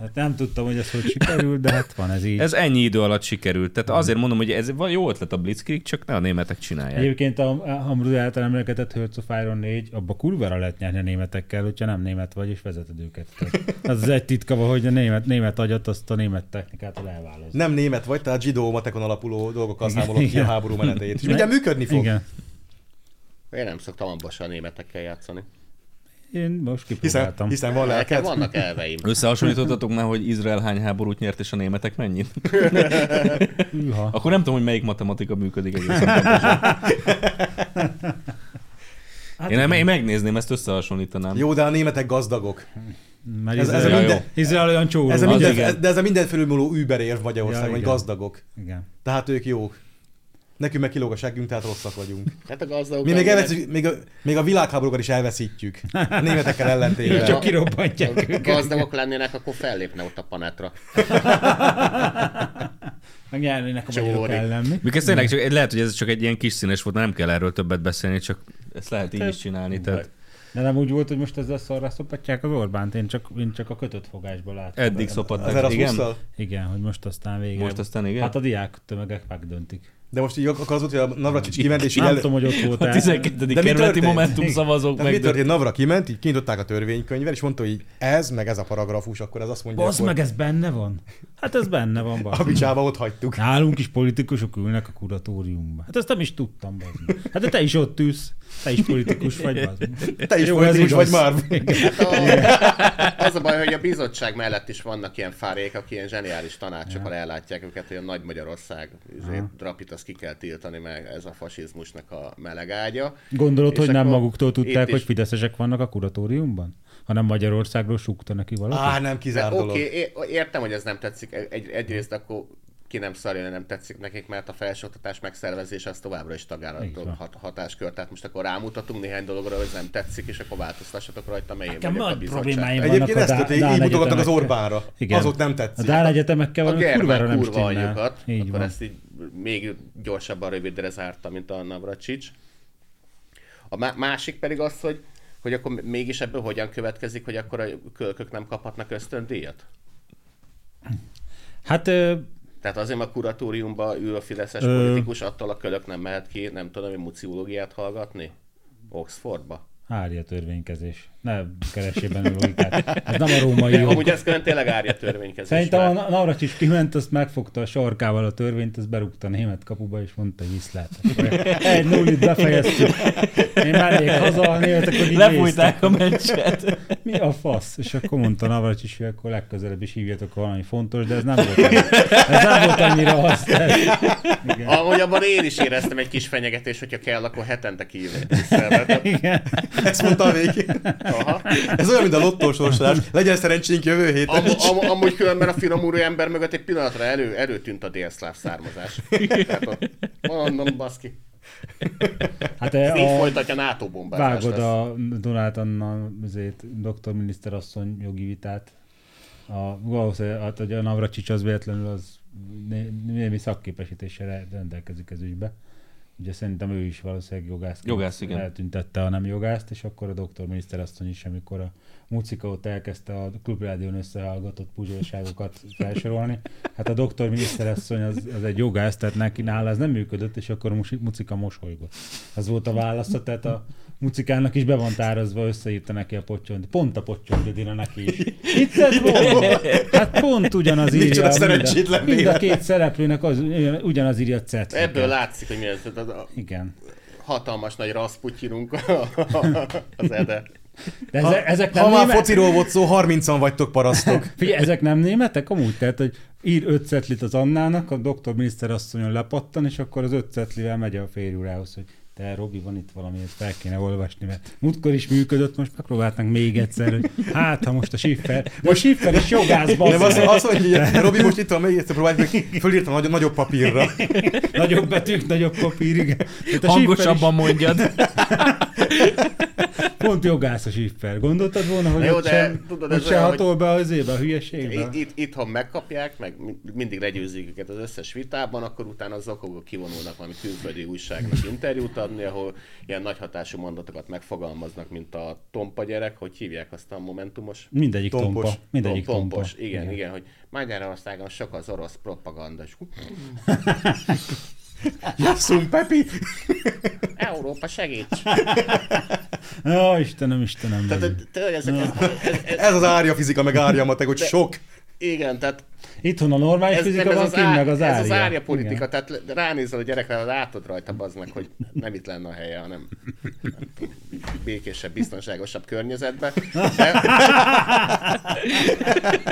Hát nem tudtam, hogy ez hogy sikerült, de hát van ez így. Ez ennyi idő alatt sikerült. Tehát azért mondom, hogy ez jó ötlet a Blitzkrieg, csak ne a németek csinálják. Egyébként a Hamrud által emlegetett Hearts of Iron 4, abba kurvára lehet nyerni a németekkel, hogyha nem német vagy, és vezeted őket. Tehát Az egy titka, hogy a német, német agyat azt a német technikától elválaszt. Nem német vagy, tehát zsidó matekon alapuló dolgokkal számolod ki a háború menetét. És mindjárt működni fog. Igen. Én nem szoktam abba se a németekkel játszani. Én most Hiszen, kipróbáltam. hiszen van Nekem lelked. vannak elveim. Összehasonlítottatok már, hogy Izrael hány háborút nyert, és a németek mennyit? Akkor nem tudom, hogy melyik matematika működik egészen. Hát Én, én megnézném, ezt összehasonlítanám. Jó, de a németek gazdagok. Mert Ez- ez a minden- Izrael olyan csóró. Ez a minden, igen. de ez a minden fölülmúló Uber érv Magyarország, Ja, hogy gazdagok. igen. Tehát ők jók. Nekünk meg kilóg a seggünk, tehát rosszak vagyunk. Hát a gazdagok... Mi még, elveszítjük, még, a, még a világháborúkat is elveszítjük. A németekkel ellentétben. Csak kirobbantják Ha őket. gazdagok lennének, akkor fellépne ott a panetra. Meg nyernének a magyarok ellen, mi? Mikor ez tényleg csak, lehet, hogy ez csak egy ilyen kis színes volt, nem kell erről többet beszélni, csak ezt lehet így is csinálni. Tehát De nem úgy volt, hogy most ezzel szarra szopatják az Orbánt, én csak, én csak a kötött fogásból láttam. eddig szopatták. Igen? Igen, hogy most aztán végre. Most aztán igen? Hát a diák tömegek megdöntik. De most így akkor az volt, hogy a Navracsics kiment, és így Nem el... tudom, hogy ott A voltál. 12. De kerületi történt? Momentum szavazók Tehát mi meg. történt? Navra kiment, így kinyitották a törvénykönyvet, és mondta, hogy ez, meg ez a paragrafus, akkor ez azt mondja, Basz akkor meg, ez benne van? Hát ez benne van, basz. a bicsába ott hagytuk. Nálunk is politikusok ülnek a kuratóriumban. Hát ezt nem is tudtam, bazd. Hát de te is ott ülsz. Te is politikus vagy, bazd. Te is Jó, politikus vagy. Marv. Hát a, az a baj, hogy a bizottság mellett is vannak ilyen fárék, akik ilyen zseniális tanácsokkal ellátják őket, hogy a Nagy Magyarország izé, drapit azt ki kell tiltani, meg ez a fasizmusnak a melegágya. Gondolod, És hogy nem maguktól tudták, hogy is- fideszesek vannak a kuratóriumban? Hanem Magyarországról súgta neki valaki? Á, nem kizár dolog. Oké, okay, értem, hogy ez nem tetszik. Egy, egyrészt akkor ki nem szarja, hogy nem tetszik nekik, mert a felsőoktatás megszervezése az továbbra is tagállami hat, hatáskör. Tehát most akkor rámutatunk néhány dologra, hogy ez nem tetszik, és akkor változtassatok rajta, én Nekem a problémáim. Egyébként a ezt történt, így mutogatnak az. Orbánra. Igen. Azok nem A tetszik. Dán egyetemekkel a valami kurvára nem kurva Így akkor ezt így még gyorsabban rövidre zárta, mint a Navracsics. A má- másik pedig az, hogy, hogy akkor mégis ebből hogyan következik, hogy akkor a kölkök nem kaphatnak ösztöndíjat? Hát ö, Tehát azért, a kuratóriumban ül a fideszes Ö. politikus, attól a kölök nem mehet ki, nem tudom, hogy muciológiát hallgatni? Oxfordba? Árja törvénykezés. Ne keressél benne logikát. Ez nem a római jog. amúgy ez külön tényleg árja törvénykezés. Szerintem a Navracsics kiment, azt megfogta a sarkával a törvényt, azt berúgta a német kapuba, és mondta, hogy viszlát. Egy nullit befejeztük. Én mennék haza, a németek hogy Lefújták a meccset. Mi a fasz? És akkor mondta Navracsics, hogy akkor legközelebb is hívjatok valami fontos, de ez nem volt, annyira- ez nem volt annyira az. De... Igen. Amúgy abban én is éreztem egy kis fenyegetés, hogyha kell, akkor hetente kívül. Igen. Ezt mondta a végén. Aha. Ez olyan, mint a lottósorsolás. Legyen szerencsénk jövő héten Am, am, amúgy különben a finomúrú ember mögött egy pillanatra elő, előtűnt a délszláv származás. Tehát ott, mondom, baszki. Hát így a, folytatja NATO bombázás vágod lesz. a Donát Anna azért, doktor miniszterasszony jogi vitát. A, valószínűleg, hát, hogy a Navracsics az véletlenül az né- némi szakképesítéssel rendelkezik ez ügybe. Ugye szerintem ő is valószínűleg jogász. Jogász, igen. Eltüntette a nem jogászt, és akkor a doktor miniszterasszony is, amikor a Mucika ott elkezdte a klubrádión összehallgatott puzsolságokat felsorolni. Hát a doktor miniszterasszony az, az egy jogász, tehát neki nála ez nem működött, és akkor Mucika mosolygott. Ez volt a válasza, tehát a Mucikának is be van tárazva, összeírta neki a pottyont. Pont a pottyont neki is. Itt ez volt. Hát pont ugyanaz Micsoda írja. mind a- szerencsétlen Mind a két szereplőnek az, ugyanaz írja a cet. Ebből látszik, hogy milyen ez a Igen. hatalmas nagy Rasputyinunk az Ede. De ezek, ezek nem Ha már német- fociról volt szó, 30-an vagytok parasztok. Figyelj, ezek nem németek amúgy? Tehát, hogy ír öt cetlit az Annának, a doktor miniszterasszonyon lepattan, és akkor az öt cetlivel megy a férjurához, hogy te Robi, van itt valami, ezt fel kéne olvasni, mert múltkor is működött, most megpróbáltánk még egyszer, hogy hát, ha most a Schiffer, a Schiffer is jogász, azt, azt mondja, hogy Robi most itt van, még egyszer próbáljuk, meg fölírtam nagy, nagyobb papírra. Nagyobb betűk, nagyobb papír, igen. A Hangosabban mondjad. Is pont jogász a Schiffer. Gondoltad volna, hogy Na jó, de sem, tudod, ez se olyan, hatol be az ébe, a hülyeségbe? Itt, itt, itthon megkapják, meg mi- mindig legyőzik őket az összes vitában, akkor utána az okogok kivonulnak valami külföldi újságnak interjút adni, ahol ilyen nagy hatású mondatokat megfogalmaznak, mint a tompa gyerek, hogy hívják azt a momentumos? Mindegyik Tompos. tompa. Mindegyik Tom- tompa. tompos, igen, igen, igen, hogy Magyarországon sok az orosz propaganda, Jasszum Pepi. Európa segíts! Ó, Istenem, Istenem. Tehát tényleg ezek, ez, ez, ez, Ez az árja fizika, meg árja matek, hogy sok. igen, tehát Itthon a normális ez, fizika nem, ez, van az kint, meg az ez árja. az árja politika, Igen. tehát ránézel a gyerekre, látod rajta meg, hogy nem itt lenne a helye, hanem békésebb, biztonságosabb környezetben. De,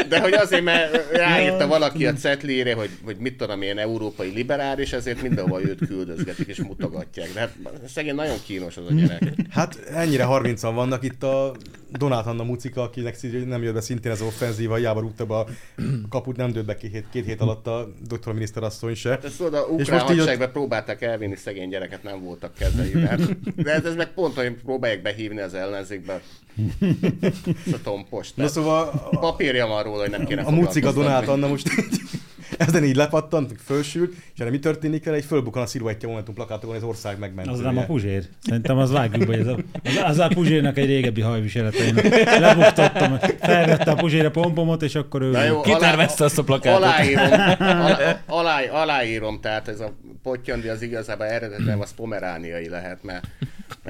de hogy azért, mert ráírta valaki a cetlére, hogy, hogy mit tudom én, európai liberális, ezért mindenhol őt küldözgetik és mutogatják. De hát szegény nagyon kínos az a gyerek. Hát ennyire 30-an vannak itt a Donát Anna Mucika, akinek nem jött be szintén ez az offenzíva, hiába rúgta be a kaput, nem dőlt be két hét, két hét alatt a doktor miniszterasszony se. Ezt tudod, a És most így ott- próbálták elvinni szegény gyereket, nem voltak kezei. De ez, ez meg pont, hogy próbálják behívni az ellenzékbe. Ez a tompos. Na szóval a, papírja van róla, hogy nem kéne a Mucika. Donát Anna most ezen így lepattant, meg fölsült, és erre mi történik vele? Egy fölbukkan a sziluettje Momentum plakátokon, az ország megment. Az nem a Puzsér. Szerintem az vágjuk, hogy ez a, az, az a Puzsérnak egy régebbi hajviselete. Én lebuktattam, felvette a Puzsér a pompomot, és akkor ő... Jó, Ki tervezte azt a plakátot? Aláírom, alá, alá, aláírom, tehát ez a pottyandi az igazából eredetileg az pomerániai lehet, mert,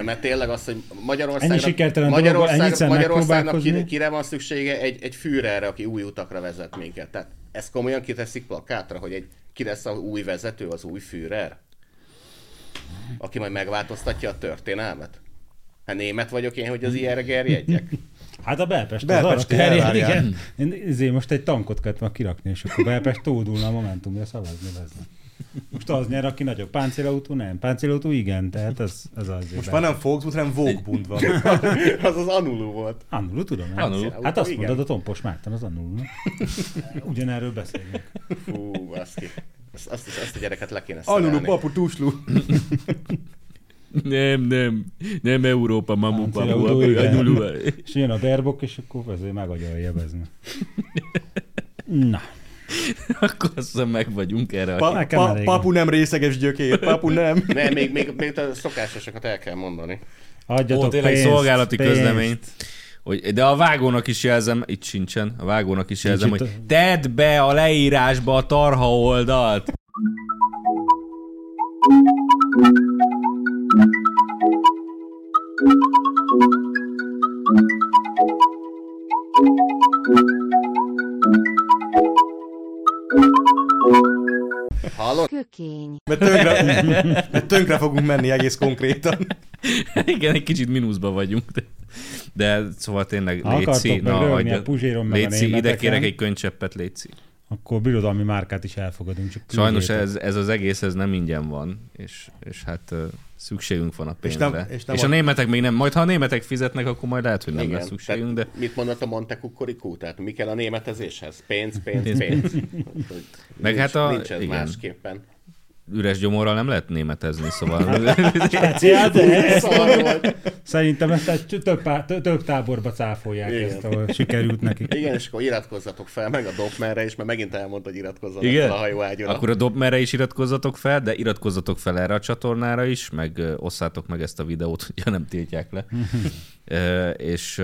mert, tényleg az, hogy Magyarországnak, Ennyi sikertelen Magyarországnak, ennyiszer Magyarországnak kire, kire, van szüksége? Egy, egy Führerre, aki új utakra vezet minket. Tehát ezt komolyan kiteszik plakátra, hogy egy, ki lesz a új vezető, az új Führer? Aki majd megváltoztatja a történelmet? Hát német vagyok én, hogy az ilyenre gerjedjek? Hát a Belpest, Belpest, az arra terjed, igen. Én izé, most egy tankot kellett volna kirakni, és akkor Belpest tódulna a Momentumra szavazni vezne. Most az nyer, aki nagyobb. Páncélautó nem. Páncélautó igen, tehát ez, ez az. Most már nem Volksbund, hanem Vogbund van. az az Anulu volt. Annulu, tudom. nem? Annulu. Hát azt Igen. mondod, a Tompos Márton az nem? Ugyanerről beszélünk. Fú, baszki. Azt, azt, azt a gyereket le kéne szerelni. papu, tuslu. Nem, nem. Nem Európa, mamu, papu. És jön a berbok, és akkor ezért megagyalja bezne. Na, Akkor azt hiszem meg vagyunk erre. Pa, pa, papu nem részeges gyökér, papu nem. Nem, még, még, még a szokásosakat el kell mondani. adjatok Ó, tényleg pénzt, szolgálati pénzt. közlemény. Hogy, de a vágónak is jelzem, itt sincsen, a vágónak is jelzem, Nincs hogy itt tedd be a leírásba a tarha oldalt. Hallod? Kökény. Mert tönkre, mert tönkre fogunk menni egész konkrétan. Igen, egy kicsit mínuszban vagyunk. De, de szóval tényleg, Ha Léci, röhögni hagyja- a Léci, ide kérek egy könycseppet, Léci. Akkor birodalmi márkát is elfogadunk. Csak Sajnos ez, ez az egész ez nem ingyen van, és, és hát szükségünk van a És pénzre. nem- és, és nem és a- a németek még nem, majd ha a németek fizetnek, akkor majd lehet, hogy nem Igen. lesz szükségünk, de Mit mondott a Monte Cucoricó? Tehát mi kell a németezéshez? Pénz, pénz, pénz. Hogy Meg nincs, hát a- Nincs ez igen. másképpen. Üres gyomorral nem lehet németezni, szóval Speciál, de szerintem ezt egy több, több táborba cáfolják Igen. ezt, ahol sikerült nekik. Igen, és akkor iratkozzatok fel, meg a Dopmerre is, mert megint elmondta, hogy iratkozzatok Igen? fel a hajóágyúra. Akkor a Dobmerre is iratkozzatok fel, de iratkozzatok fel erre a csatornára is, meg osszátok meg ezt a videót, hogyha nem tiltják le. És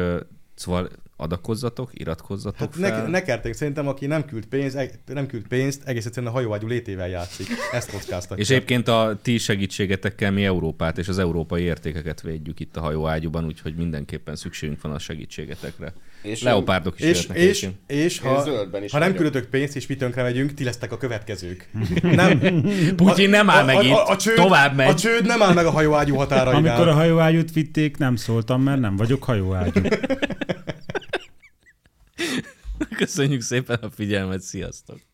szóval adakozzatok, iratkozzatok Hát fel. ne, ne kerték, szerintem aki nem küld, pénz, eg- nem küld pénzt, egész egyszerűen a hajóágyú létével játszik. Ezt kockáztatja. És egyébként a ti segítségetekkel mi Európát és az európai értékeket védjük itt a hajóágyúban, úgyhogy mindenképpen szükségünk van a segítségetekre. És Leopárdok is és, és, és Én ha, is ha nem küldötök pénzt és mi tönkre megyünk, ti lesztek a következők. nem. Putyin nem áll meg itt, csőd, tovább megy. A csőd nem áll meg a hajóágyú határainál. Amikor a hajóágyút vitték, nem szóltam, mert nem vagyok hajóágyú. Köszönjük szépen a figyelmet, sziasztok!